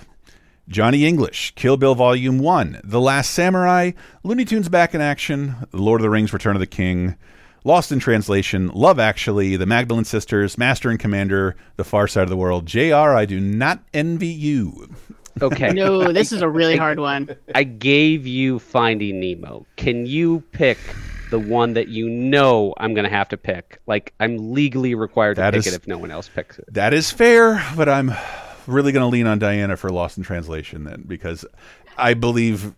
Speaker 1: Johnny English, Kill Bill Volume 1, The Last Samurai, Looney Tunes Back in Action, The Lord of the Rings Return of the King, Lost in Translation, Love Actually, The Magdalene Sisters, Master and Commander, The Far Side of the World. JR, I do not envy you.
Speaker 4: Okay.
Speaker 3: No, this is a really hard one.
Speaker 4: I gave you Finding Nemo. Can you pick the one that you know I'm going to have to pick? Like, I'm legally required to
Speaker 1: That
Speaker 4: pick
Speaker 1: is-
Speaker 4: it if no one else picks it.
Speaker 1: That is fair, but I'm really going to lean on Diana for Lost in Translation then because I believe.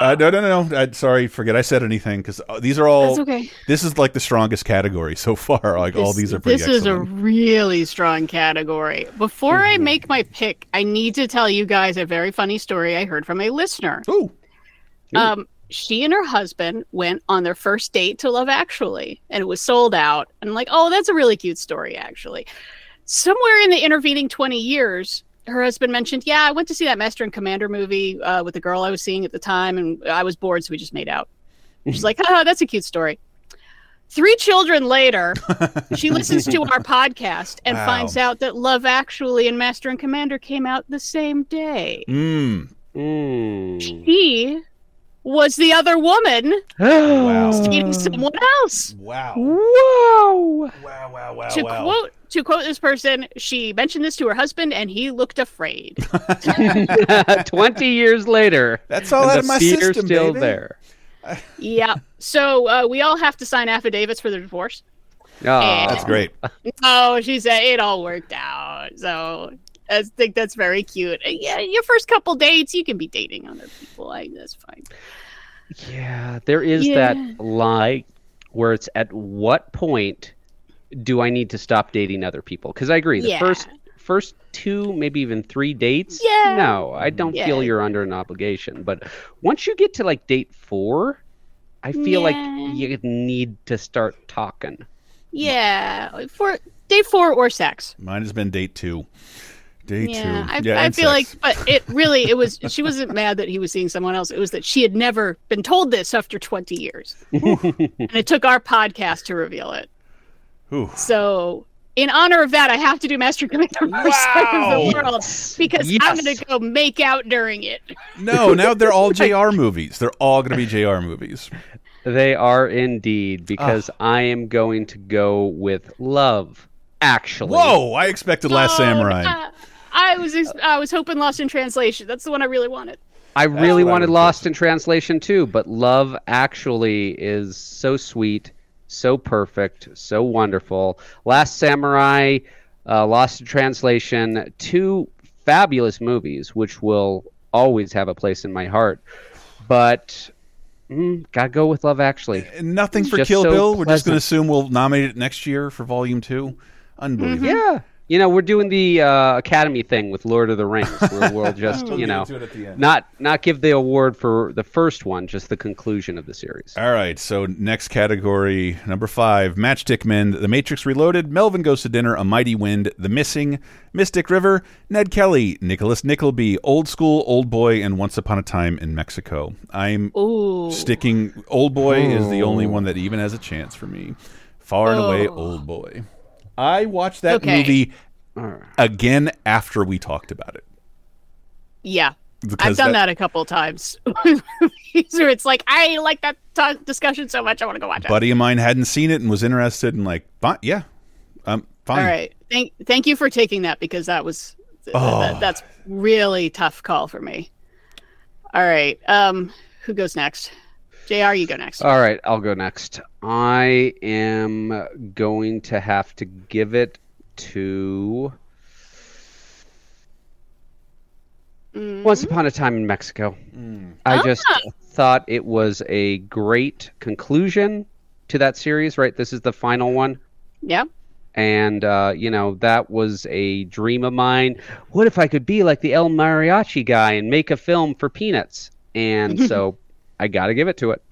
Speaker 1: Uh, no, no, no, no. Uh, sorry, forget I said anything because these are all.
Speaker 3: That's okay.
Speaker 1: This is like the strongest category so far. Like all these are pretty
Speaker 3: This is a really strong category. Before I
Speaker 1: Mm-hmm.
Speaker 3: make my pick, I need to tell you guys a very funny story I heard from a listener.
Speaker 1: Ooh,
Speaker 3: Um, she and her husband went on their first date to Love Actually, and it was sold out. And I'm like, oh, that's a really cute story, actually. Somewhere in the intervening 20 years, her husband mentioned, yeah, I went to see that Master and Commander movie uh, with the girl I was seeing at the time, and I was bored, so we just made out. She's like, oh, that's a cute story. Three children later, she listens to our podcast and
Speaker 1: Wow.
Speaker 3: finds out that Love Actually and Master and Commander came out the same day.
Speaker 1: mm.
Speaker 4: Mm.
Speaker 3: He was the other woman
Speaker 1: Wow.
Speaker 3: dating someone else.
Speaker 1: wow,
Speaker 4: Whoa!
Speaker 1: wow, wow, wow,
Speaker 3: to
Speaker 1: wow.
Speaker 3: quote to quote this person, she mentioned this to her husband, and he looked afraid.
Speaker 4: 20 years later.
Speaker 1: That's all
Speaker 4: and
Speaker 1: out of my
Speaker 4: fear's
Speaker 1: system,
Speaker 4: still
Speaker 1: baby.
Speaker 4: there.
Speaker 3: yeah. So uh, we all have to sign affidavits for the divorce.
Speaker 4: Oh,
Speaker 1: That's great.
Speaker 3: Oh, she said it all worked out. So I think that's very cute. Yeah, your first couple dates, you can be dating other people. I, that's fine.
Speaker 4: Yeah, there is
Speaker 3: Yeah.
Speaker 4: that lie where it's at what point do I need to stop dating other people? Because I agree, the
Speaker 3: Yeah.
Speaker 4: first first two, maybe even three dates,
Speaker 3: Yeah.
Speaker 4: no, I don't
Speaker 3: Yeah.
Speaker 4: feel you're under an obligation. But once you get to like date four, I feel
Speaker 3: Yeah.
Speaker 4: like you need to start talking.
Speaker 3: Yeah, for date four or sex.
Speaker 1: Mine has been date two. Date
Speaker 3: Yeah,
Speaker 1: two.
Speaker 3: I,
Speaker 1: yeah,
Speaker 3: I feel
Speaker 1: sex.
Speaker 3: like, but it really, it was. She wasn't mad that he was seeing someone else. It was that she had never been told this after twenty years, and it took our podcast to reveal it.
Speaker 1: Ooh.
Speaker 3: So, in honor of that, I have to do Master Commander First Side of the World because I'm going to go make out during it.
Speaker 1: No, now they're all JR movies. They're all going to be JR movies.
Speaker 4: They are indeed, because I am going to go with love. Actually,
Speaker 1: Whoa! I expected Last
Speaker 3: Oh,
Speaker 1: Samurai.
Speaker 3: uh, I was I was hoping Lost in Translation. That's the one I really wanted.
Speaker 4: I really
Speaker 1: what I
Speaker 4: wanted Lost in Translation too, but Love Actually is so sweet, so perfect, so wonderful. Last Samurai, uh, Lost in Translation, two fabulous movies, which will always have a place in my heart. But mm, gotta go with Love Actually.
Speaker 1: And Nothing for Kill
Speaker 4: so
Speaker 1: Bill. We're just going to assume we'll nominate it next year for Volume Two. Unbelievable.
Speaker 4: Yeah. You know, we're doing the uh, Academy thing with Lord of the Rings, where we'll just, you know,
Speaker 1: to it at the end.
Speaker 4: not not give the award for the first one, just the conclusion of the series.
Speaker 1: All right, so next category, number five, Matchstick Men, The Matrix Reloaded, Melvin Goes to Dinner, A Mighty Wind, The Missing, Mystic River, Ned Kelly, Nicholas Nickleby, Old School, Old Boy, and Once Upon a Time in Mexico. I'm
Speaker 3: Ooh,
Speaker 1: sticking. Old Boy is the only one that even has a chance for me. Far and away. Old Boy. I watched that
Speaker 3: Okay.
Speaker 1: movie again after we talked about it.
Speaker 3: yeah.
Speaker 1: Because
Speaker 3: I've done that, a couple of times. where it's like I like that ta discussion so much, I want to go watch it.
Speaker 1: buddy of mine hadn't seen it and was interested and like, fine, yeah, um, fine.
Speaker 3: All right, thank thank you for taking that because that was
Speaker 1: Oh.
Speaker 3: that, that's really tough call for me. All right, um, who goes next? Jr. You go next.
Speaker 4: All right, I'll go next. I am going to have to give it to
Speaker 3: Mm,
Speaker 4: Once Upon a Time in Mexico. I just thought it was a great conclusion to that series, right? This is the final one.
Speaker 3: yeah.
Speaker 4: And, uh, you know, that was a dream of mine. What if I could be like the El Mariachi guy and make a film for peanuts? And so I got to give it to it.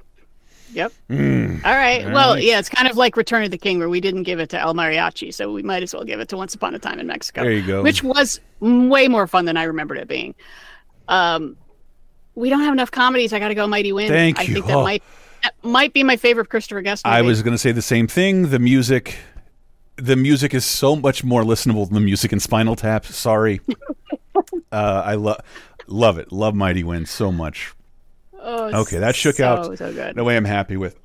Speaker 3: Yep.
Speaker 1: Mm.
Speaker 3: All right.
Speaker 1: All
Speaker 3: well,
Speaker 1: right.
Speaker 3: yeah, it's kind of like Return of the King, where we didn't give it to El Mariachi, so we might as well give it to Once Upon a Time in Mexico.
Speaker 1: There you go.
Speaker 3: Which was way more fun than I remembered it being. Um, we don't have enough comedies. I got to go Mighty Wind.
Speaker 1: Thank
Speaker 3: I
Speaker 1: you.
Speaker 3: think that
Speaker 1: Oh.
Speaker 3: might that might be my favorite Christopher Guest movie.
Speaker 1: I was going to say the same thing. The music, the music is so much more listenable than the music in Spinal Tap. Sorry, uh, I love. love it. Love Mighty Wind so much.
Speaker 3: Oh,
Speaker 1: Okay, that shook
Speaker 3: so,
Speaker 1: out.
Speaker 3: So good.
Speaker 1: No way I'm happy with.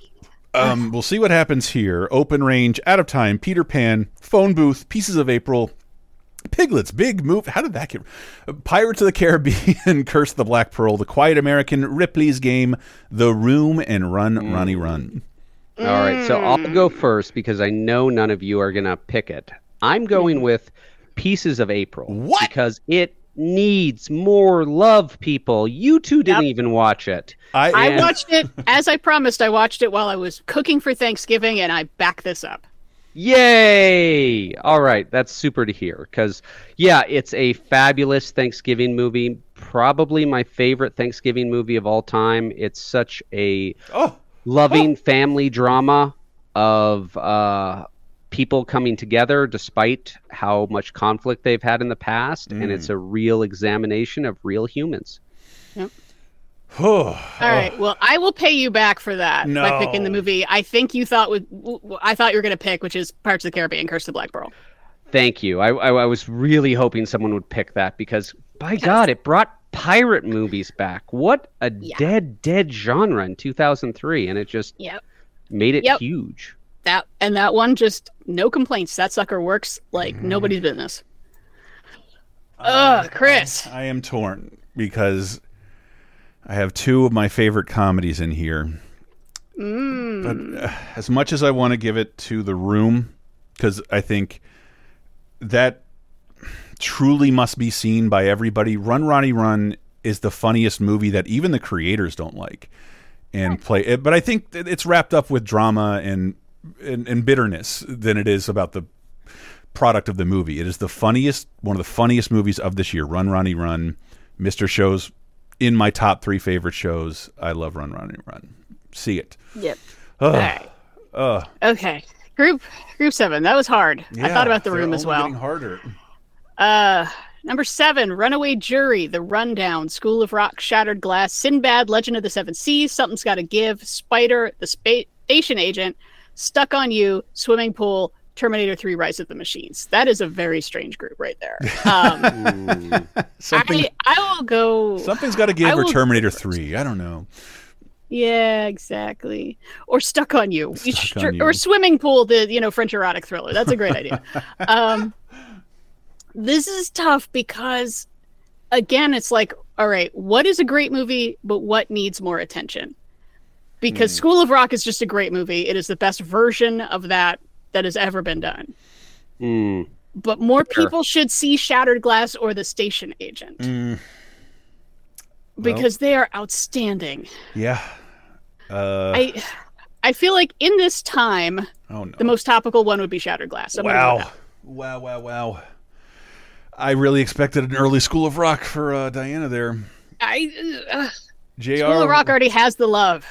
Speaker 1: Um, we'll see what happens here. Open range, out of time, Peter Pan, phone booth, pieces of April, Piglet's Big Movie. How did that get? Uh, Pirates of the Caribbean, Curse of the Black Pearl, The Quiet American, Ripley's Game, The Room, and Run, Ronnie, Run.
Speaker 4: All right, so I'll go first because I know none of you are gonna pick it. I'm going with Pieces of April.
Speaker 1: What?
Speaker 4: Because it needs more love, people. You two didn't
Speaker 3: Yep.
Speaker 4: even watch it.
Speaker 1: I,
Speaker 3: I
Speaker 4: And-
Speaker 3: watched it as I promised. I watched it while I was cooking for Thanksgiving, and I back this up.
Speaker 4: Yay! All right, that's super to hear because, yeah, it's a fabulous Thanksgiving movie. Probably my favorite Thanksgiving movie of all time. It's such a
Speaker 1: oh,
Speaker 4: loving family drama of uh, people coming together despite how much conflict they've had in the past, and it's mm. a real examination of real humans.
Speaker 1: oh,
Speaker 3: All right. Well, I will pay you back for that by picking the movie I think you thought would. w- w- I thought you were going to pick, which is Pirates of the Caribbean: Curse of the Black Pearl.
Speaker 4: Thank you. I, I, I was really hoping someone would pick that because, by God, it brought pirate movies back. What a
Speaker 3: Yeah.
Speaker 4: dead, dead genre in 2003, and it just
Speaker 3: Yep.
Speaker 4: made it
Speaker 3: Yep.
Speaker 4: huge.
Speaker 3: That and that one just no complaints. That sucker works like
Speaker 1: Mm-hmm.
Speaker 3: nobody's business. Ugh, Chris.
Speaker 1: I am torn because I have two of my favorite comedies in here. But uh, as much as I want to give it to The Room, because I think that truly must be seen by everybody. Run, Ronnie, Run is the funniest movie that even the creators don't like and play it. But I think it's wrapped up with drama and, and and bitterness than it is about the product of the movie. It is the funniest, one of the funniest movies of this year. Run, Ronnie, Run. Mr. Show's in my top three favorite shows. I love Run, Ronnie, Run. See it.
Speaker 3: Yep.
Speaker 1: Ugh.
Speaker 3: All right.
Speaker 1: Ugh.
Speaker 3: Okay. Group Group Seven. That was hard. I thought about the room as well.
Speaker 1: Getting harder.
Speaker 3: Uh, number seven, Runaway Jury, The Rundown, School of Rock, Shattered Glass, Sinbad, Legend of the Seven Seas, Something's Got to Give, Spider, The Spa- Station Agent, Stuck on You, Swimming Pool, Terminator 3, Rise of the Machines. That is a very strange group right there. Um,
Speaker 1: Something.
Speaker 3: I, I will go.
Speaker 1: Something's got to give
Speaker 3: I
Speaker 1: or Terminator Three. I don't know.
Speaker 3: Yeah, exactly. Or Stuck on You. You
Speaker 1: Stuck
Speaker 3: sh-
Speaker 1: on You.
Speaker 3: Or Swimming Pool, the you know French erotic thriller. That's a great idea. Um, this is tough because, again, it's like, all right, what is a great movie, but what needs more attention? Because
Speaker 1: Hmm.
Speaker 3: School of Rock is just a great movie. It is the best version of that that has ever been done.
Speaker 4: Mm.
Speaker 3: But more
Speaker 4: Sure.
Speaker 3: people should see Shattered Glass or The Station Agent
Speaker 1: Mm,
Speaker 3: because they are outstanding.
Speaker 1: yeah. Uh,
Speaker 3: I I feel like in this time,
Speaker 1: oh no.
Speaker 3: the most topical one would be Shattered Glass. I'm go
Speaker 1: Wow. Wow, wow, wow. I really expected an early School of Rock for uh, Diana there.
Speaker 3: I uh,
Speaker 1: JR.
Speaker 3: School of Rock already has the love.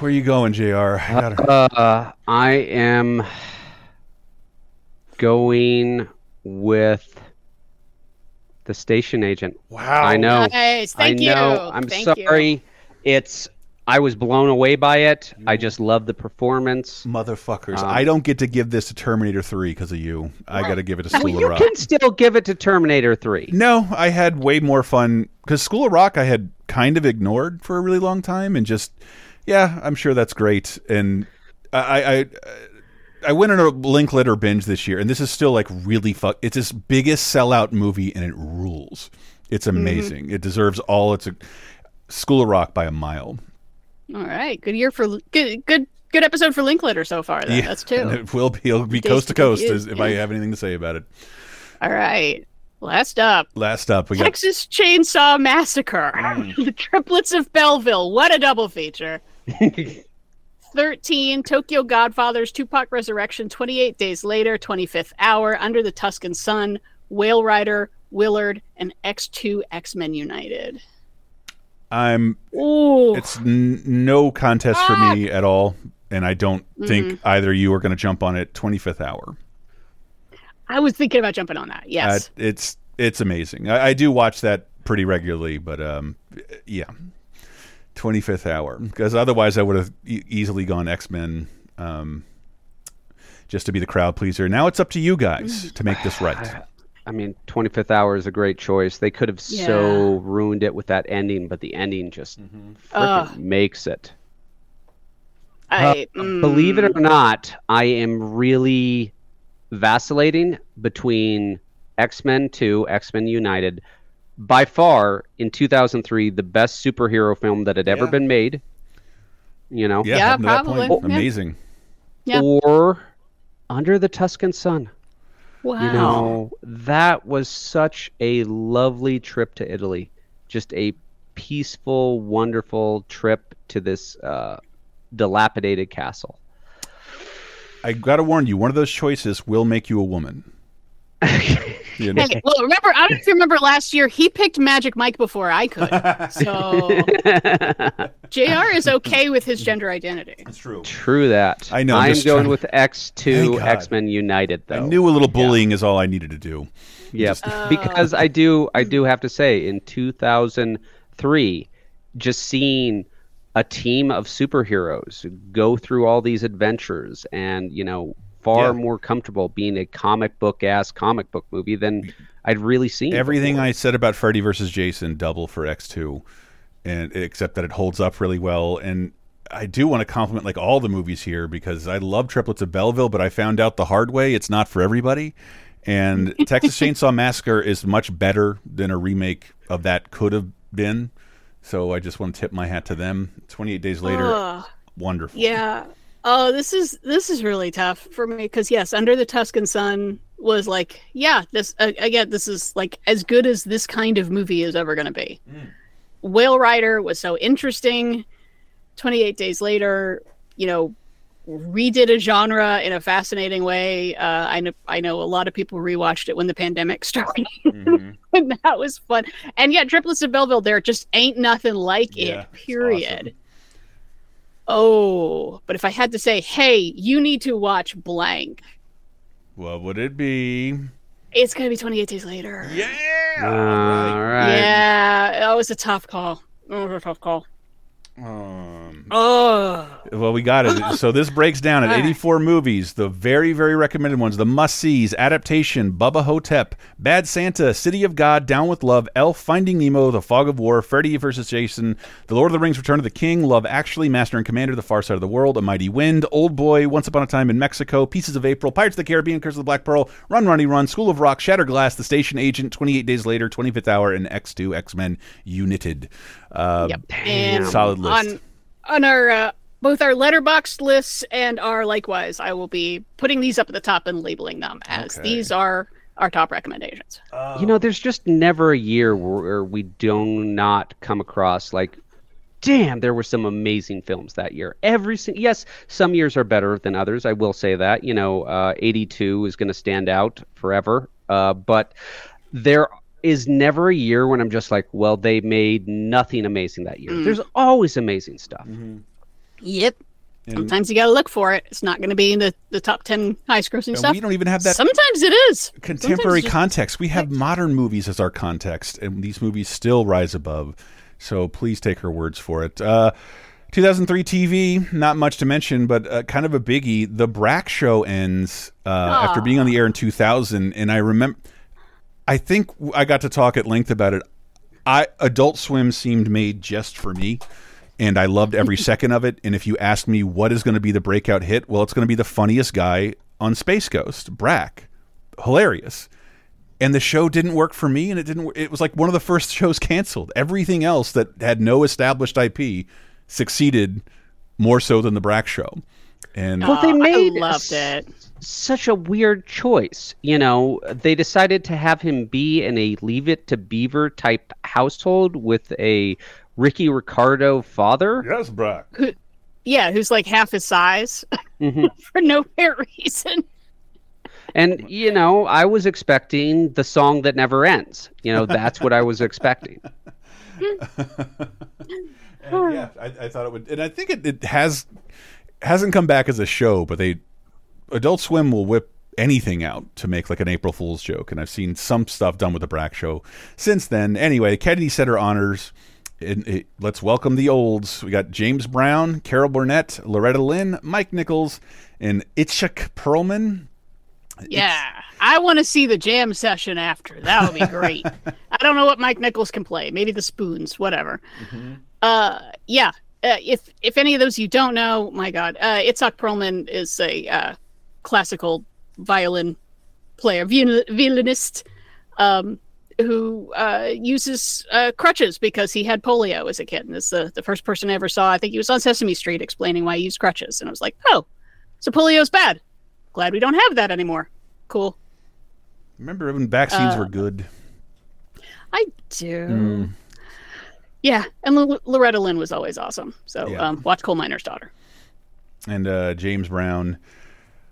Speaker 1: Where you going, JR? I gotta-
Speaker 4: Uh, I am going with the station agent.
Speaker 1: wow.
Speaker 4: I know.
Speaker 3: Nice. Thank
Speaker 4: I
Speaker 3: you.
Speaker 4: know. I'm
Speaker 3: Thank you.
Speaker 4: sorry. It's. I was blown away by it. I just love the performance.
Speaker 1: Motherfuckers.
Speaker 4: Um,
Speaker 1: I don't get to give this to Terminator 3 because of you. I got to give it to
Speaker 4: Well,
Speaker 1: School of
Speaker 4: you
Speaker 1: Rock.
Speaker 4: You can still give it to Terminator 3.
Speaker 1: No, I had way more fun because School of Rock I had kind of ignored for a really long time, and just yeah, I'm sure that's great. And I I I went on a Linklater binge this year, and this is still like really fuck. It's his biggest sellout movie, and it rules. It's
Speaker 3: Mm-hmm.
Speaker 1: amazing. It deserves all. It's a School of Rock by a mile.
Speaker 3: All right. Good year for good good good episode for Linklater so far. Then. That's two.
Speaker 1: It will be. It'll be
Speaker 3: Days
Speaker 1: coast to coast as, if I have anything to say about it.
Speaker 3: All right. Last up,
Speaker 1: Last up, we got
Speaker 3: Texas Chainsaw Massacre,
Speaker 1: Mm.
Speaker 3: the Triplets of Belleville. What a double feature. 13, Tokyo Godfathers, Tupac Resurrection, 28 Days Later, 25th Hour, Under the Tuscan Sun, Whale Rider, Willard, and X2 X Men United.
Speaker 1: I'm
Speaker 3: Ooh.
Speaker 1: it's n- no contest for me at all and i don't think
Speaker 3: Mm-hmm.
Speaker 1: either you are going to jump on it 25th hour
Speaker 3: I was thinking about jumping on that.
Speaker 1: Uh,
Speaker 3: Yes.
Speaker 1: it's it's amazing I, I do watch that pretty regularly but um yeah 25th hour because otherwise i would have e- easily gone x-men um just to be the crowd pleaser now it's up to you guys to make this right
Speaker 4: I mean, 25th Hour is a great choice. They could have so ruined it with that ending, but the ending just freaking
Speaker 3: Ugh.
Speaker 4: makes it.
Speaker 3: I
Speaker 4: Uh, Believe it
Speaker 3: mm,
Speaker 4: or not, I am really vacillating between X Men 2, X Men United. By far, in 2003, the best superhero film that had ever
Speaker 1: Yeah.
Speaker 4: been made. You know,
Speaker 1: Yeah,
Speaker 3: Yeah,
Speaker 1: up that point,
Speaker 3: probably. Yeah.
Speaker 1: amazing.
Speaker 3: Yeah.
Speaker 4: or Under the Tuscan Sun.
Speaker 3: wow.
Speaker 4: You know, that was such a lovely trip to Italy. Just a peaceful, wonderful trip to this uh, dilapidated castle.
Speaker 1: I gotta warn you, one of those choices will make you a woman. You know?
Speaker 3: Hey, well, remember, I don't know if you remember last year, he picked Magic Mike before I could. So JR is okay with his gender identity.
Speaker 1: It's true.
Speaker 4: True that.
Speaker 1: I know, I'm
Speaker 4: I'm going with X2, X Men United, though.
Speaker 1: I knew a little bullying is all I needed to do.
Speaker 4: Yep.
Speaker 3: Oh.
Speaker 4: because I do I do have to say in 2003 just seeing a team of superheroes go through all these adventures and you know far
Speaker 1: Yeah.
Speaker 4: more comfortable being a comic book ass comic book movie than I'd really seen
Speaker 1: Everything
Speaker 4: before.
Speaker 1: I said about Freddy versus Jason double for X2, and except that it holds up really well. And I do want to compliment like all the movies here because I love Triplets of Belleville, but I found out the hard way it's not for everybody. And Texas Chainsaw Massacre is much better than a remake of that could have been. So I just want to tip my hat to them. 28 days later,
Speaker 3: Ugh.
Speaker 1: wonderful.
Speaker 3: Yeah. Oh, this is this is really tough for me because yes, Under the Tuscan Sun was like, yeah, this uh, again, this is like as good as this kind of movie is ever going to be. Whale Rider was so interesting. Twenty Eight Days Later, you know, redid a genre in a fascinating way. Uh, I know I know a lot of people rewatched it when the pandemic started,
Speaker 1: Mhm.
Speaker 3: and that was fun. And yeah, Triplets of Belleville, there just ain't nothing like
Speaker 1: Yeah,
Speaker 3: it. Period.
Speaker 1: Awesome.
Speaker 3: Oh, but if I had to say, hey, you need to watch blank,
Speaker 1: What would it be?
Speaker 3: it's gonna be 28 days later.
Speaker 1: Yeah.
Speaker 4: all right
Speaker 3: Yeah, that was a tough call. That was a tough call.
Speaker 1: Um,
Speaker 3: Oh,
Speaker 1: Well, we got it. So this breaks down at 84 movies, the very, very recommended ones, the must-sees, Adaptation, Bubba Ho-Tep, Bad Santa, City of God, Down with Love, Elf, Finding Nemo, The Fog of War, Freddy vs. Jason, The Lord of the Rings, Return of the King, Love Actually, Master and Commander, The Far Side of the World, A Mighty Wind, Old Boy, Once Upon a Time in Mexico, Pieces of April, Pirates of the Caribbean, Curse of the Black Pearl, Run, Ronnie, Run, School of Rock, Shattered Glass, The Station Agent, 28 Days Later, 25th Hour, and X2, X-Men United. Uh,
Speaker 3: yep. And
Speaker 1: Solid list.
Speaker 3: on on our uh, both our Letterboxd lists and our likewise, I will be putting these up at the top and labeling them as
Speaker 1: Okay.
Speaker 3: these are our top recommendations.
Speaker 4: you know there's just never a year where we do not come across like damn there were some amazing films that year every sing- yes some years are better than others i will say that you know uh, 82 is going to stand out forever uh, but there is never a year when i'm just like well they made nothing amazing that year there's always amazing stuff
Speaker 3: Yep.
Speaker 1: and-
Speaker 3: Sometimes you got to look for it. It's not going to be in the, the top 10 highest grossing
Speaker 1: and
Speaker 3: stuff.
Speaker 1: we don't even have that
Speaker 3: Sometimes it is.
Speaker 1: contemporary context. We have modern movies as our context, and these movies still rise above. So please take her words for it. Uh, 2003 TV, not much to mention, but uh, kind of a biggie. The Brak Show ends uh, after being on the air in 2000, and I remember. I think I got to talk at length about it. I Adult Swim seemed made just for me, and I loved every second of it. And if you ask me what is going to be the breakout hit, well, it's going to be the funniest guy on Space Ghost, Brak, hilarious. And the show didn't work for me, and it didn't. It was like one of the first shows canceled. Everything else that had no established IP succeeded more so than the Brak Show. And
Speaker 4: Well, they
Speaker 3: Oh,
Speaker 4: made
Speaker 3: I loved it.
Speaker 4: Such a weird choice. You know, they decided to have him be in a Leave It to Beaver type household with a Ricky Ricardo father.
Speaker 1: yes, Brak.
Speaker 3: Yeah, who's like half his size
Speaker 4: Mhm.
Speaker 3: for no fair reason.
Speaker 4: And, you know, I was expecting the song that never ends. You know, that's what I was expecting.
Speaker 1: And yeah, I, I thought it would, and I think it, it has hasn't come back as a show, but they Adult Swim will whip anything out to make like an April Fool's joke, and I've seen some stuff done with the Brak Show since then. Anyway, Kennedy Center honors. And it, let's welcome the olds. We got James Brown, Carol Burnett, Loretta Lynn, Mike Nichols, and Itzhak Perlman.
Speaker 3: Yeah, I want to see the jam session after. That would be great. I don't know what Mike Nichols can play. Maybe the spoons, whatever. Uh, yeah. Uh, if if any of those you don't know, my God, uh, Itzhak Perlman is a uh, classical violin player, viol- violinist, um, who uh, uses uh, crutches because he had polio as a kid. And it's the, the first person I ever saw. I think he was on Sesame Street explaining why he used crutches. And I was like, oh, so polio's bad. Glad we don't have that anymore. Cool.
Speaker 1: Remember when vaccines
Speaker 3: Uh,
Speaker 1: were good?
Speaker 3: I do.
Speaker 1: Mm.
Speaker 3: Yeah, and L- Loretta Lynn was always awesome. So
Speaker 1: Yeah.
Speaker 3: um, watch Coal Miner's Daughter.
Speaker 1: And uh, James Brown.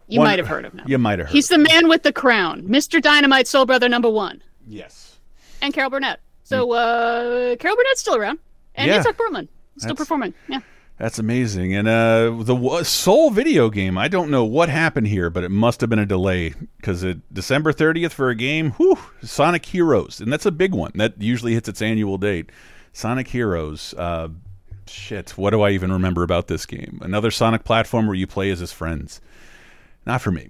Speaker 3: You
Speaker 1: One-
Speaker 3: might have heard of him.
Speaker 1: You might have heard.
Speaker 3: He's the man with the crown, Mr. Dynamite, sole Brother number one,
Speaker 1: yes.
Speaker 3: and Carol Burnett. So uh, Carol Burnett's still around, and.
Speaker 1: Yeah.
Speaker 3: Itzhak Perlman still
Speaker 1: That's-
Speaker 3: performing. Yeah.
Speaker 1: That's amazing. And uh, the Soul video game, I don't know what happened here, but it must have been a delay because it December 30th for a game, whew, Sonic Heroes. And that's a big one. That usually hits its annual date. Sonic Heroes. Uh, shit, what do I even remember about this game? Another Sonic platform where you play as his friends. Not for me.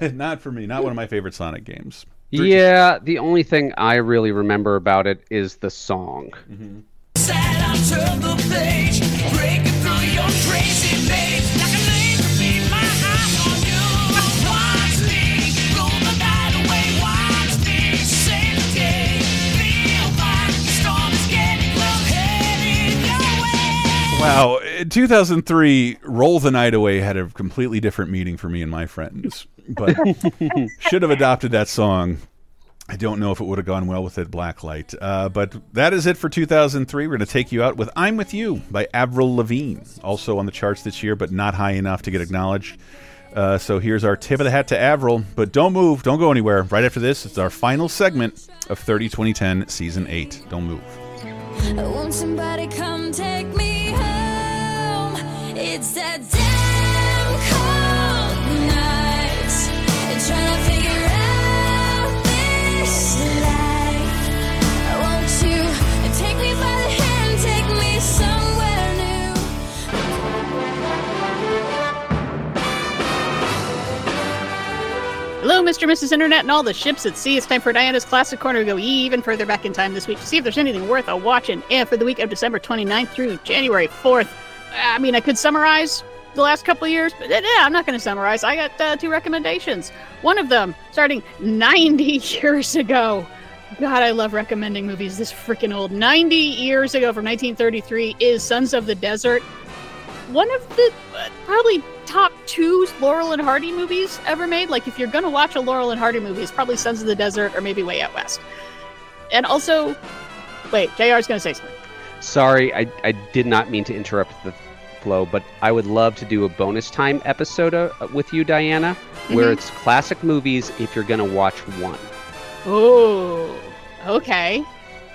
Speaker 1: Not for me. Not one of my favorite Sonic games.
Speaker 4: Yeah, the only thing I really remember about it is the song.
Speaker 7: Sad,
Speaker 1: Wow, in 2003, "Roll the Night Away" had a completely different meaning for me and my friends, but should have adopted that song. I don't know if it would have gone well with it, Blacklight. Uh, but that is it for 2003. We're going to take you out with "I'm with You" by Avril Lavigne, also on the charts this year, but not high enough to get acknowledged. Uh, so here's our tip of the hat to Avril. But don't move, don't go anywhere. Right after this, it's our final segment of 30 2010 Season 8. Don't move.
Speaker 7: Won't somebody come take me home? It's that damn cold night. Trying to figure
Speaker 3: Hello, Mr. and Mrs. Internet and all the ships at sea. It's time for Diana's Classic Corner to go even further back in time this week to see if there's anything worth a watching. And for the week of December 29th through January 4th, I mean, I could summarize the last couple of years, but yeah, I'm not going to summarize. I got uh, two recommendations. One of them starting 90 years ago. God, I love recommending movies this freaking old. 90 years ago from 1933 is Sons of the Desert. One of the uh, probably top two Laurel and Hardy movies ever made. Like, if you're going to watch a Laurel and Hardy movie, it's probably Sons of the Desert or maybe Way Out West. And also, wait, JR's going to say something.
Speaker 4: Sorry, I, I did not mean to interrupt the flow, but I would love to do a bonus time episode uh, with you, Diana, where
Speaker 3: Mhm.
Speaker 4: it's classic movies if you're going to watch one.
Speaker 3: Oh, okay.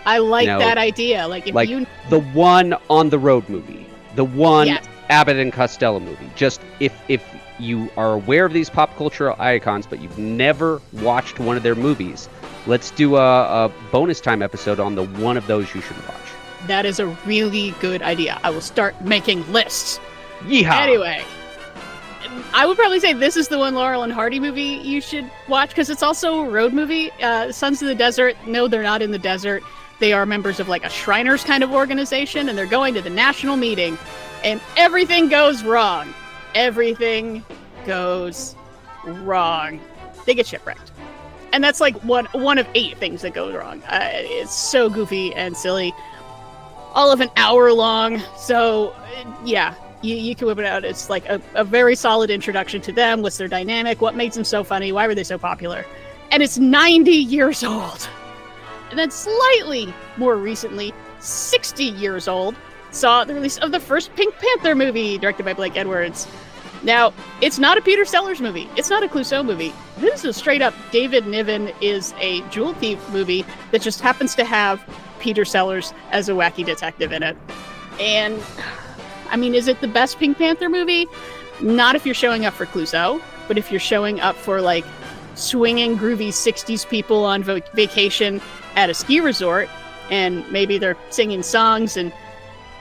Speaker 3: I like
Speaker 4: No.
Speaker 3: that idea. Like, if
Speaker 4: Like
Speaker 3: you.
Speaker 4: the one on the road movie, the one
Speaker 3: Yes.
Speaker 4: Abbott and Costello movie. Just if if you are aware of these pop culture icons, but you've never watched one of their movies, let's do a, a bonus time episode on the one of those you should watch.
Speaker 3: That is a really good idea. I will start making lists.
Speaker 4: Yeehaw!
Speaker 3: Anyway, I would probably say this is the one Laurel and Hardy movie you should watch because it's also a road movie. Uh, Sons of the Desert. No, they're not in the desert. They are members of like a Shriners kind of organization, and they're going to the national meeting, and everything goes wrong. Everything goes wrong. They get shipwrecked, and that's like one one of eight things that go wrong. Uh, it's so goofy and silly. All of an hour long. So, yeah, you, you can whip it out. It's like a, a very solid introduction to them. What's their dynamic? What makes them so funny? Why were they so popular? And it's 90 years old. And then slightly more recently, 60 years old, saw the release of the first Pink Panther movie directed by Blake Edwards. Now, it's not a Peter Sellers movie. It's not a Clouseau movie. This is straight up David Niven is a jewel thief movie that just happens to have Peter Sellers as a wacky detective in it. And I mean, is it the best Pink Panther movie? Not if you're showing up for Clouseau, but if you're showing up for like swinging groovy 60s people on vacation at a ski resort and maybe they're singing songs and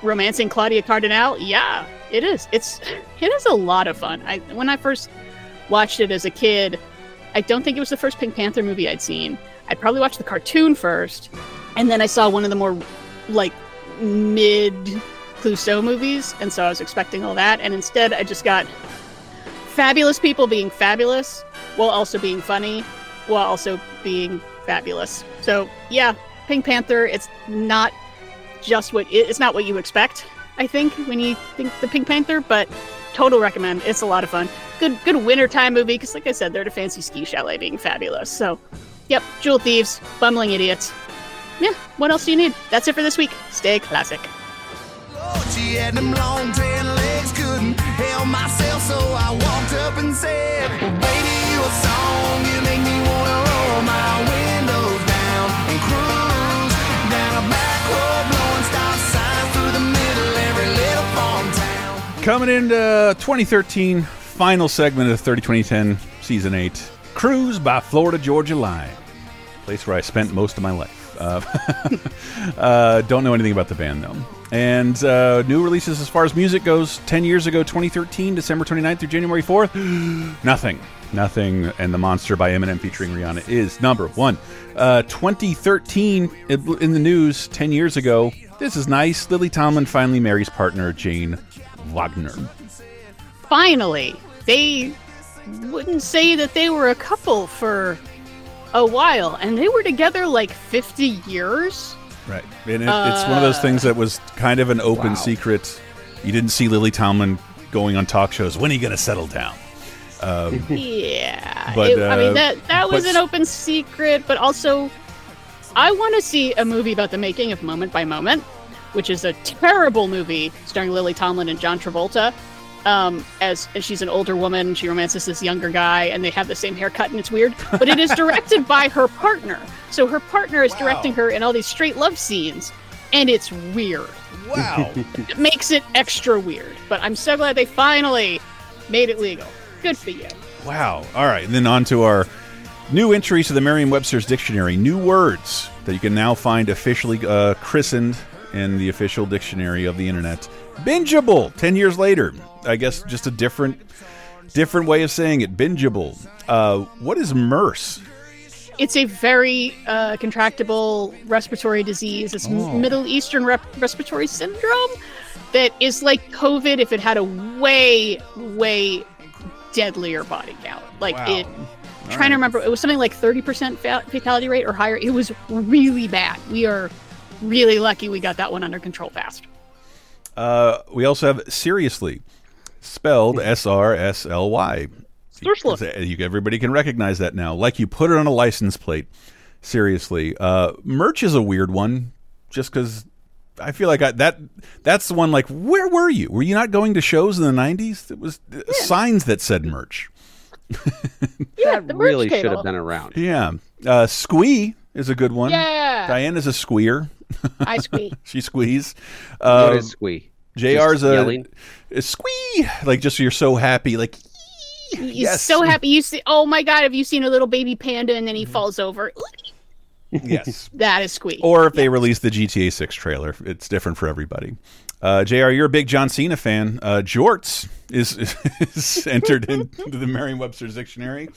Speaker 3: romancing Claudia Cardinale, yeah, it is. It's it is a lot of fun. I when I first watched it as a kid, I don't think it was the first Pink Panther movie I'd seen. I'd probably watched the cartoon first, and then I saw one of the more like mid Clouseau movies, and so I was expecting all that, and instead I just got fabulous people being fabulous while also being funny, while also being fabulous. So yeah, Pink Panther. It's not just what it's not what you expect. I think when you think the Pink Panther, but total recommend. It's a lot of fun. Good good wintertime movie because, like I said, they're at a fancy ski chalet being fabulous. So, yep, jewel thieves, bumbling idiots. Yeah, what else do you need? That's it for this week. Stay classic.
Speaker 1: Coming into 2013, final segment of 30 2010 season 8 Cruise by Florida Georgia Line. Place where I spent most of my life. Uh, uh, don't know anything about the band though. And uh, new releases as far as music goes 10 years ago, 2013, December 29th through January 4th. Nothing. Nothing. And The Monster by Eminem featuring Rihanna is number one. Uh, 2013, in the news 10 years ago, this is nice. Lily Tomlin finally marries partner Jane Wagner.
Speaker 3: Finally, they wouldn't say that they were a couple for a while, and they were together like 50 years.
Speaker 1: Right. And it, it's one of those things that was kind of an open secret. You didn't see Lily Tomlin going on talk shows. When are you going to settle down? Um,
Speaker 3: Yeah,
Speaker 1: But,
Speaker 3: it- I
Speaker 1: uh,
Speaker 3: mean that that was an open secret, but also I want to see a movie about the making of Moment by Moment, which is a terrible movie starring Lily Tomlin and John Travolta. Um, as, as she's an older woman, she romances this younger guy, and they have the same haircut, and it's weird. But it is directed by her partner, so her partner is directing her in all these straight love scenes, and it's weird.
Speaker 1: wow.
Speaker 3: It makes it extra weird. But I'm so glad they finally made it legal. Good for you.
Speaker 1: wow. All right. And then on to our new entries to the Merriam Webster's Dictionary. New words that you can now find officially uh, christened in the official dictionary of the internet. Bingeable. 10 years later. I guess just a different. Different way of saying it, bingeable. Uh, what is MERS?
Speaker 3: It's a very uh, contractable respiratory disease. It's
Speaker 1: Oh.
Speaker 3: Middle Eastern rep- respiratory syndrome that is like COVID if it had a way, way deadlier body count. Like
Speaker 1: Wow.
Speaker 3: it. Trying to remember, it was something like 30% fatality rate or higher. It was really bad. We are really lucky we got that one under control fast.
Speaker 1: Uh, we also have seriously spelled S R S L Y.
Speaker 3: Seriously.
Speaker 1: Everybody can recognize that now. Like you put it on a license plate. Seriously, uh, merch is a weird one. Just because I feel like I, that that's the one. Like, where were you? Were you not going to shows in the '90s? It was uh, signs that said merch.
Speaker 3: Yeah,
Speaker 4: that
Speaker 3: the merch
Speaker 4: really should have been around.
Speaker 1: Yeah, uh, squee is a good one.
Speaker 3: Yeah.
Speaker 1: Diana's a squeer.
Speaker 3: I squeak.
Speaker 1: She squeeze. Uh,
Speaker 4: what is squee?
Speaker 1: JR's
Speaker 4: Just
Speaker 1: a,
Speaker 4: yelling?
Speaker 1: a squee. Like just you're so happy. Like
Speaker 3: He's
Speaker 1: Yes.
Speaker 3: so happy. You see, oh my god, have you seen a little baby panda and then he falls over?
Speaker 1: yes.
Speaker 3: That is Squeak.
Speaker 1: Or if they release the GTA 6 trailer, it's different for everybody. Uh, JR, you're a big John Cena fan. Uh, Jorts is, is entered into the Merriam Webster's dictionary.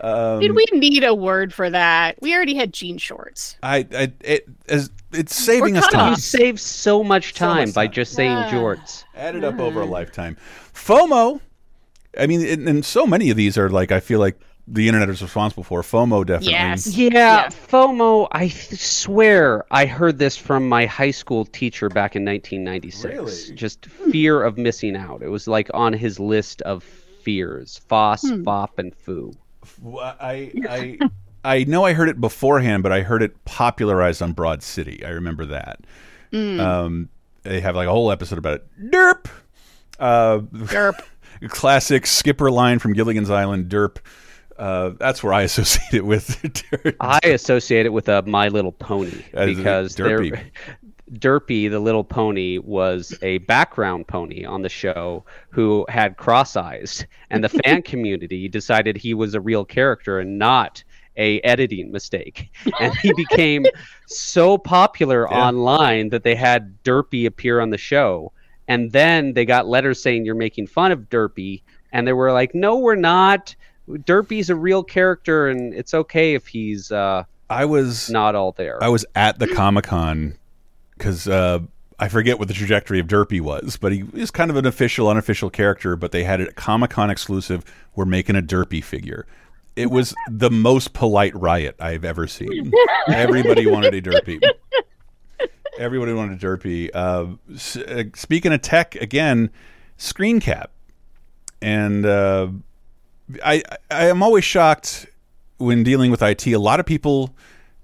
Speaker 1: Um,
Speaker 3: Did we need a word for that? We already had jean shorts.
Speaker 1: I, I it, as, it's saving
Speaker 3: Or
Speaker 1: us time.
Speaker 4: You save so much
Speaker 1: So much
Speaker 4: time by
Speaker 1: time.
Speaker 4: just saying
Speaker 3: Yeah.
Speaker 4: jorts.
Speaker 1: Added up over a mm. lifetime. FOMO. I mean, and, and so many of these are like I feel like the internet is responsible for. FOMO definitely.
Speaker 3: Yes.
Speaker 4: Yeah,
Speaker 3: Yeah.
Speaker 4: FOMO. I swear I heard this from my high school teacher back in 1996.
Speaker 1: Really?
Speaker 4: Just fear of missing out. It was like on his list of fears: FOS, hmm. FOP, and FOO.
Speaker 1: I I I know I heard it beforehand, but I heard it popularized on Broad City. I remember that. Um, they have like a whole episode about it. Derp. Uh,
Speaker 3: Derp.
Speaker 1: classic skipper line from Gilligan's Island. Derp. Uh, that's where I associate it with. Derp.
Speaker 4: I associate it with a My Little Pony because
Speaker 1: Derpy.
Speaker 4: they're. Derpy, the little pony, was a background pony on the show who had cross eyes, and the fan community decided he was a real character and not a editing mistake. And he became so popular
Speaker 1: Yeah.
Speaker 4: online that they had Derpy appear on the show. And then they got letters saying you're making fun of Derpy, and they were like, "No, we're not." Derpy's a real character, and it's okay if he's uh,
Speaker 1: I was
Speaker 4: not all there.
Speaker 1: I was at the Comic Con because uh, I forget what the trajectory of Derpy was, but he is kind of an official, unofficial character. But they had a Comic Con exclusive. We're making a Derpy figure. It was the most polite riot I've ever seen. Everybody wanted a Derpy. Everybody wanted a Derpy. Uh, s- uh, speaking of tech, again, screen cap, and uh, I I am always shocked when dealing with IT. A lot of people.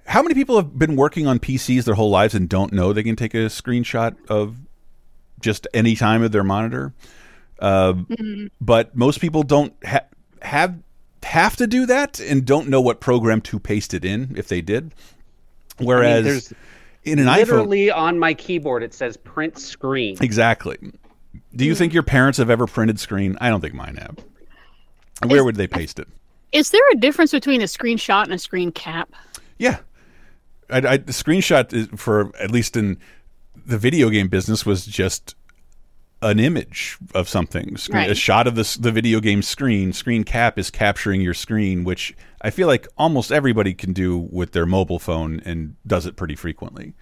Speaker 1: How many people have been working on PCs their whole lives and don't know they can take a screenshot of just any time of their monitor? Uh, But most people don't ha have have to do that and don't know what program to paste it in if they did. Whereas
Speaker 4: there's
Speaker 1: in an iPhone,
Speaker 4: Literally on my keyboard, it says print screen.
Speaker 1: exactly. Do you hmm. think your parents have ever printed screen? I don't think mine have. Where would they paste it?
Speaker 3: Is there a difference between a screenshot and a screen cap?
Speaker 1: Yeah, I, I, the screenshot is for at least in the video game business was just an image of something. Screen, A shot of the the video game screen. Screen cap is capturing your screen, which I feel like almost everybody can do with their mobile phone and does it pretty frequently.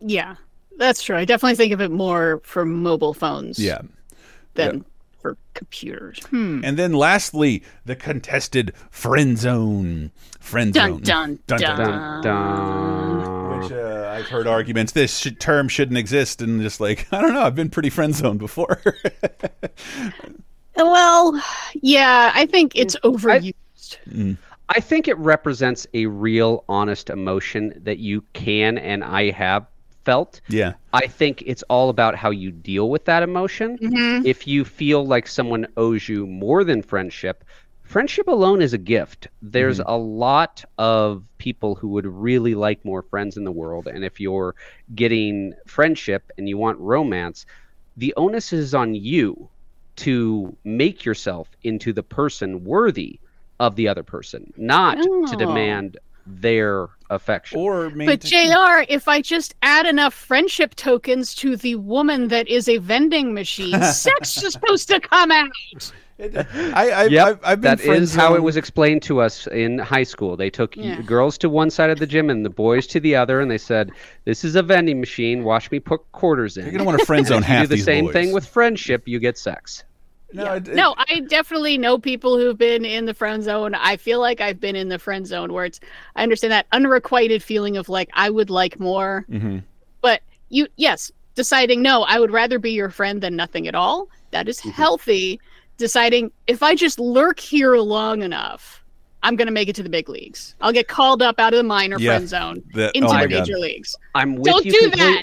Speaker 3: Yeah, that's true. I definitely think of it more for mobile phones
Speaker 1: Yeah.
Speaker 3: than for computers. Hmm.
Speaker 1: And then lastly, the contested friend zone. Friend
Speaker 3: Dun,
Speaker 1: zone.
Speaker 3: dun, dun.
Speaker 4: Dun, dun.
Speaker 1: Which uh, I've heard arguments. This sh- term shouldn't exist, and just like I don't know. I've been pretty friend zoned before.
Speaker 3: Uh, well, yeah, I think mm. it's overused. Mm.
Speaker 4: I think it represents a real, honest emotion that you can and I have felt.
Speaker 1: yeah.
Speaker 4: I think it's all about how you deal with that emotion. Mm-hmm. If you feel like someone owes you more than friendship, friendship alone is a gift. There's mm-hmm. a lot of people who would really like more friends in the world. And if you're getting friendship and you want romance, the onus is on you to make yourself into the person worthy of the other person, not to
Speaker 3: Oh.
Speaker 4: demand their affection.
Speaker 1: Or
Speaker 3: But
Speaker 1: maintain-
Speaker 3: JR, if I just add enough friendship tokens to the woman that is a vending machine, sex is supposed to come out.
Speaker 1: I, I,
Speaker 4: Yep,
Speaker 1: I've, I've been
Speaker 4: that is how it was explained to us in high school. They took
Speaker 3: Yeah.
Speaker 4: girls to one side of the gym and the boys to the other, and they said, "This is a vending machine. Watch me put quarters in."
Speaker 1: You're gonna want to friend zone
Speaker 4: If you
Speaker 1: half
Speaker 4: do the
Speaker 1: these
Speaker 4: same
Speaker 1: boys.
Speaker 4: thing with friendship. You get sex.
Speaker 1: no, it- it-
Speaker 3: No, I definitely know people who've been in the friend zone. I feel like I've been in the friend zone where it's I understand that unrequited feeling of like I would like more.
Speaker 1: Mhm.
Speaker 3: But you yes, deciding no, I would rather be your friend than nothing at all. That is healthy. Deciding if I just lurk here long enough, I'm going to make it to the big leagues. I'll get called up out of the minor
Speaker 1: Yeah,
Speaker 3: friend zone
Speaker 1: that-
Speaker 3: into
Speaker 1: oh my
Speaker 3: the
Speaker 1: God.
Speaker 3: major leagues.
Speaker 4: I'm with
Speaker 3: Don't
Speaker 4: you.
Speaker 3: do
Speaker 4: complete-
Speaker 3: that.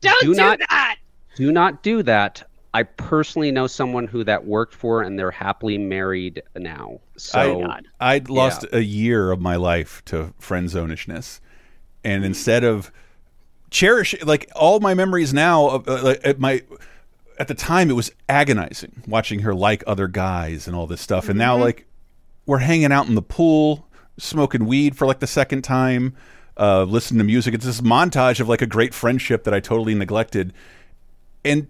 Speaker 3: Don't
Speaker 4: Do
Speaker 3: do,
Speaker 4: not-
Speaker 3: that.
Speaker 4: Do not do that. I personally know someone who that worked for, and they're happily married now. So
Speaker 3: God.
Speaker 1: I'd lost a year of my life to friend zonishness, and instead of cherish like all my memories now of uh, like, at my at the time it was agonizing watching her like other guys and all this stuff, and now mm-hmm. like we're hanging out in the pool, smoking weed for like the second time, uh, listening to music. It's this montage of like a great friendship that I totally neglected, and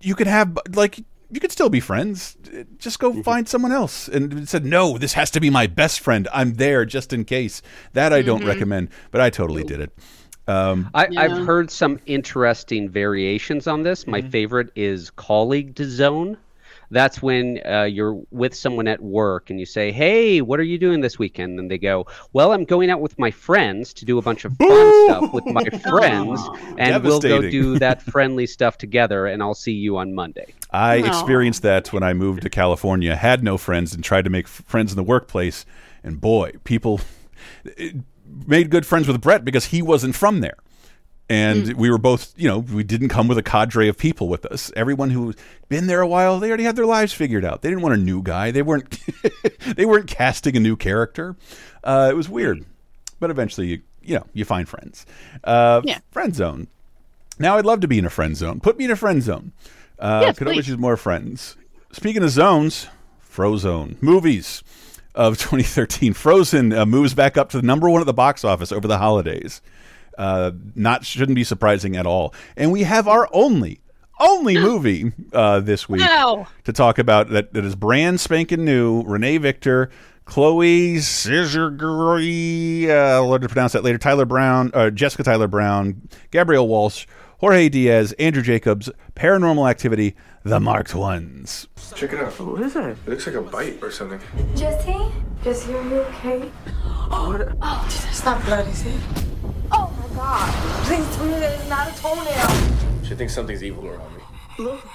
Speaker 1: you could have like you could still be friends. Just go mm-hmm. find someone else. And said, no, this has to be my best friend. I'm there just in case. That I don't mm-hmm. recommend, but I totally did it. Um,
Speaker 4: I,
Speaker 3: Yeah.
Speaker 4: I've heard some interesting variations on this. My
Speaker 1: Mm-hmm.
Speaker 4: favorite is colleague to zone. That's when uh, you're with someone at work and you say, "Hey, what are you doing this weekend?" And they go, "Well, I'm going out with my friends to do a bunch of fun stuff with my friends, and we'll go do that friendly stuff together. And I'll see you on Monday."
Speaker 1: I
Speaker 3: Aw.
Speaker 1: experienced that when I moved to California. Had no friends and tried to make f- friends in the workplace. And boy, people it made good friends with Brett because he wasn't from there. And we were both, you know, we didn't come with a cadre of people with us. Everyone who's been there a while, they already had their lives figured out. They didn't want a new guy. They weren't, they weren't casting a new character. Uh, it was weird, but eventually, you, you know, you find friends. Uh,
Speaker 3: Yeah.
Speaker 1: Friend zone. Now I'd love to be in a friend zone. Put me in a friend zone. Uh,
Speaker 3: Yes,
Speaker 1: could always use more friends. Speaking of zones, Frozone movies of 2013. Frozen uh, moves back up to the number one at the box office over the holidays. Uh, not shouldn't be surprising at all. And we have our only only movie uh, this week
Speaker 3: Wow.
Speaker 1: to talk about that that is brand spanking new. Renee Victor, Chloe Csengery, uh, I'll learn to pronounce that later. Tyler Brown, uh, Jessica Tyler Brown, Gabrielle Walsh, Jorge Diaz, Andrew Jacobs, Paranormal Activity, The Marked Ones.
Speaker 8: Check it out.
Speaker 9: What is it?
Speaker 8: It looks like a bite or something.
Speaker 10: Jesse? Jesse, are you okay? Oh, oh, it's not blood, is it? Oh my god. Please tell me that it's not a toenail.
Speaker 8: She thinks something's evil around me. Look.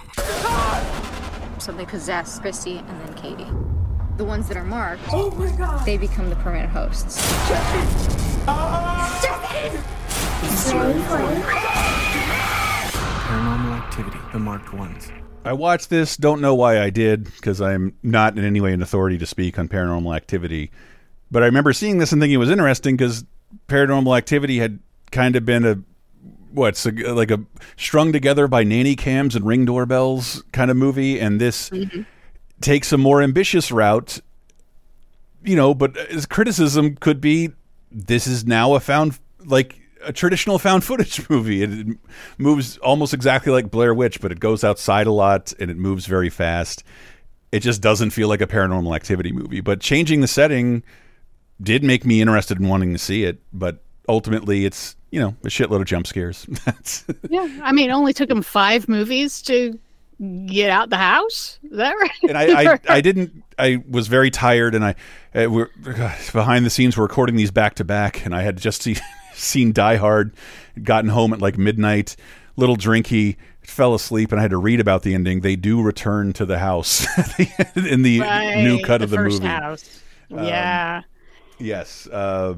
Speaker 11: Something possessed Kristi and then Katie. The ones that are marked,
Speaker 10: Oh my god.
Speaker 11: they become the permanent hosts. Ah.
Speaker 9: Paranormal activity. The marked ones.
Speaker 1: I watched this, don't know why I did, because I'm not in any way an authority to speak on paranormal activity. But I remember seeing this and thinking it was interesting because paranormal activity had kind of been a what's a, like a strung together by nanny cams and ring doorbells kind of movie, and this mm-hmm. takes a more ambitious route. You know, but uh, as criticism could be, this is now a found like a traditional found footage movie. It, it moves almost exactly like Blair Witch, but it goes outside a lot and it moves very fast. It just doesn't feel like a paranormal activity movie. But changing the setting did make me interested in wanting to see it. But ultimately, it's you know a shitload of jump scares.
Speaker 3: Yeah, I mean, it only took him five movies to get out the house. Is that right?
Speaker 1: and I, I, I didn't. I was very tired, and I uh, we're behind the scenes. We're recording these back to back, and I had just see, seen Die Hard, gotten home at like midnight, little drinky, fell asleep, and I had to read about the ending. They do return to the house in the
Speaker 3: Right,
Speaker 1: new cut of the
Speaker 3: first
Speaker 1: movie.
Speaker 3: House. Yeah.
Speaker 1: Yes, uh,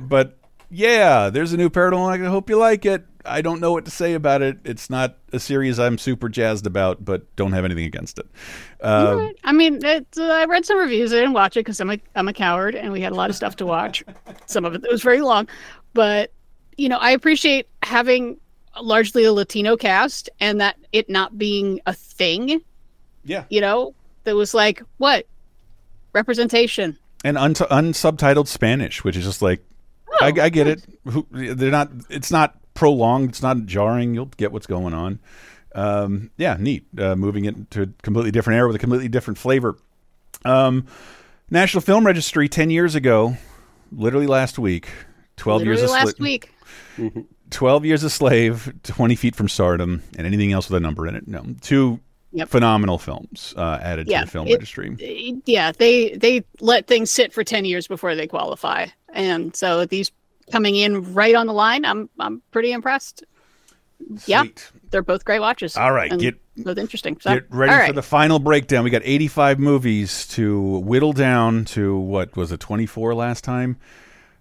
Speaker 1: but yeah, there's a new paranormal. I hope you like it. I don't know what to say about it. It's not a series I'm super jazzed about, but don't have anything against it. Uh,
Speaker 3: Alright. I mean, uh, I read some reviews. I didn't watch it because I'm a I'm a coward, and we had a lot of stuff to watch. some of it that was very long, but you know, I appreciate having largely a Latino cast and that it not being a thing.
Speaker 1: Yeah.
Speaker 3: You know, that was like what representation.
Speaker 1: and un- unsubtitled Spanish, which is just like I, I get it. Who, they're not. It's not prolonged. It's not jarring. You'll get what's going on. Um, yeah, neat. Uh, moving it to a completely different era with a completely different flavor. Um, National Film Registry ten years ago, literally last week. Twelve
Speaker 3: Literally
Speaker 1: years of
Speaker 3: last
Speaker 1: sli-
Speaker 3: week.
Speaker 1: 12 Years a Slave, 20 Feet from Stardom, and anything else with a number in it. No, two
Speaker 3: Yep.
Speaker 1: phenomenal films uh, added
Speaker 3: Yeah,
Speaker 1: to the film
Speaker 3: it-
Speaker 1: registry.
Speaker 3: yeah they they let things sit for 10 years before they qualify and so these coming in right on the line i'm i'm pretty impressed yeah they're both great watches
Speaker 1: All right, get-
Speaker 3: both interesting so,
Speaker 1: Get ready
Speaker 3: all
Speaker 1: for the final breakdown. We got 85 movies to whittle down to what was it, 24 last time?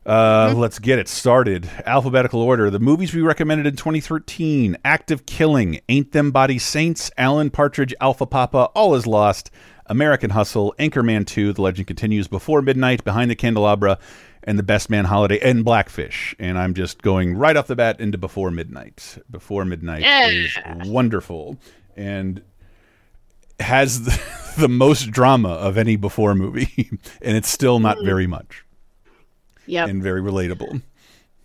Speaker 1: Uh,
Speaker 3: Mm-hmm.
Speaker 1: Let's get it started. Alphabetical order. The movies we recommended in 2013 Act of Killing, Ain't Them Body Saints, Alan Partridge, Alpha Papa, All Is Lost, American Hustle, Anchorman 2, The Legend Continues, Before Midnight, Behind the Candelabra, and The Best Man Holiday, and Blackfish. And I'm just going right off the bat into Before Midnight. Before Midnight is wonderful. And has the, the most drama of any before movie, and it's still not very much
Speaker 3: yep
Speaker 1: and very relatable.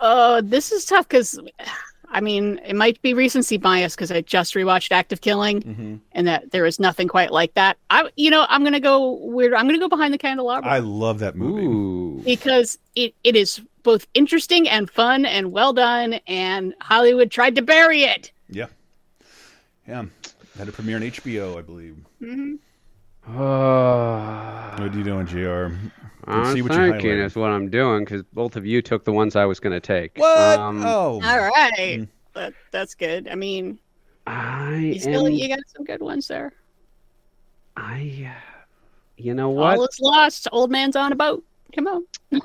Speaker 3: uh this is tough because i mean it might be recency bias because i just rewatched act of killing
Speaker 1: Mm-hmm.
Speaker 3: and that there is nothing quite like that i you know i'm gonna go weird i'm gonna go behind the candelabra
Speaker 1: I love that movie.
Speaker 4: Ooh.
Speaker 3: because it, it is both interesting and fun and well done and hollywood tried to bury it
Speaker 1: Yeah, yeah. Had a premiere on HBO, I believe.
Speaker 4: Uh,
Speaker 1: What are you doing, Gr?
Speaker 4: I'm
Speaker 1: see what you
Speaker 4: thinking
Speaker 1: highlighted.
Speaker 4: is what I'm doing because both of you took the ones I was going to take.
Speaker 1: What?
Speaker 4: Um,
Speaker 1: oh,
Speaker 3: all right that, that's good i mean
Speaker 4: I
Speaker 3: you still
Speaker 4: am.
Speaker 3: you got some good ones there
Speaker 4: I. uh, You know what?
Speaker 3: all is lost old man's on a boat come on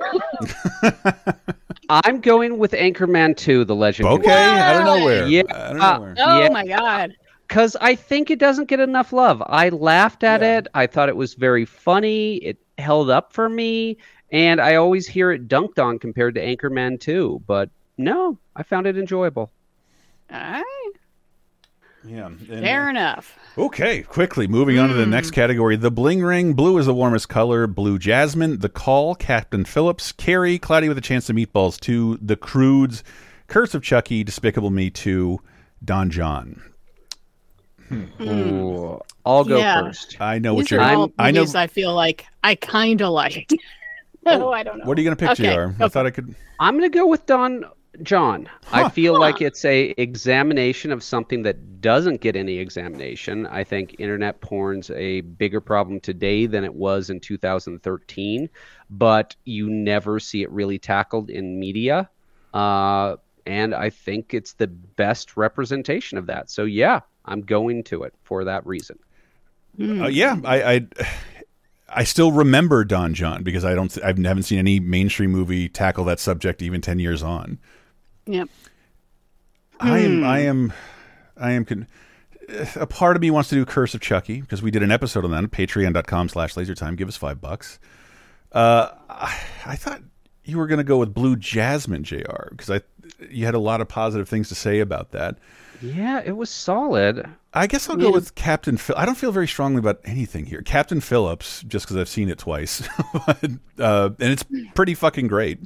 Speaker 4: I'm going with Anchorman 2, The Legend.
Speaker 1: okay. Out of nowhere.
Speaker 4: Yeah.
Speaker 1: Out of
Speaker 4: Uh,
Speaker 1: nowhere.
Speaker 3: oh
Speaker 4: Yeah.
Speaker 3: my god
Speaker 4: because I think it doesn't get enough love. I laughed at
Speaker 1: Yeah.
Speaker 4: it. I thought it was very funny. It held up for me, and I always hear it dunked on compared to Anchorman 2. But no, I found it enjoyable.
Speaker 3: all right
Speaker 1: yeah. and-
Speaker 3: fair enough
Speaker 1: Okay, quickly moving on to the hmm. next category. The Bling Ring, Blue is the warmest color, Blue Jasmine, The Call, Captain Phillips, Carrie, Cloudy with a Chance of Meatballs 2, The Croods, Curse of Chucky, Despicable Me 2, Don Jon.
Speaker 4: Ooh. I'll go
Speaker 3: Yeah.
Speaker 4: first.
Speaker 1: I know what
Speaker 3: These
Speaker 1: you're.
Speaker 3: all
Speaker 1: I know.
Speaker 3: I feel like I kind of like. oh, I don't know.
Speaker 1: What are you going to pick,
Speaker 3: Okay,
Speaker 1: Jr.?
Speaker 3: go
Speaker 1: I thought I could.
Speaker 4: I'm gonna go with Don Jon. I
Speaker 1: Huh.
Speaker 4: feel like it's a examination of something that doesn't get any examination. I think internet porn's a bigger problem today than it was in 2013, but you never see it really tackled in media. Uh, and I think it's the best representation of that. So yeah, I'm going to it for that reason.
Speaker 1: Uh, yeah, I, I I still remember Don Jon because I don't. I haven't seen any mainstream movie tackle that subject even ten years on.
Speaker 3: Yep.
Speaker 1: I am.
Speaker 3: Hmm.
Speaker 1: I am. I am. Con a part of me wants to do Curse of Chucky because we did an episode on that. Patreon.com slash lasertime. Give us five bucks. Uh, I, I thought you were going to go with Blue Jasmine, Jr. Because I you had a lot of positive things to say about that.
Speaker 4: Yeah, it was solid.
Speaker 1: I guess I'll go with Captain Phil. I don't feel very strongly about anything here. Captain Phillips, just because I've seen it twice, but, uh, and it's pretty fucking great.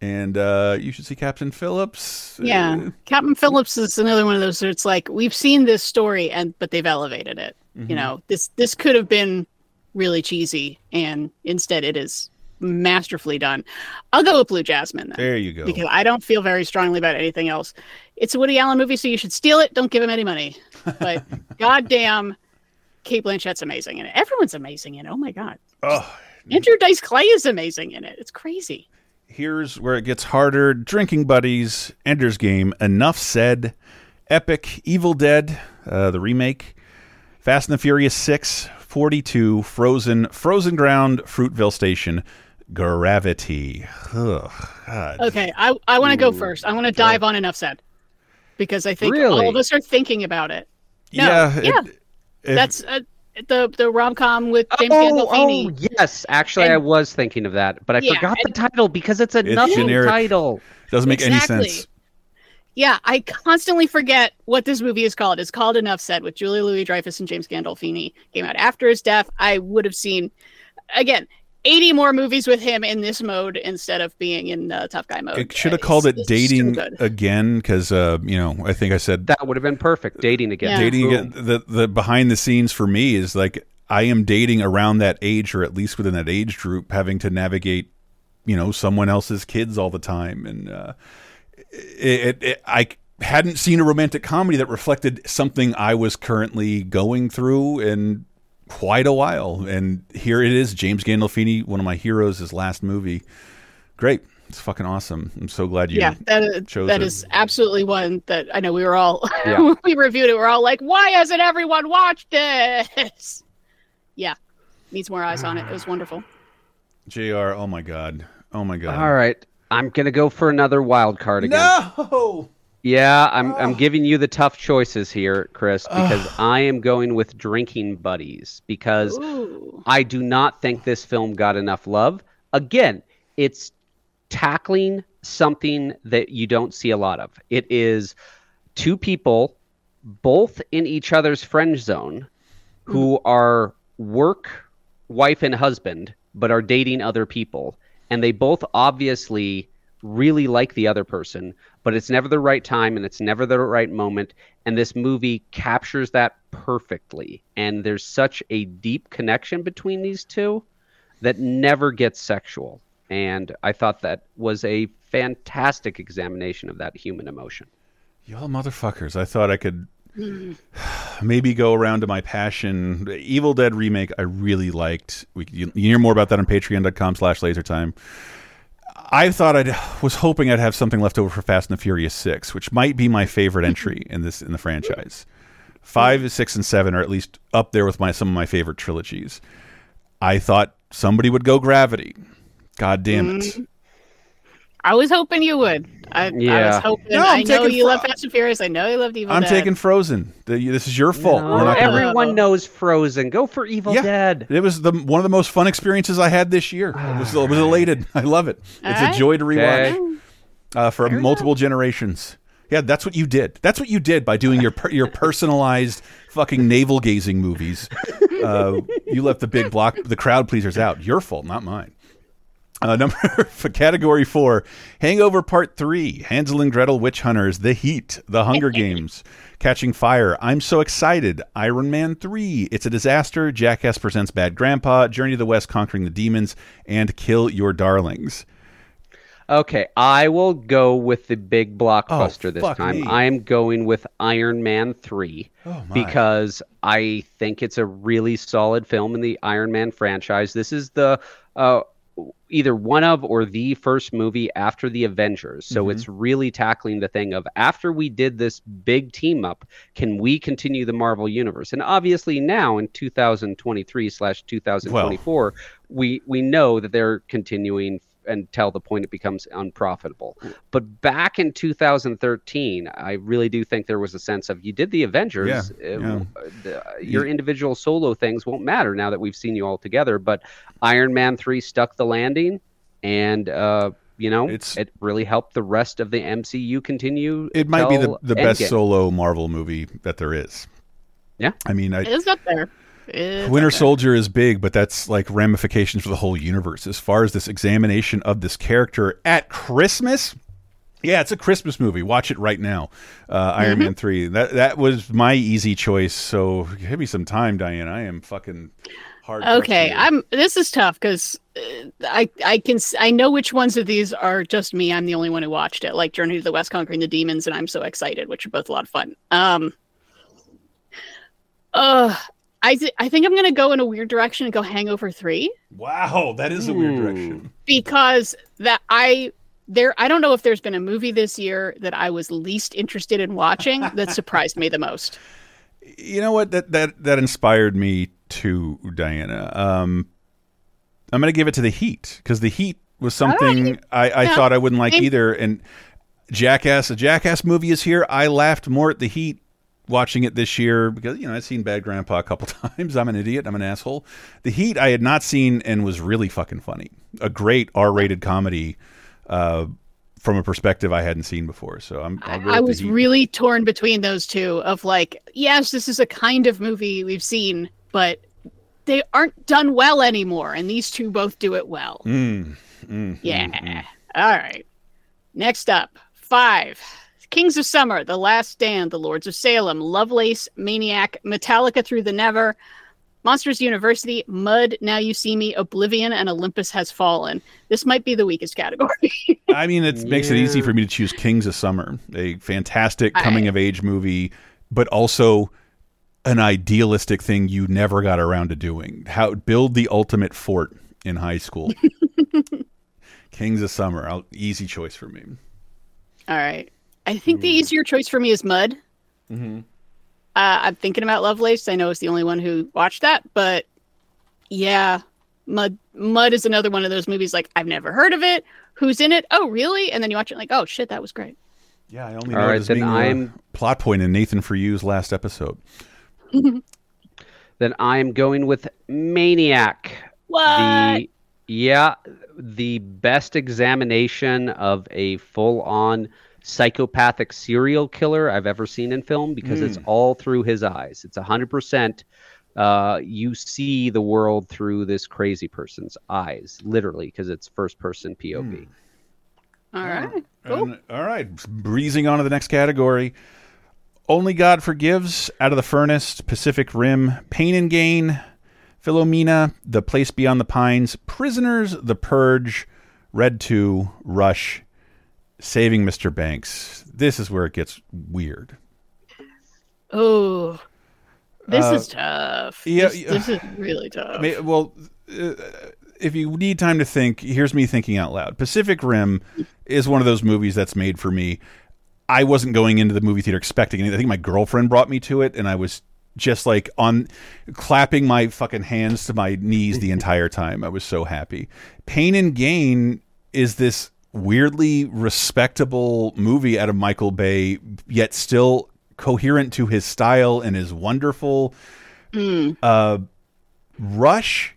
Speaker 1: And uh, you should see Captain Phillips.
Speaker 3: Yeah,
Speaker 1: Uh,
Speaker 3: Captain Phillips is another one of those. Where it's like we've seen this story, and but they've elevated it.
Speaker 1: Mhm.
Speaker 3: You know, this this could have been really cheesy, and instead it is masterfully done. I'll go with Blue Jasmine then.
Speaker 1: there you go.
Speaker 3: because I don't feel very strongly about anything else. It's a Woody Allen movie, so you should steal it. Don't give him any money. But goddamn, Cate Blanchett's amazing in it. Everyone's amazing in it. Oh my god,
Speaker 1: Oh,
Speaker 3: Andrew Dice Clay is amazing in it. It's crazy.
Speaker 1: here's where it gets harder. Drinking Buddies, Ender's Game, Enough Said, Epic, Evil Dead, uh, the remake, Fast and the Furious 6, 42, Frozen, Frozen Ground, Fruitvale Station, Gravity. Ugh, God.
Speaker 3: Okay, I I want to go first. I want to dive on enough said because I think all of us are thinking about it. No,
Speaker 1: Yeah, it-
Speaker 3: yeah, that's uh, the the rom com with James
Speaker 4: Oh,
Speaker 3: Gandolfini.
Speaker 4: oh, yes. Actually, I was thinking of that, but I
Speaker 3: Yeah,
Speaker 4: forgot the title because it's a
Speaker 1: It's
Speaker 4: nothing
Speaker 1: generic.
Speaker 4: title.
Speaker 1: Doesn't make
Speaker 3: Exactly.
Speaker 1: any sense.
Speaker 3: Yeah, I constantly forget what this movie is called. It's called Enough Said with Julia Louis Dreyfus and James Gandolfini. Came out after his death. I would have seen again 80 more movies with him in this mode instead of being in uh, tough guy mode.
Speaker 1: It should have
Speaker 3: Uh,
Speaker 1: called it
Speaker 3: it's- it's too
Speaker 1: dating again because uh, you know I think I said
Speaker 4: That would have been perfect. Dating again.
Speaker 3: Yeah.
Speaker 1: dating again. The the behind the scenes for me is like I am dating around that age or at least within that age group, having to navigate you know someone else's kids all the time, and uh, it, it, it I hadn't seen a romantic comedy that reflected something I was currently going through in quite a while, and here it is. James Gandolfini, one of my heroes, his last movie. Great. It's fucking awesome. I'm so glad you
Speaker 3: yeah, that is,
Speaker 1: chose
Speaker 3: that
Speaker 1: it.
Speaker 3: is absolutely one that I know we were all
Speaker 4: Yeah.
Speaker 3: we reviewed it. We're all like, why hasn't everyone watched this? Yeah, needs more eyes on it. It was wonderful.
Speaker 1: JR. Oh my god. Oh my god.
Speaker 4: All right. I'm gonna go for another wild card again.
Speaker 1: No.
Speaker 4: Yeah, I'm I'm giving you the tough choices here, Chris, because I am going with Drinking Buddies because
Speaker 3: Ooh.
Speaker 4: I do not think this film got enough love. Again, it's tackling something that you don't see a lot of. It is two people both in each other's friend zone who hmm. are work wife and husband but are dating other people and they both obviously really like the other person but it's never the right time and it's never the right moment and this movie captures that perfectly and there's such a deep connection between these two that never gets sexual and i thought that was a fantastic examination of that human emotion
Speaker 1: Y'all motherfuckers. I thought I could maybe go around to my passion. Evil Dead remake I really liked. We you, you hear more about that on patreon.com slash lasertime. I thought I was hoping I'd have something left over for Fast and the Furious 6, which might be my favorite entry in this in the franchise. 5, 6 and 7 are at least up there with my some of my favorite trilogies. I thought somebody would go Gravity. God damn it. Mm.
Speaker 3: I was hoping you would. I, I was hoping.
Speaker 1: No, I'm
Speaker 3: I know you
Speaker 1: Fro-
Speaker 3: love Fast and Furious. I know you loved Evil
Speaker 1: I'm
Speaker 3: Dead.
Speaker 1: taking Frozen. The- This is your fault.
Speaker 4: No,
Speaker 1: We're not gonna
Speaker 4: everyone knows frozen go for evil
Speaker 1: Yeah.
Speaker 4: dead
Speaker 1: It was the one of the most fun experiences I had this year. I was, I was elated. I love it. It's
Speaker 3: Alright.
Speaker 1: a joy to rewatch
Speaker 4: Okay.
Speaker 1: uh, for multiple generations. Yeah, that's what you did. That's what you did by doing your per your personalized fucking navel gazing movies. Uh, you left the big block, the crowd pleasers out. Your fault, not mine. Uh, number for category four, Hangover Part Three, Hansel and Gretel, Witch Hunters, The Heat, The Hunger Games, Catching Fire. I'm so excited. Iron Man Three, It's a Disaster. Jackass presents Bad Grandpa, Journey to the West, Conquering the Demons, and Kill Your Darlings.
Speaker 4: Okay, I will go with the big blockbuster this
Speaker 1: Oh, fuck
Speaker 4: time.
Speaker 1: me.
Speaker 4: I am going with Iron Man 3
Speaker 1: Oh,
Speaker 4: because I think it's a really solid film in the Iron Man franchise. This is the uh, either one of or the first movie after the Avengers. So
Speaker 1: Mm-hmm.
Speaker 4: it's really tackling the thing of after we did this big team up, can we continue the Marvel universe? And obviously now in 2023 slash 2024, we we know that they're continuing until the point it becomes unprofitable. But back in 2013, I really do think there was a sense of you did the Avengers.
Speaker 1: Yeah,
Speaker 4: uh,
Speaker 1: yeah.
Speaker 4: the- your individual solo things won't matter now that we've seen you all together. But Iron Man 3 stuck the landing, and uh, you know
Speaker 1: It's-
Speaker 4: it really helped the rest of the MCU continue.
Speaker 1: It might be the,
Speaker 4: till
Speaker 1: the best solo Marvel movie that there is.
Speaker 4: Yeah.
Speaker 1: I mean, I,
Speaker 3: It is up there. It's
Speaker 1: Winter
Speaker 3: there.
Speaker 1: Soldier is big, but that's like ramifications for the whole universe. As far as this examination of this character at Christmas, yeah, it's a Christmas movie. Watch it right now. Uh,
Speaker 3: Mm-hmm.
Speaker 1: Iron Man three. That that was my easy choice. So give me some time, Diane. I am fucking hard.
Speaker 3: Okay. I'm. This is tough because I I can I know which ones of these are just me. I'm the only one who watched it, like Journey to the West, Conquering the Demons, and I'm so excited, which are both a lot of fun. Um. Uh, I th- I think I'm gonna go in a weird direction and go Hangover three
Speaker 1: Wow, that is a weird direction.
Speaker 3: because that I there I don't know if there's been a movie this year that I was least interested in watching that surprised me the most.
Speaker 1: You know what? That that that inspired me to Diana. Um, I'm going to give it to the Heat because the Heat was something I, I
Speaker 3: Yeah.
Speaker 1: thought I wouldn't like
Speaker 3: Same.
Speaker 1: either. And Jackass, a Jackass movie is here. I laughed more at the Heat watching it this year because you know I've seen Bad Grandpa a couple times. I'm an idiot. I'm an asshole. The Heat I had not seen and was really fucking funny. A great R-rated comedy. Uh, from a perspective I hadn't seen before, so I'm. I'll
Speaker 3: I was really torn between those two of like, yes, this is a kind of movie we've seen, but they aren't done well anymore, and these two both do it well.
Speaker 1: Mm, mm,
Speaker 3: yeah.
Speaker 1: mm, mm.
Speaker 3: All right. Next up, five. Kings of Summer, The Last Stand, The Lords of Salem, Lovelace, Maniac, Metallica Through the Never, Monsters University, Mud, Now You See Me, Oblivion, and Olympus Has Fallen. This might be the weakest category.
Speaker 1: I mean, it makes it easy for me to choose Kings of Summer, a fantastic
Speaker 3: I-
Speaker 1: coming of age movie, but also an idealistic thing you never got around to doing. How build the ultimate fort in high school. Kings of Summer, I'll, easy choice for me.
Speaker 3: All right. I think the easier choice for me is Mud.
Speaker 1: Mm-hmm.
Speaker 3: Uh, I'm thinking about Lovelace. I know it's the only one who watched that, but yeah, Mud. Mud is another one of those movies. Like I've never heard of it. Who's in it? Oh, really? And then you watch it, like, oh shit, that was great.
Speaker 1: Yeah, I only
Speaker 4: All
Speaker 1: know
Speaker 4: right,
Speaker 1: it
Speaker 4: then
Speaker 1: being
Speaker 4: I'm-
Speaker 1: a plot point in Nathan for You's last episode.
Speaker 4: Then I am going with Maniac.
Speaker 3: What?
Speaker 4: The yeah, the best examination of a full-on psychopathic serial killer I've ever seen in film because it's all through his eyes. It's hundred percent. Uh, you see the world through this crazy person's eyes, literally, because it's first-person POV.
Speaker 3: All right. Cool.
Speaker 1: And- all right, breezing on to the next category. Only God Forgives, Out of the Furnace, Pacific Rim, Pain and Gain, Philomena, The Place Beyond the Pines, Prisoners, The Purge, Red 2, Rush, Saving Mr. Banks. This is where it gets weird.
Speaker 3: Oh, this
Speaker 1: Uh,
Speaker 3: is tough.
Speaker 1: yeah,
Speaker 3: this,
Speaker 1: yeah.
Speaker 3: this is really tough.
Speaker 1: Well, uh, if you need time to think, here's me thinking out loud. Pacific Rim is one of those movies that's made for me. I wasn't going into the movie theater expecting anything. I think my girlfriend brought me to it, and I was just like on clapping my fucking hands to my knees the entire time. I was so happy. Pain and Gain is this weirdly respectable movie out of Michael Bay, yet still coherent to his style and is wonderful. Uh, Rush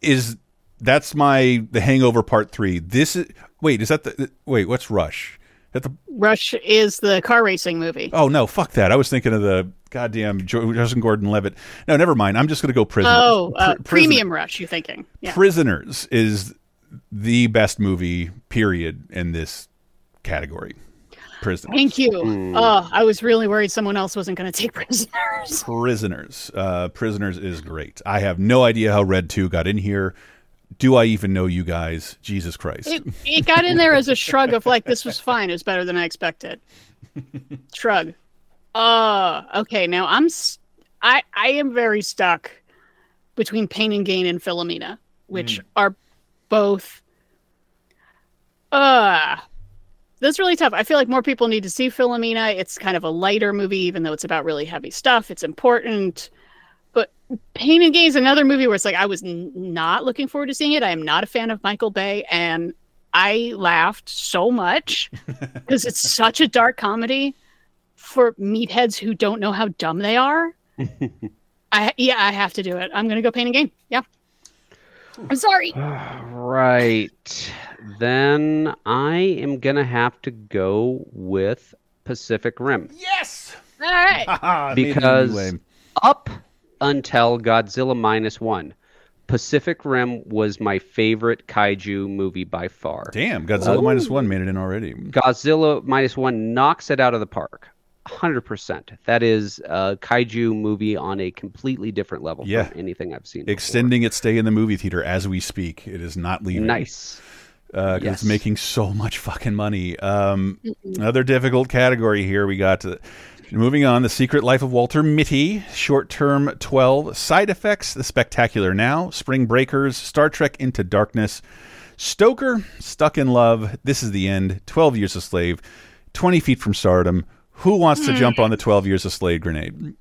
Speaker 1: is that's my the Hangover Part Three. This is wait, is that the wait? What's Rush? That the
Speaker 3: Rush is the car racing movie.
Speaker 1: oh no, fuck that. I was thinking of the goddamn Justin Gordon Levitt. No, never mind. I'm just gonna go Prisoners.
Speaker 3: Oh, uh,
Speaker 1: Pri- Prison-
Speaker 3: Premium Rush. You thinking? Yeah.
Speaker 1: Prisoners is the best movie period in this category. Prisoners.
Speaker 3: Thank you.
Speaker 1: Hmm.
Speaker 3: Oh, I was really worried someone else wasn't going to take prisoners.
Speaker 1: Prisoners. Uh, Prisoners is great. I have no idea how Red 2 got in here. Do I even know you guys? Jesus Christ.
Speaker 3: It, it got in there as a shrug of like, this was fine. It was better than I expected. shrug. Uh, okay. Now I'm, I I am very stuck between Pain and Gain and Philomena, which are both, uh, that's really tough. I feel like more people need to see Philomena. It's kind of a lighter movie, even though it's about really heavy stuff. It's important. But Pain and Gain is another movie where it's like I was n- not looking forward to seeing it. I am not a fan of Michael Bay, and I laughed so much because it's such a dark comedy for meatheads who don't know how dumb they are. I yeah, I have to do it. I'm gonna go Pain and Gain. Yeah. I'm sorry.
Speaker 4: Right. Then I am going to have to go with Pacific Rim.
Speaker 1: Yes.
Speaker 3: All right.
Speaker 1: Ah, I made it
Speaker 4: because up until Godzilla minus one, Pacific Rim was my favorite kaiju movie by far.
Speaker 1: Damn, Godzilla minus one made it in already.
Speaker 4: Godzilla minus one knocks it out of the park. 100%. That is a kaiju movie on a completely different level
Speaker 1: Yeah.
Speaker 4: from anything I've seen. before.
Speaker 1: Extending its stay in the movie theater as we speak. It is not leaving.
Speaker 4: Nice.
Speaker 1: Uh, 'cause
Speaker 4: Yes.
Speaker 1: it's making so much fucking money. Um, another difficult category here. We got uh, moving on. The Secret Life of Walter Mitty, Short Term 12, Side Effects, The Spectacular Now, Spring Breakers, Star Trek Into Darkness, Stoker, Stuck in Love, This is the End, 12 Years a Slave, 20 Feet from Stardom. Who wants to jump hmm. on the 12 Years a Slave grenade?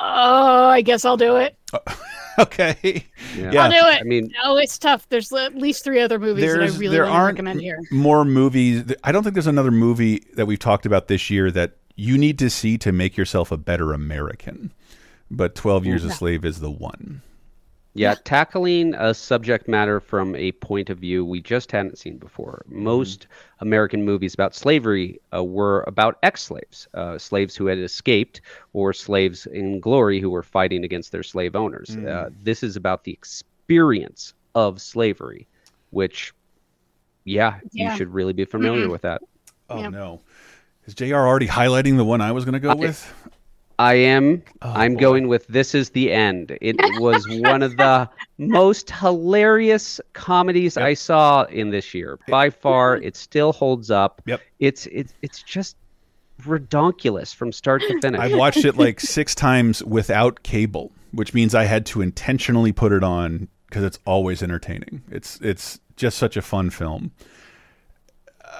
Speaker 3: Oh, I guess I'll do it.
Speaker 1: okay.
Speaker 3: I'll do it.
Speaker 4: I mean,
Speaker 3: no, it's tough. There's at least three other movies that I really
Speaker 1: there aren't
Speaker 3: recommend here.
Speaker 1: more movies. I don't think there's another movie that we've talked about this year that you need to see to make yourself a better American. But Twelve Years a Slave is the one.
Speaker 4: Yeah, tackling a subject matter from a point of view we just hadn't seen before. Most American movies about slavery uh, were about ex slaves, uh, slaves who had escaped, or slaves in glory who were fighting against their slave owners. Uh,
Speaker 1: Mm.
Speaker 4: this is about the experience of slavery, which, yeah,
Speaker 3: Yeah.
Speaker 4: you should really be familiar
Speaker 3: Mhm.
Speaker 4: with that.
Speaker 1: Oh
Speaker 3: Yeah.
Speaker 1: no, is Jr. already highlighting the one I was going to go with?
Speaker 4: I am.
Speaker 1: Oh,
Speaker 4: I'm going with This Is the End. It was one of the most hilarious comedies I saw in this year. By far, it still holds up.
Speaker 1: Yep.
Speaker 4: It's it's it's just redonkulous from start to finish.
Speaker 1: I've watched it like six times without cable, which means I had to intentionally put it on because it's always entertaining. It's it's just such a fun film.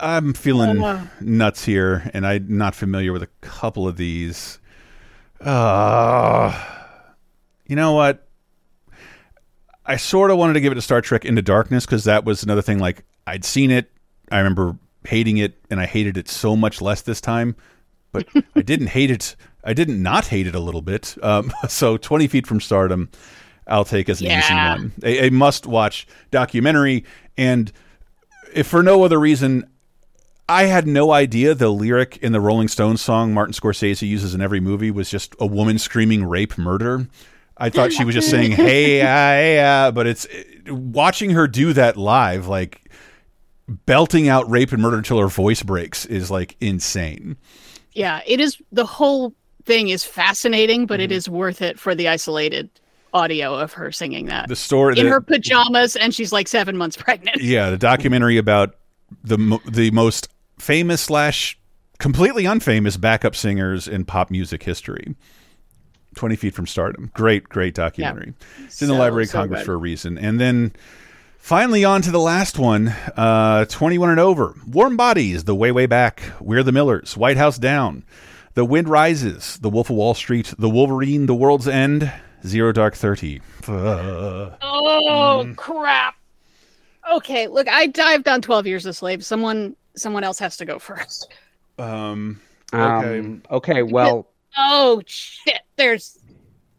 Speaker 1: I'm feeling nuts here, and I'm not familiar with a couple of these. Uh, you know what? I sort of wanted to give it to Star Trek Into Darkness because that was another thing. Like I'd seen it, I remember hating it, and I hated it so much less this time. But I didn't hate it. I didn't not hate it a little bit. Um, so Twenty Feet from Stardom, I'll take as an easy one. A, a must-watch documentary, and if for no other reason, I had no idea the lyric in the Rolling Stones song Martin Scorsese uses in every movie was just a woman screaming rape murder. I thought she was just saying hey ah, hey ah," but it's watching her do that live like belting out rape and murder until her voice breaks is like insane.
Speaker 3: Yeah, it is. The whole thing is fascinating, but
Speaker 1: Mm-hmm.
Speaker 3: it is worth it for the isolated audio of her singing that
Speaker 1: The story
Speaker 3: in
Speaker 1: the-
Speaker 3: her pajamas, and she's like seven months pregnant.
Speaker 1: Yeah, the documentary about the the most famous slash completely unfamous backup singers in pop music history. Twenty Feet from Stardom, great, great documentary. It's in the Library of
Speaker 3: so
Speaker 1: Congress
Speaker 3: good.
Speaker 1: for a reason. And then finally on to the last one, uh, Twenty One and Over, Warm Bodies, The Way Way Back, We're the Millers, White House Down, The Wind Rises, The Wolf of Wall Street, The Wolverine, The World's End, Zero Dark Thirty. Uh,
Speaker 3: Oh crap! Okay, look, I dived on Twelve Years a Slave. Someone, someone else has to go first.
Speaker 1: um, okay.
Speaker 4: Um, okay, well,
Speaker 3: Oh shit! There's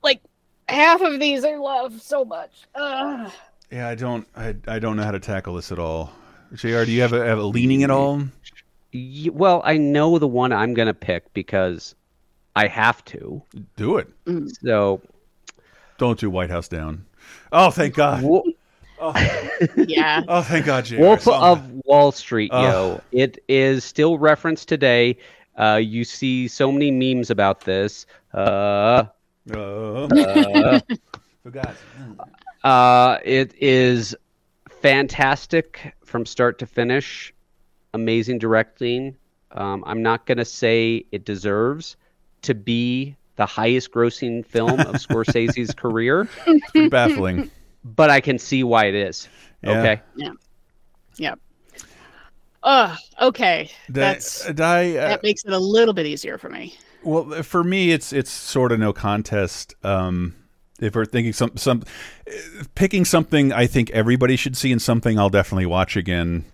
Speaker 3: like half of these I love so much. Ugh.
Speaker 1: Yeah, I don't, I, I don't know how to tackle this at all. Jr., do you have a, have a leaning at all?
Speaker 4: well, I know the one I'm gonna pick because I have to.
Speaker 1: Do it.
Speaker 3: Mm.
Speaker 4: So
Speaker 1: Don't do White House down. Oh, thank God.
Speaker 4: Wo-
Speaker 3: yeah.
Speaker 1: Oh, thank God, Jay.
Speaker 4: Wolf of Wall Street,
Speaker 1: Oh.
Speaker 4: yo. It is still referenced today. Uh, you see so many memes about this. Uh, uh,
Speaker 1: Forgot.
Speaker 4: uh, it is fantastic from start to finish. Amazing directing. Um, I'm not going to say it deserves to be the highest grossing film of Scorsese's career,
Speaker 1: Pretty baffling.
Speaker 4: But I can see why it is. Okay.
Speaker 1: Yeah.
Speaker 4: Okay.
Speaker 3: Yep. Oh, okay.
Speaker 1: Di-
Speaker 3: That's
Speaker 1: Di, uh,
Speaker 3: that makes it a little bit easier for me.
Speaker 1: Well, for me, it's it's sort of no contest. Um, if we're thinking some some uh, picking something, I think everybody should see, and something I'll definitely watch again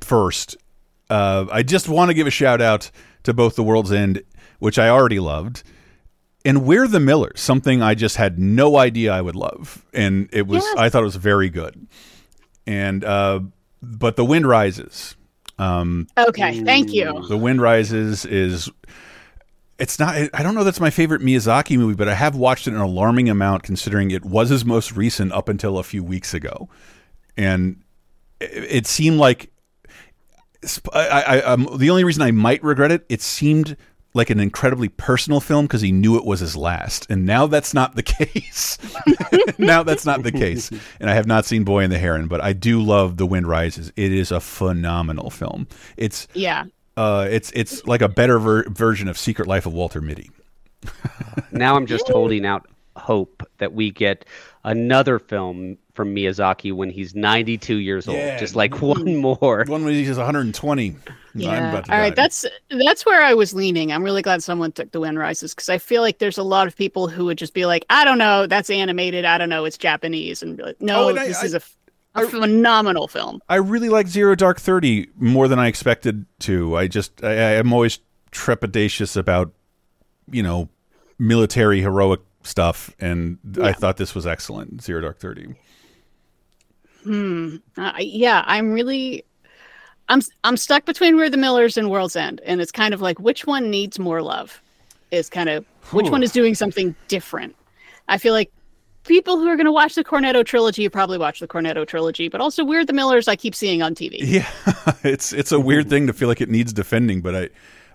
Speaker 1: first. Uh, I just want to give a shout out to both The World's End, which I already loved, and We're the Millers, something I just had no idea I would love, and it was
Speaker 3: Yes.
Speaker 1: I thought it was very good. And uh, but The Wind Rises. Um,
Speaker 3: Okay, thank you.
Speaker 1: the Wind Rises is it's not I don't know that's my favorite Miyazaki movie, but I have watched it an alarming amount considering it was his most recent up until a few weeks ago. And it, it seemed like I, I, um, the only reason I might regret it, it seemed like an incredibly personal film because he knew it was his last, and now that's not the case. now that's not the case, and I have not seen Boy and the Heron, but I do love The Wind Rises. It is a phenomenal film. It's
Speaker 3: Yeah.
Speaker 1: uh, it's it's like a better ver version of Secret Life of Walter Mitty.
Speaker 4: Now I'm just holding out hope that we get another film from Miyazaki when he's 92 years old.
Speaker 1: Yeah.
Speaker 4: Just like one mm-hmm. more.
Speaker 1: One when he's 120. I'm
Speaker 3: Yeah.
Speaker 1: about to
Speaker 3: All right,
Speaker 1: die.
Speaker 3: that's that's where I was leaning. I'm really glad someone took the Wind Rises because I feel like there's a lot of people who would just be like, I don't know, that's animated. I don't know, it's Japanese, and be like, no,
Speaker 1: Oh, and
Speaker 3: this
Speaker 1: I-
Speaker 3: is a, f- a phenomenal film.
Speaker 1: I really like Zero Dark Thirty more than I expected to. I just I, I am always trepidatious about you know military heroic stuff, and I thought this was excellent. Zero Dark Thirty.
Speaker 3: Hmm. Uh, yeah, I'm really. I'm I'm stuck between We're the Millers and World's End, and it's kind of like which one needs more love, is kind of which one is doing something different. I feel like people who are going to watch the Cornetto trilogy probably watch the Cornetto trilogy, but also We're the Millers I keep seeing on TV.
Speaker 1: Yeah, it's it's a weird thing to feel like it needs defending, but I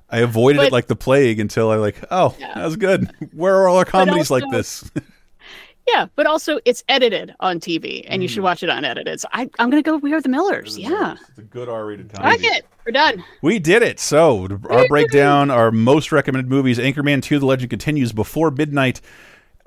Speaker 1: I avoided it like the plague until I like oh that was good. Where are all our comedies like this?
Speaker 3: Yeah, but also it's edited on TV, and you should mm. watch it unedited. So I, I'm going to go We're the Millers. Yeah,
Speaker 1: It's a good R-rated
Speaker 3: I like it. We're done.
Speaker 1: We did it. So, our breakdown, our most recommended movies Anchorman 2 The Legend continues before midnight.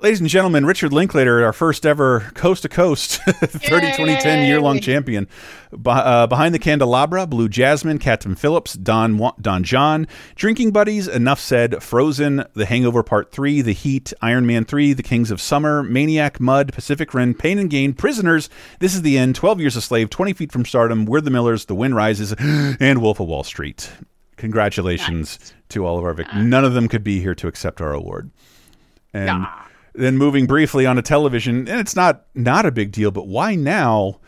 Speaker 1: Ladies and gentlemen, Richard Linklater, our first ever coast to coast 30 2010 year long champion. Be- uh, Behind the Candelabra, Blue Jasmine, Captain Phillips, Don, Don Jon, Drinking Buddies, Enough Said, Frozen, The Hangover Part 3, The Heat, Iron Man 3, The Kings of Summer, Maniac, Mud, Pacific Rim, Pain and Gain, Prisoners, This is the End, 12 Years a Slave, 20 Feet from Stardom, We're the Millers, The Wind Rises, and Wolf of Wall Street. Congratulations to all of our victims. None of them could be here to accept our award. And then moving briefly onto television, and it's not not a big deal, but why now?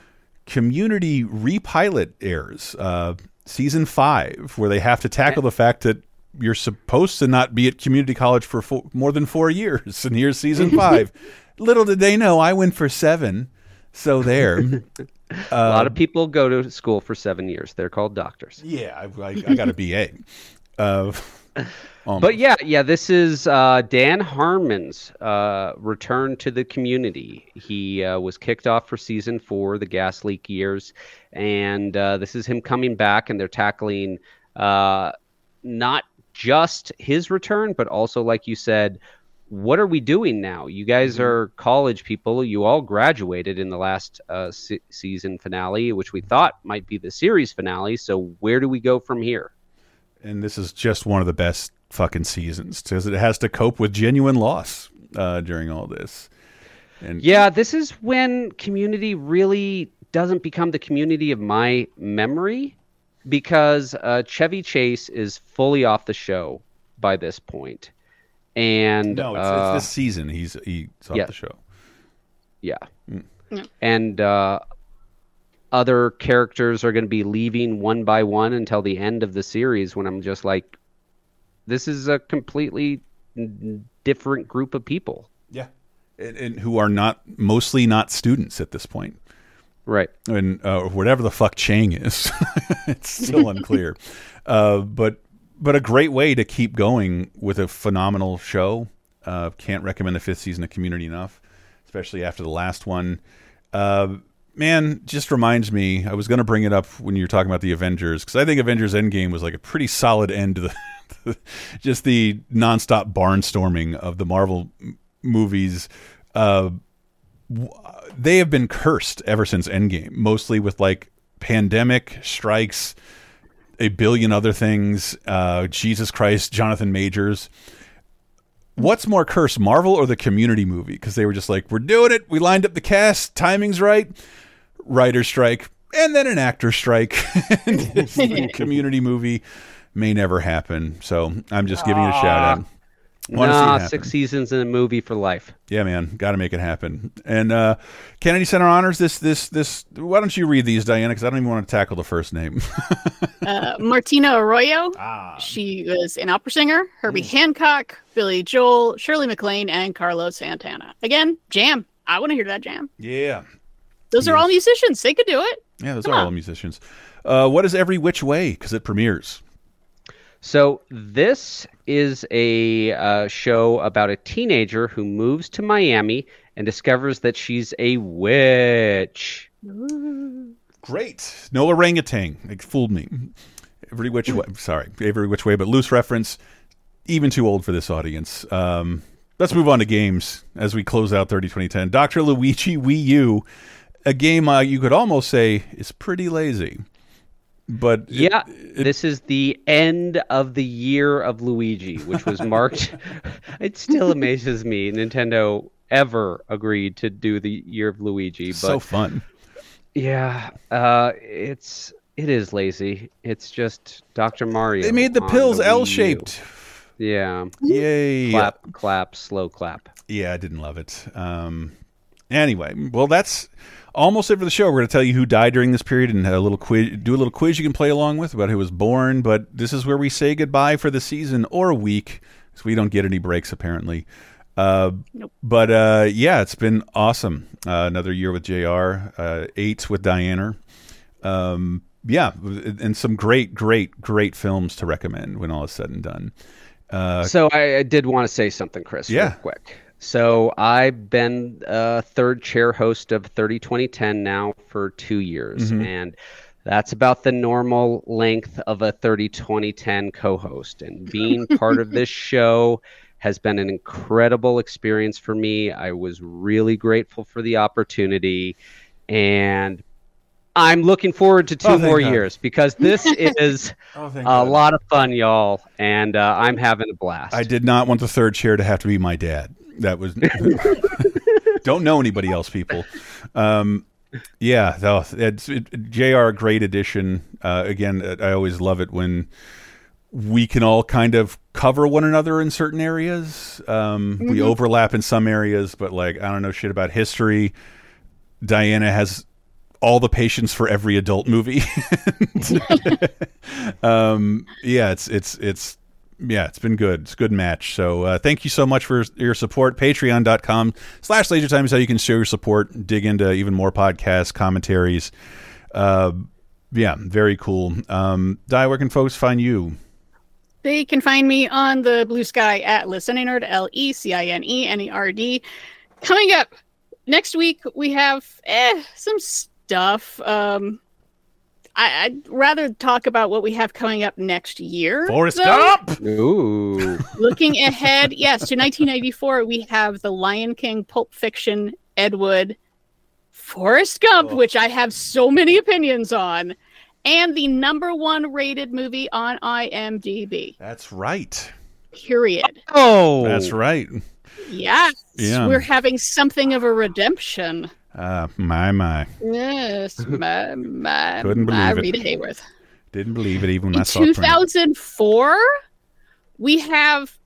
Speaker 1: Community repilot airs, uh, season five, where they have to tackle the fact that you're supposed to not be at community college for fo more than four years, and here's season five. Little did they know, I went for seven. So there.
Speaker 4: a lot of people go to school for seven years. They're called doctors.
Speaker 1: Yeah, I, I, I got a BA. Uh,
Speaker 4: But yeah, yeah, this is uh, Dan Harmon's uh, return to the community. He uh, was kicked off for season four, the gas leak years, and uh, this is him coming back, and they're tackling uh, not just his return, but also, like you said, what are we doing now? You guys are college people. You all graduated in the last uh, se- season finale, which we thought might be the series finale. So where do we go from here?
Speaker 1: and this is just one of the best fucking seasons because it has to cope with genuine loss uh, during all this. And
Speaker 4: Yeah, this is when community really doesn't become the community of my memory because uh, Chevy Chase is fully off the show by this point. And
Speaker 1: no, it's,
Speaker 4: uh,
Speaker 1: it's this season. He's he's off
Speaker 4: yeah.
Speaker 1: the show.
Speaker 4: yeah.
Speaker 3: Yeah.
Speaker 4: And uh, other characters are going to be leaving one by one until the end of the series when I'm just like, this is a completely different group of people.
Speaker 1: Yeah, and, and who are not mostly not students at this point.
Speaker 4: Right.
Speaker 1: and uh, whatever the fuck Chang is, it's still unclear. Uh, but but a great way to keep going with a phenomenal show. Uh, can't recommend the fifth season of Community enough, especially after the last one. Uh, man, just reminds me. I was going to bring it up when you were talking about the Avengers because I think Avengers Endgame was like a pretty solid end to the just the nonstop barnstorming of the Marvel movies. Uh, they have been cursed ever since Endgame, mostly with like pandemic strikes, a billion other things. Uh, Jesus Christ, Jonathan Majors. What's more cursed, Marvel or the Community movie? Because they were just like, we're doing it. We lined up the cast. Timing's right. Writer strike, and then an actor strike. Community movie may never happen. So I'm just giving it a shout out. Wanna
Speaker 4: Nah, six seasons in a movie for life.
Speaker 1: Yeah, man, got to make it happen. And uh, Kennedy Center honors this this this. Why don't you read these, Diana? Because I don't even want to tackle the first name.
Speaker 3: Uh, Martina Arroyo.
Speaker 1: Ah.
Speaker 3: She was an opera singer.
Speaker 1: Mm.
Speaker 3: Herbie Hancock, Billy Joel, Shirley MacLaine, and Carlos Santana. Again, jam. I want to hear that jam.
Speaker 1: yeah,
Speaker 3: Those are all musicians. They could do it.
Speaker 1: yeah, those
Speaker 3: Come
Speaker 1: are
Speaker 3: on.
Speaker 1: all musicians. Uh, what is every which way? Because it premieres.
Speaker 4: So this is a uh, show about a teenager who moves to Miami and discovers that she's a witch.
Speaker 1: Great. No orangutan. It fooled me. Every which way. Sorry, every which way, but loose reference. Even too old for this audience. Um, let's move on to games as we close out 30 2010. Dr. Luigi Wii U, a game uh, you could almost say is pretty lazy. But it-
Speaker 4: Yeah, this is the end of the year of Luigi, which was marked. it still amazes me Nintendo ever agreed to do the year of Luigi, but
Speaker 1: so fun.
Speaker 4: yeah, uh, it's it is lazy. It's just Dr. Mario.
Speaker 1: They made the pills
Speaker 4: the.
Speaker 1: L shaped.
Speaker 4: Yeah,
Speaker 1: Yay.
Speaker 4: clap, clap, slow clap.
Speaker 1: Yeah, I didn't love it. Um, anyway, well, that's almost it for the show. We're going to tell you who died during this period and a little quiz, do a little quiz you can play along with about who was born. But this is where we say goodbye for the season or a week, because we don't get any breaks apparently. Uh, But uh, yeah, it's been awesome. Uh, another year with JR. Uh, eight with Diana. Um, yeah, and some great, great, great films to recommend when all is said and done. Uh,
Speaker 4: so I, I did want to say something, Chris,
Speaker 1: Yeah.
Speaker 4: real quick. So I've been a third chair host of 30 2010 now for two years,
Speaker 1: Mhm.
Speaker 4: and that's about the normal length of a 30 2010 co-host. And being part of this show has been an incredible experience for me. I was really grateful for the opportunity, and I'm looking forward to two
Speaker 1: Oh,
Speaker 4: more
Speaker 1: God.
Speaker 4: years because this is
Speaker 1: Oh,
Speaker 4: a
Speaker 1: God.
Speaker 4: lot of fun, y'all, and uh, I'm having a blast.
Speaker 1: I did not want the third chair to have to be my dad. That was don't know anybody else, people. Um, yeah, no, it's it, JR. great addition. Uh, again, uh, I always love it when we can all kind of cover one another in certain areas. Um, We
Speaker 12: Mhm.
Speaker 1: overlap in some areas, but like I don't know shit about history. Diana has all the patience for every adult movie. um, yeah, it's it's it's yeah, it's been good. It's a good match. So uh, thank you so much for your support. Patreon.com slash lasertime is how you can show your support, dig into even more podcasts, commentaries. Uh, yeah, very cool. Um, Di, where can folks find you?
Speaker 3: They can find me on the blue sky at Listening Nerd, L E C I N E N E R D. Coming up next week, we have eh, some stuff. Um, I, I'd rather talk about what we have coming up next year.
Speaker 1: Forrest
Speaker 3: though.
Speaker 1: Gump!
Speaker 4: Ooh.
Speaker 3: Looking ahead, yes, to 1994, we have The Lion King, Pulp Fiction, Ed Wood, Forrest Gump, oh. which I have so many opinions on, and the number one rated movie on IMDb.
Speaker 1: That's right.
Speaker 3: Period.
Speaker 4: Oh,
Speaker 1: That's right.
Speaker 3: Yes,
Speaker 1: Yeah.
Speaker 3: we're having something of a redemption.
Speaker 1: Uh, my, my.
Speaker 3: Yes, my, my,
Speaker 1: Couldn't
Speaker 3: my
Speaker 1: believe it.
Speaker 3: Rita Hayworth.
Speaker 1: Didn't believe it even when I
Speaker 3: In
Speaker 1: saw it. premiere.
Speaker 3: 2004, we have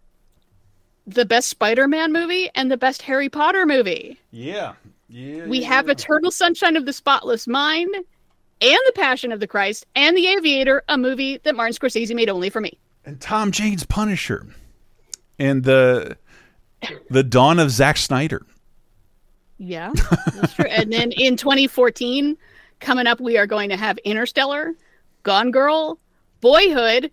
Speaker 3: the best Spider-Man movie and the best Harry Potter movie.
Speaker 1: Yeah. Yeah.
Speaker 3: We have Eternal Sunshine of the Spotless Mind and The Passion of the Christ and The Aviator, a movie that Martin Scorsese made only for me.
Speaker 1: and Tom Jane's Punisher, and the the dawn of Zack Snyder.
Speaker 3: Yeah, that's true. and then in 2014, coming up, we are going to have Interstellar, Gone Girl, Boyhood.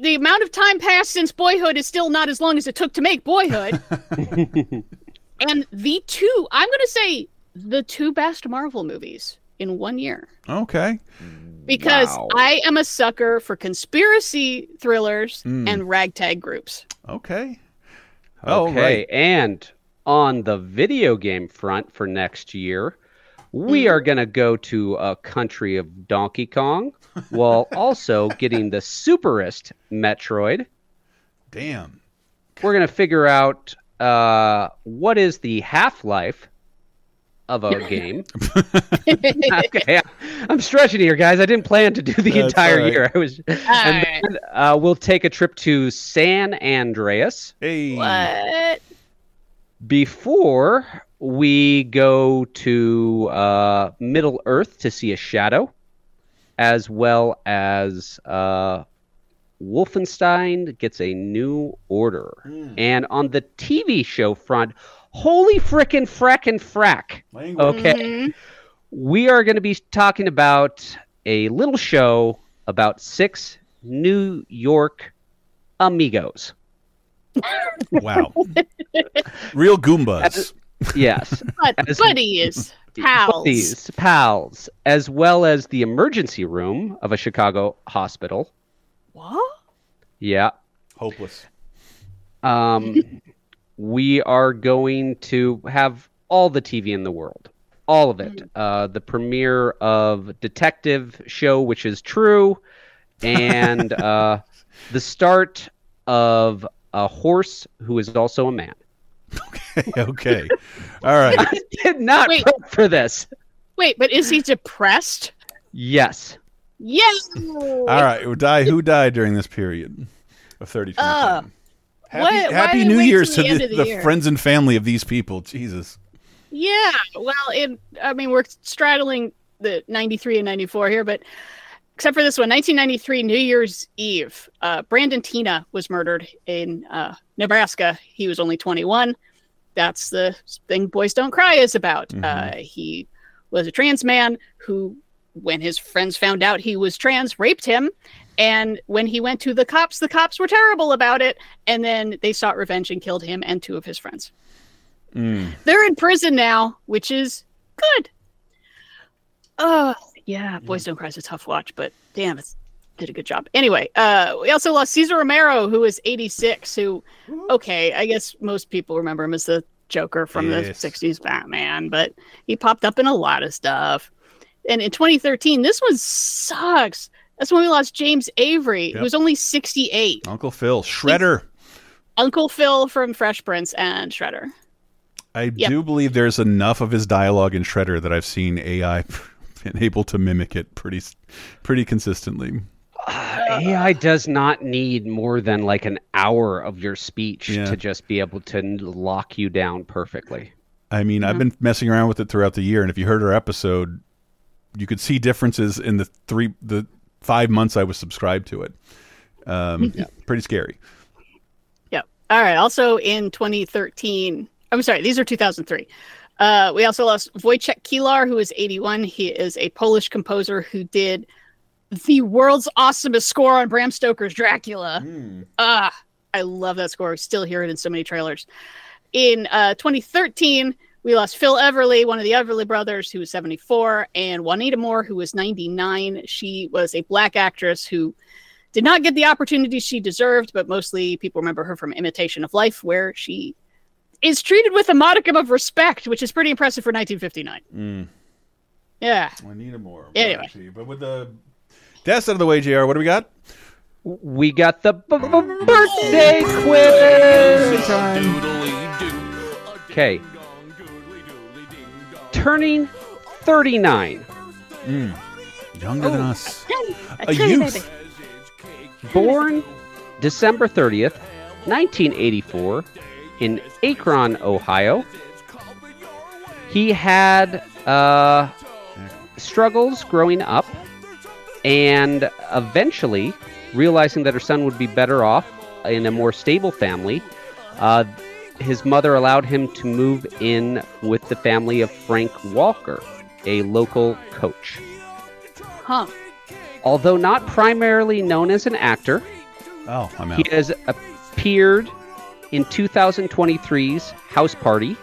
Speaker 3: The amount of time passed since Boyhood is still not as long as it took to make Boyhood. and the two, I'm going to say the two best Marvel movies in one year.
Speaker 1: Okay.
Speaker 3: Because
Speaker 4: Wow.
Speaker 3: I am a sucker for conspiracy thrillers
Speaker 1: Mm.
Speaker 3: and ragtag groups.
Speaker 1: Okay. Oh,
Speaker 4: Okay,
Speaker 1: right.
Speaker 4: and on the video game front for next year, we
Speaker 3: Mm.
Speaker 4: are going to go to a country of Donkey Kong while also getting the superest Metroid.
Speaker 1: Damn.
Speaker 4: We're going to figure out uh, what is the half life of a game. okay, I'm stretching here, guys. I didn't plan to do the
Speaker 1: That's
Speaker 4: entire
Speaker 1: all right.
Speaker 4: year. I was, and then uh, we'll take a trip to San Andreas
Speaker 1: Hey.
Speaker 3: What?
Speaker 4: Before we go to uh, Middle Earth to see a shadow, as well as uh, Wolfenstein gets a new order. And on the TV show front, holy frickin' frackin' frack.
Speaker 1: Language.
Speaker 4: Okay.
Speaker 3: Mhm.
Speaker 4: We are going to be talking about a little show about six New York amigos.
Speaker 1: Wow. Real Goombas.
Speaker 4: Yes.
Speaker 3: But
Speaker 4: As-
Speaker 3: buddies, pals.
Speaker 4: buddies, pals, as well as the emergency room of a Chicago hospital.
Speaker 3: What?
Speaker 4: Yeah.
Speaker 1: Hopeless.
Speaker 4: Um, we are going to have all the TV in the world. All of it. Uh, the premiere of Detective Show, which is true, and uh, the start of a horse who is also a man.
Speaker 1: okay. All right.
Speaker 4: I did not
Speaker 3: Wait.
Speaker 4: prep for this.
Speaker 3: Wait, but is he depressed?
Speaker 4: Yes.
Speaker 3: Yes.
Speaker 1: All right. Who died? Who died during this period of 30
Speaker 3: Uh,
Speaker 1: Happy,
Speaker 3: what-
Speaker 1: happy New
Speaker 3: wait
Speaker 1: Year's to
Speaker 3: the
Speaker 1: the,
Speaker 3: end of the
Speaker 1: the
Speaker 3: year?
Speaker 1: friends and family of these people. Jesus.
Speaker 3: Yeah. Well, it, I mean, we're straddling the 93 and 94 here, but except for this one, 1993, New Year's Eve, uh, Brandon Teena was murdered in uh, Nebraska. He was only 21. That's the thing Boys Don't Cry is about.
Speaker 1: Mhm.
Speaker 3: Uh, he was a trans man who, when his friends found out he was trans, raped him. And when he went to the cops, the cops were terrible about it. And then they sought revenge and killed him and two of his friends.
Speaker 1: Mm.
Speaker 3: They're in prison now, which is good. Oh, yeah, Boys Don't Cry is a tough watch, but damn, it did a good job. Anyway, uh, we also lost Cesar Romero, who was 86, who, okay, I guess most people remember him as the Joker from
Speaker 1: Yes.
Speaker 3: the 60s Batman, but he popped up in a lot of stuff. And in 2013, this one sucks. That's when we lost James Avery,
Speaker 1: Yep.
Speaker 3: who was only 68.
Speaker 1: Uncle Phil. Shredder.
Speaker 3: Uncle Phil from Fresh Prince and Shredder.
Speaker 1: I
Speaker 3: Yep.
Speaker 1: do believe there's enough of his dialogue in Shredder that I've seen AI been able to mimic it pretty pretty consistently.
Speaker 4: AI does not need more than like an hour of your speech
Speaker 1: Yeah.
Speaker 4: to just be able to lock you down perfectly.
Speaker 1: I mean, I've been messing around with it throughout the year, and if you heard our episode, you could see differences in the three, the five months I was subscribed to it. Um, yeah. Pretty scary.
Speaker 3: Yep. All right. Also in 2013, I'm sorry, these are 2003. Uh, we also lost Wojciech Kilar, who is 81. He is a Polish composer who did the world's awesomest score on Bram Stoker's Dracula. Ah, I love that score. I still hear it in so many trailers. In uh, 2013, we lost Phil Everly, one of the Everly brothers, who was 74, and Juanita Moore, who was 99. She was a black actress who did not get the opportunity she deserved, but mostly people remember her from Imitation of Life, where she is treated with a modicum of respect, which is pretty impressive for 1959.
Speaker 1: Mm.
Speaker 3: Yeah.
Speaker 1: I need more.
Speaker 3: Anyway.
Speaker 1: Actually, but with the deaths out of the way, JR. What do we got?
Speaker 4: We got the b- b- birthday quiz. Okay. Turning 39.
Speaker 1: Mm. Younger than us.
Speaker 3: A
Speaker 1: A youth.
Speaker 3: baby.
Speaker 4: Born December 30th, 1984, in Akron, Ohio. He had uh, struggles growing up and eventually realizing that her son would be better off in a more stable family. Uh, his mother allowed him to move in with the family of Frank Walker, a local coach.
Speaker 3: Huh.
Speaker 4: Although not primarily known as an actor,
Speaker 1: Oh, I'm out.
Speaker 4: he has appeared in 2023's House Party,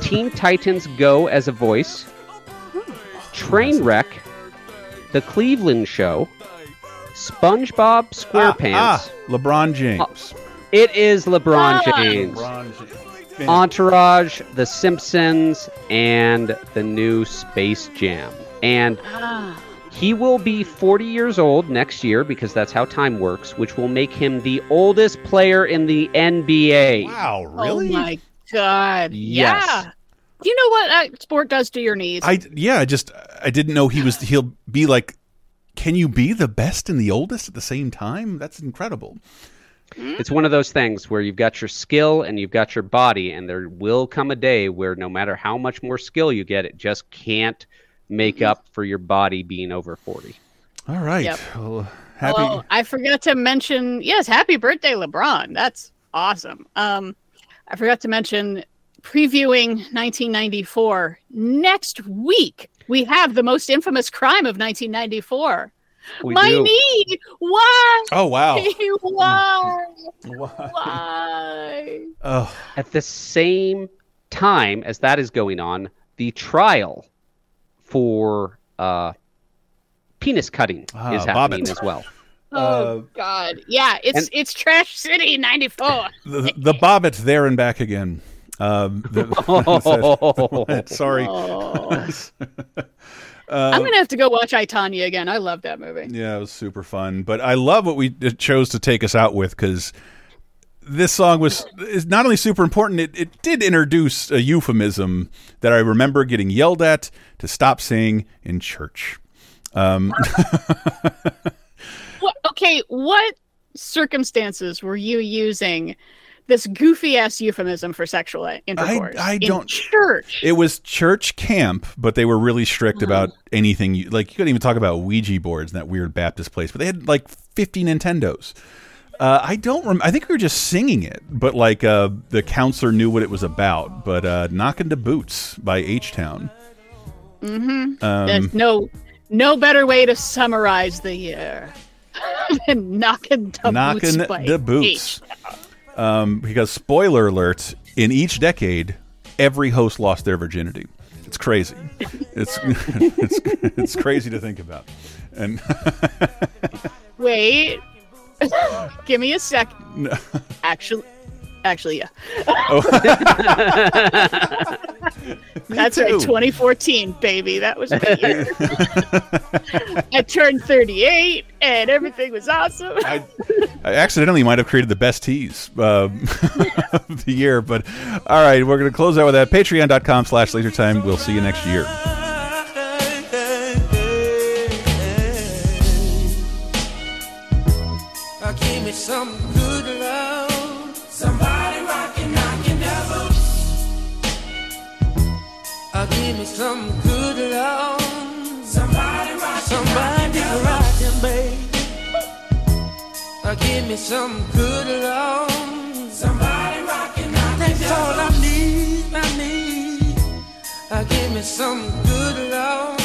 Speaker 4: Teen Titans Go as a voice, Trainwreck, The Cleveland Show, SpongeBob SquarePants.
Speaker 1: Ah, LeBron James.
Speaker 4: It is LeBron
Speaker 3: Ah.
Speaker 4: James.
Speaker 1: LeBron James.
Speaker 4: Entourage, The Simpsons, and the new Space Jam. And
Speaker 3: Ah.
Speaker 4: He will be 40 years old next year because that's how time works, which will make him the oldest player in the NBA.
Speaker 1: Wow, oh really?
Speaker 3: Oh my god.
Speaker 4: Yes.
Speaker 3: Yeah. You know what that sport does to your knees?
Speaker 1: I yeah, I just I didn't know he was he'll be like can you be the best and the oldest at the same time? That's incredible. Hmm?
Speaker 4: It's one of those things where you've got your skill and you've got your body, and there will come a day where no matter how much more skill you get, it just can't make up for your body being over 40.
Speaker 1: All right.
Speaker 3: Yep.
Speaker 1: Well, happy
Speaker 3: Oh, I forgot to mention. Yes, happy birthday, LeBron. That's awesome. Um, I forgot to mention previewing 1994 next week. We have the most infamous crime of 1994.
Speaker 4: We
Speaker 3: My
Speaker 4: do.
Speaker 3: knee. Why?
Speaker 1: Oh wow.
Speaker 3: Why?
Speaker 1: Why?
Speaker 3: Why?
Speaker 1: Oh,
Speaker 4: At the same time as that is going on, the trial for uh, penis cutting
Speaker 1: Ah,
Speaker 4: is happening
Speaker 1: it.
Speaker 4: as well.
Speaker 3: Oh
Speaker 1: Uh,
Speaker 3: God. Yeah, it's
Speaker 4: and-
Speaker 3: it's Trash City 94.
Speaker 1: the, the Bobbitt there and back again. Um, the, sorry.
Speaker 3: Oh. I'm gonna have to go watch I Tonya again. I love that movie.
Speaker 1: Yeah, it was super fun. But I love what we chose to take us out with because this song was is not only super important, it, it did introduce a euphemism that I remember getting yelled at to stop saying in church. Um,
Speaker 3: okay, what circumstances were you using this goofy ass euphemism for sexual intercourse?
Speaker 1: I
Speaker 3: in
Speaker 1: don't-
Speaker 3: church.
Speaker 1: it was church camp, but they were really strict about anything. You, like you couldn't even talk about Ouija boards in that weird Baptist place. But they had like 50 Nintendos. Uh, I don't. Rem- I think we were just singing it, but like uh, the counselor knew what it was about. But uh, "Knockin' da Boots" by H Town.
Speaker 3: mm-hmm.
Speaker 1: Um,
Speaker 3: There's no no better way to summarize the year than knocking the
Speaker 1: knocking
Speaker 3: boots.
Speaker 1: the boots. Um, because spoiler alert: in each decade, every host lost their virginity. It's crazy. It's it's it's crazy to think about. And
Speaker 3: Wait. Give me a sec.
Speaker 1: No.
Speaker 3: Actually, actually, yeah.
Speaker 1: Oh.
Speaker 3: That's
Speaker 1: too.
Speaker 3: right, 2014, baby. That was my year. I turned 38, and everything was awesome.
Speaker 1: I, I accidentally might have created the best tease uh, of the year, but all right, we're going to close out with that. Patreon.com slash lasertime. We'll see you next year.
Speaker 7: Some good love. Somebody rockin', knockin' devil. Uh, give me some good love. Somebody rockin', somebody rockin', baby. Uh, give me some good love. Somebody rockin', knockin' That's all I need, I need. Uh, give me some good love.